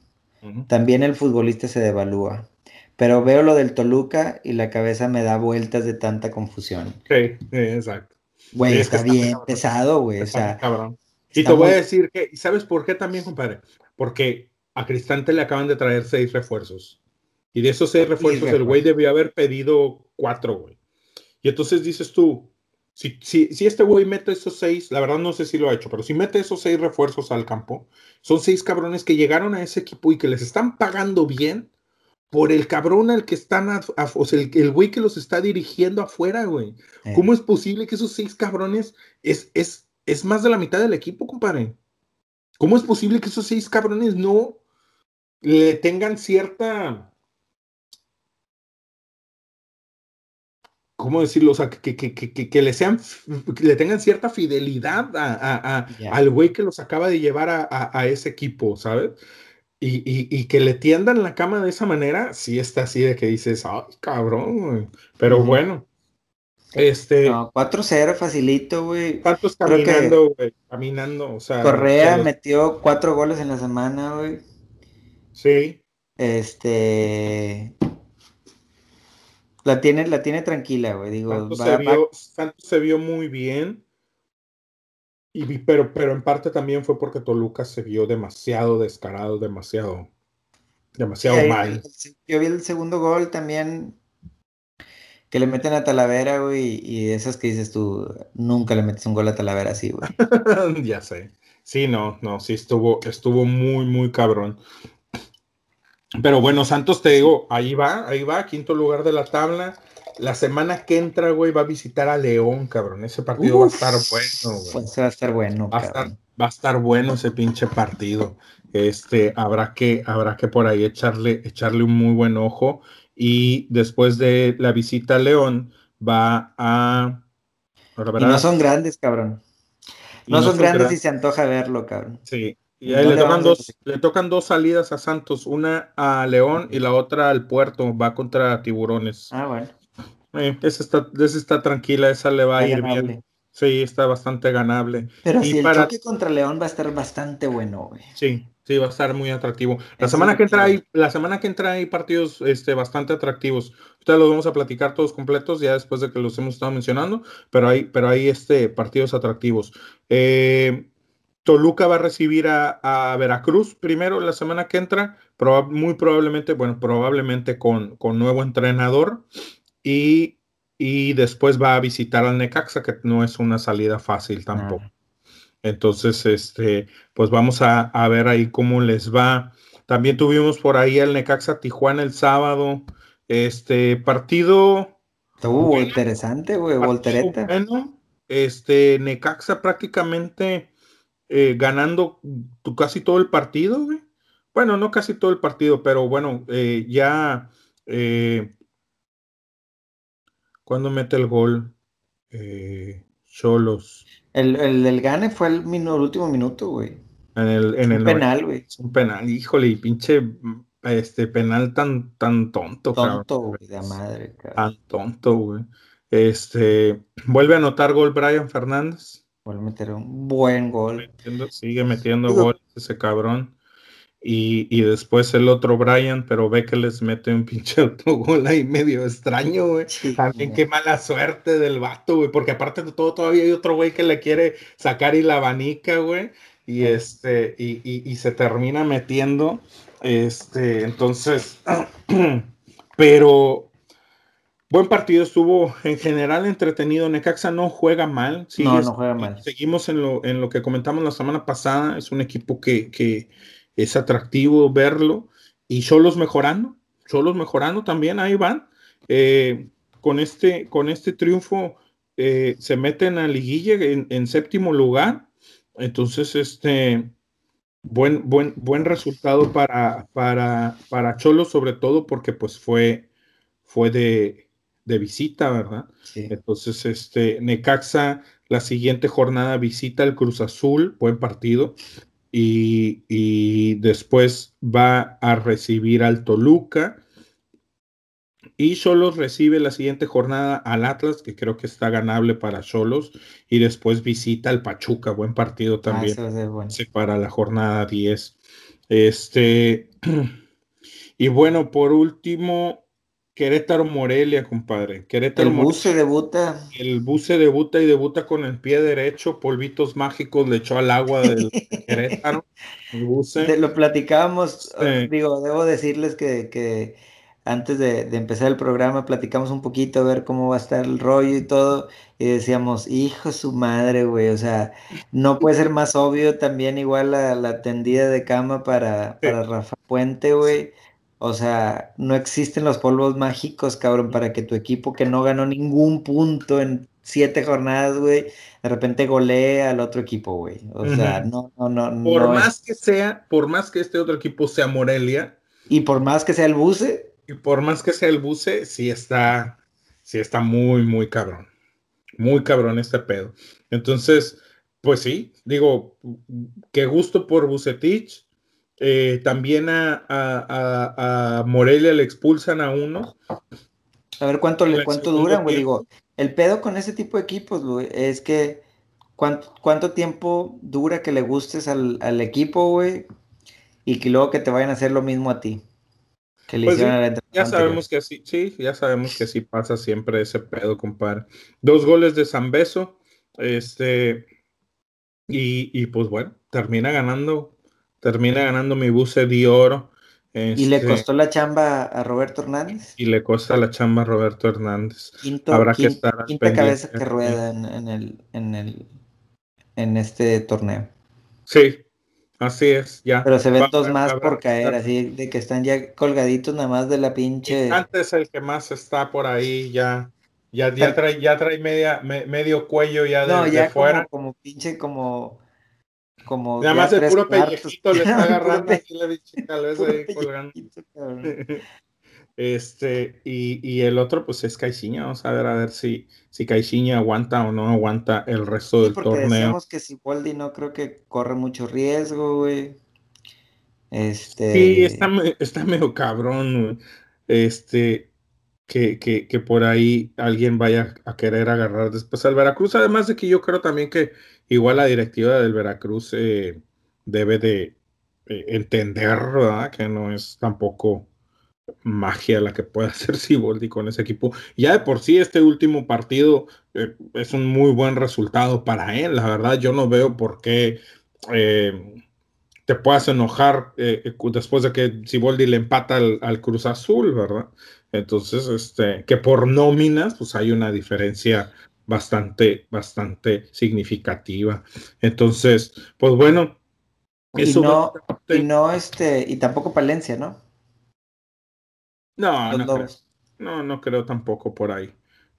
También el futbolista se devalúa. Pero veo lo del Toluca y la cabeza me da vueltas de tanta confusión. Sí, exacto. Güey, está, bien pesado, güey. O sea, cabrón. Y te voy a decir que, ¿sabes por qué también, compadre? Porque a Cristante le acaban de traer seis refuerzos. Y de esos seis refuerzos, el güey debió haber pedido cuatro, güey. Y entonces dices tú, si, si, si este güey mete esos seis, la verdad no sé si lo ha hecho, pero si mete esos seis refuerzos al campo, son seis cabrones que llegaron a ese equipo y que les están pagando bien por el cabrón al que están, o sea, el, güey que los está dirigiendo afuera, güey. Eh. ¿Cómo es posible que esos seis cabrones es, es, es más de la mitad del equipo, compadre? ¿Cómo es posible que esos seis cabrones no le tengan cierta ¿cómo decirlo? O sea, que, que, que, que, le sean, le tengan cierta fidelidad a, al güey que los acaba de llevar a, ese equipo, ¿sabes? Y, y, que le tiendan la cama de esa manera, sí está así de que dices, ay, cabrón, güey. Pero bueno. Este. No, 4-0, facilito, güey. ¿Cuántos caminando, güey? Caminando, o sea. Correa metió cuatro goles en la semana, güey. Sí. Este. La tiene, la tiene tranquila, güey. Digo, Santos, se vio, se vio muy bien. Y, pero, pero en parte también fue porque Toluca se vio demasiado descarado, demasiado, demasiado mal. Yo vi el segundo gol también que le meten a Talavera, güey, y esas que dices tú, nunca le metes un gol a Talavera así, güey. ya sé. Sí, no, no, sí estuvo, estuvo muy, muy cabrón. Pero bueno, Santos, te digo, ahí va, ahí va, quinto lugar de la tabla. La semana que entra, güey, va a visitar a León, cabrón. Ese partido va a estar bueno, güey. Pues va a estar bueno. Va a estar, va a estar, bueno ese pinche partido. Este, habrá que, habrá que por ahí echarle, echarle un muy buen ojo. Y después de la visita a León, va a. Y no son grandes, cabrón. No, son, grandes, y se antoja verlo, cabrón. Sí, Y ahí le tocan, dos, le tocan dos salidas a Santos, una a León y la otra al Puerto, va contra Tiburones. Ah, bueno. Eh, esa, está, esa está tranquila, esa le va a ir bien. Sí, está bastante ganable. Pero si el choque contra León va a estar bastante bueno, güey. Sí, sí, va a estar muy atractivo. La semana que entra hay, la semana que entra hay partidos este, bastante atractivos. Ustedes los vamos a platicar todos completos ya después de que los hemos estado mencionando, pero hay, pero hay este, partidos atractivos. Eh, Toluca va a recibir a, Veracruz primero la semana que entra, muy probablemente, bueno, probablemente con, con nuevo entrenador y, después va a visitar al Necaxa, que no es una salida fácil tampoco. Entonces, este, pues vamos a, ver ahí cómo les va. También tuvimos por ahí al Necaxa Tijuana el sábado. Este partido. Estuvo interesante, güey, voltereta. Bueno, este, Necaxa prácticamente eh, ganando casi todo el partido, Bueno, no casi todo el partido, pero bueno, eh, ya eh, cuando mete el gol, Cholos. El, el, del gane fue el, último minuto, güey. En el, en un penal, güey. Un penal, híjole, y pinche este penal tan, tan tonto, Tonto, güey, de madre, Tan tonto, güey. Este, vuelve a anotar gol Brian Fernández. Vuelve a meter un buen gol. sigue metiendo goles ese cabrón. Y, y, después el otro Brian, pero ve que les mete un pinche autogol ahí medio extraño, güey. También qué mala suerte del vato, güey, porque aparte de todo todavía hay otro güey que le quiere sacar y la abanica, güey. Y este, y, y, y se termina metiendo. Este, entonces, pero Buen partido, estuvo en general entretenido. Necaxa no juega mal. no, no juega mal. Seguimos en lo, en lo que comentamos la semana pasada. Es un equipo que, que es atractivo verlo. Y Cholos mejorando. Cholos mejorando también, ahí van. Eh, con, este, con este triunfo eh, se meten a liguilla en, en, séptimo lugar. Entonces, este buen, buen, buen resultado para, para, para Cholos, sobre todo porque pues fue, fue de, de visita, ¿verdad? Entonces, este, Necaxa, la siguiente jornada visita el Cruz Azul, buen partido, y, después va a recibir al Toluca. Y Cholos recibe la siguiente jornada al Atlas, que creo que está ganable para Cholos. Y después visita al Pachuca, buen partido ah, también. Para la jornada 10. Este. Y bueno, por último, Querétaro Morelia, compadre. Querétaro el buce debuta. El buce debuta y debuta con el pie derecho, polvitos mágicos le echó al agua del Querétaro. El buce. lo platicábamos, digo, debo decirles que, antes de, empezar el programa platicamos un poquito a ver cómo va a estar el rollo y todo, y decíamos, hijo su madre, güey, o sea, no puede ser más obvio también igual la, la tendida de cama para, para Rafa Puente, güey. O sea, no existen los polvos mágicos, cabrón, para que tu equipo que no ganó ningún punto en siete jornadas, güey, de repente golee al otro equipo, güey. O sea, no, no, no. Por más que sea, por más que este otro equipo sea Morelia. Y por más que sea el Buce. Y por más que sea el Buce, sí está, sí está muy, muy cabrón. Muy cabrón este pedo. Entonces, pues sí, digo, qué gusto por Bucetich eh, también a, Morelia le expulsan a uno. A ver cuánto, le, cuánto duran, güey. Digo, el pedo con ese tipo de equipos, güey, es que cuánto, cuánto tiempo dura que le gustes al, equipo, güey, y que luego que te vayan a hacer lo mismo a ti. Que le pues ya sabemos que así, sí, ya sabemos que así pasa siempre ese pedo, compadre. Dos goles de San Beso, este, y, y pues bueno, termina ganando termina ganando mi buce de oro. ¿Y le este, costó la chamba a Roberto Hernández? Y le cuesta la chamba a Roberto Hernández. Habrá que estar quinta cabeza que rueda en, el, en, el, en este torneo. Sí, así es, ya. Pero se ven dos más por caer, así de que están ya colgaditos nada más de la pinche. Antes el que más está por ahí ya. Ya, ya trae, ya trae media, medio cuello ya de, no, ya fuera. como pinche como como Nada más el puro pellejito le está agarrando y la ahí colgando. Este, y, el otro, pues es Caixinha. Vamos a ver a ver si, si Caixinha aguanta o no aguanta el resto del porque torneo. Decíamos que si Waldi no creo que corre mucho riesgo, güey. Este. Sí, está, está medio cabrón, Este, que, que, que, por ahí alguien vaya a querer agarrar después al Veracruz. Además de que yo creo también que igual la directiva del Veracruz eh, debe de eh, entender, ¿verdad? Que no es tampoco magia la que puede hacer Siboldi con ese equipo. Ya de por sí este último partido eh, es un muy buen resultado para él. La verdad yo no veo por qué te puedas enojar después de que Siboldi le empata al, Cruz Azul, ¿verdad? Entonces, este, que por nóminas, pues hay una diferencia bastante, bastante significativa. Entonces, pues bueno. Y no, y no, este, y tampoco Palencia, ¿no? No, no creo, no, no creo tampoco por ahí.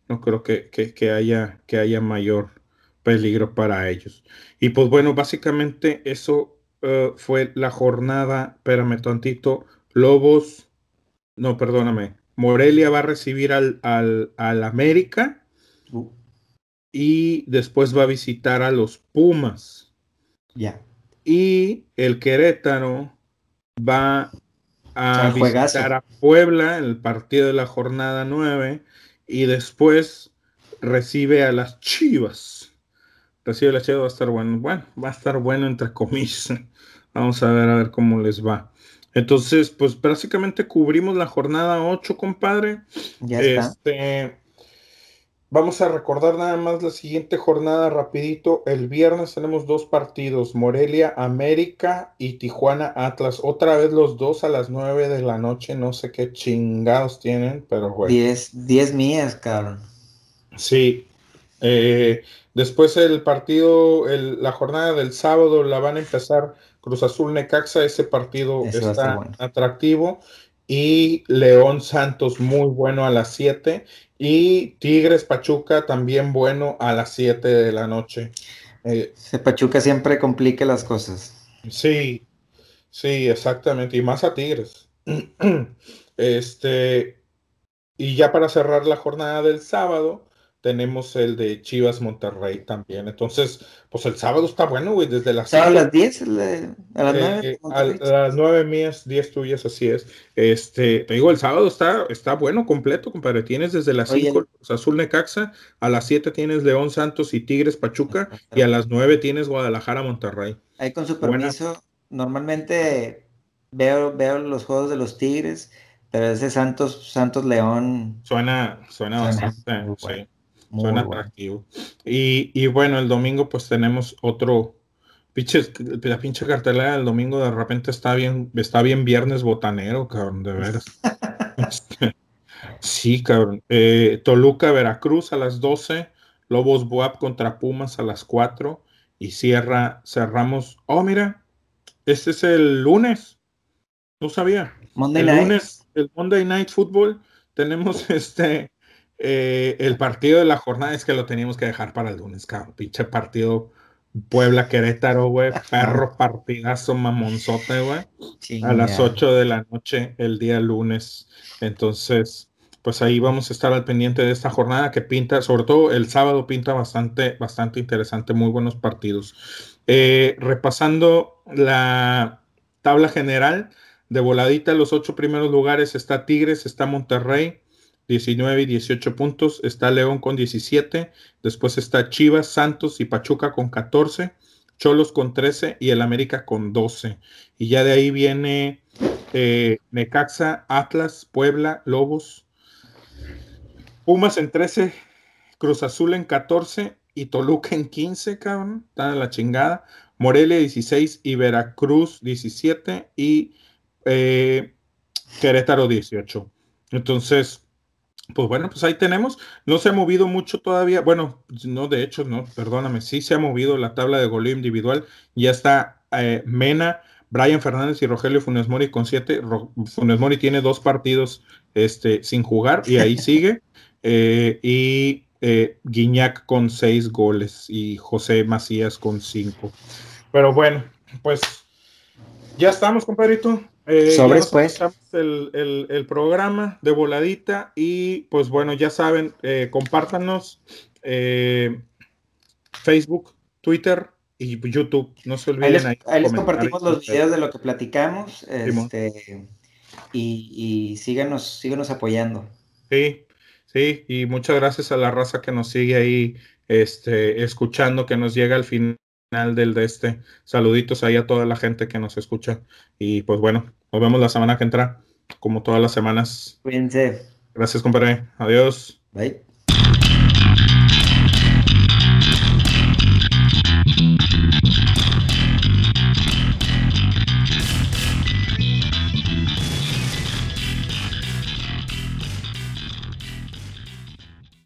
No creo que, que, haya, que haya mayor peligro para ellos. Y pues bueno, básicamente eso eh, fue la jornada, espérame tantito, Lobos, no, perdóname, Morelia va a recibir al, al, al América. Y después va a visitar a los Pumas. Ya. Y el Querétaro va a visitar a Puebla en el partido de la jornada 9 y después recibe a las Chivas. Recibe a las Chivas, va a estar bueno. Bueno, va a estar bueno entre comillas. Vamos a ver a ver cómo les va. Entonces, pues básicamente cubrimos la jornada 8, compadre. Ya está. Este, Vamos a recordar nada más la siguiente jornada rapidito. El viernes tenemos dos partidos, Morelia América y Tijuana Atlas. Otra vez los dos a las nueve de la noche. No sé qué chingados tienen, pero bueno. Diez, diez mías, cabrón. Sí. Eh, después el partido, la jornada del sábado la van a empezar Cruz Azul Necaxa. Ese partido está atractivo. Y León Santos muy bueno a las 7 y Tigres Pachuca también bueno a las 7 de la noche. Eh, Pachuca siempre complica las cosas. Sí, sí, exactamente. Y más a Tigres. este, y ya para cerrar la jornada del sábado, tenemos el de Chivas Monterrey también. Entonces, pues el sábado está bueno, güey, desde las... ¿A las 10? ¿A las 9? Eh, a, las 9 mías, 10 tuyas, así es. Este, te digo, el sábado está, está bueno, completo, compadre. Tienes desde las 5 Azul Necaxa, a las 7 tienes León Santos y Tigres Pachuca, y a las 9 tienes Guadalajara Monterrey. Ahí con su permiso, normalmente veo, veo los juegos de los Tigres, pero ese Santos, Santos León... Suena, suena, bastante, sí. Suena atractivo. Y, y, bueno, el domingo pues tenemos otro. Pinche, la pinche cartelera del domingo de repente está bien, está bien viernes botanero, cabrón, de veras. Este, sí, cabrón. Eh, Toluca, Veracruz a las 12, Lobos Boab contra Pumas a las 4 y cierra, cerramos. Oh, mira, este es el lunes. No sabía. Monday el lunes, el Monday Night Football, tenemos este eh, el partido de la jornada es que lo teníamos que dejar para el lunes, cabrón. Pinche partido Puebla Querétaro, güey. Perro partidazo mamonzote, güey. A las 8 de la noche el día lunes. Entonces, pues ahí vamos a estar al pendiente de esta jornada que pinta, sobre todo el sábado pinta bastante, bastante interesante, muy buenos partidos. Eh, repasando la tabla general, de voladita, los ocho primeros lugares está Tigres, está Monterrey, 19 y 18 puntos. Está León con 17. Después está Chivas, Santos y Pachuca con 14. Cholos con 13 y el América con 12. Y ya de ahí viene eh, Necaxa, Atlas, Puebla, Lobos. Pumas en 13, Cruz Azul en 14 y Toluca en 15, cabrón. Está la chingada. Morelia 16 y Veracruz 17 y eh, Querétaro 18. Entonces, pues bueno, pues ahí tenemos. No se ha movido mucho todavía. Bueno, no, de hecho, no, perdóname. Sí se ha movido la tabla de goleo individual. Ya está eh, Mena, Brian Fernández y Rogelio Funes Mori con siete. Funes Mori tiene dos partidos este, sin jugar y ahí sigue. Eh, y eh, Guiñac con seis goles y José Macías con cinco. Pero bueno, pues ya estamos, compadrito. Eh, Sobres, pues. El, el, el, programa de voladita y pues bueno, ya saben, eh, compártanos eh, Facebook, Twitter y YouTube. No se olviden. Ahí les, ahí les compartimos los videos de lo que platicamos este, y, y síganos, síganos apoyando. Sí, sí, y muchas gracias a la raza que nos sigue ahí este, escuchando, que nos llega al final del de este. Saluditos ahí a toda la gente que nos escucha. Y pues bueno, nos vemos la semana que entra, como todas las semanas. Cuídense. Gracias, compadre. Adiós. Bye.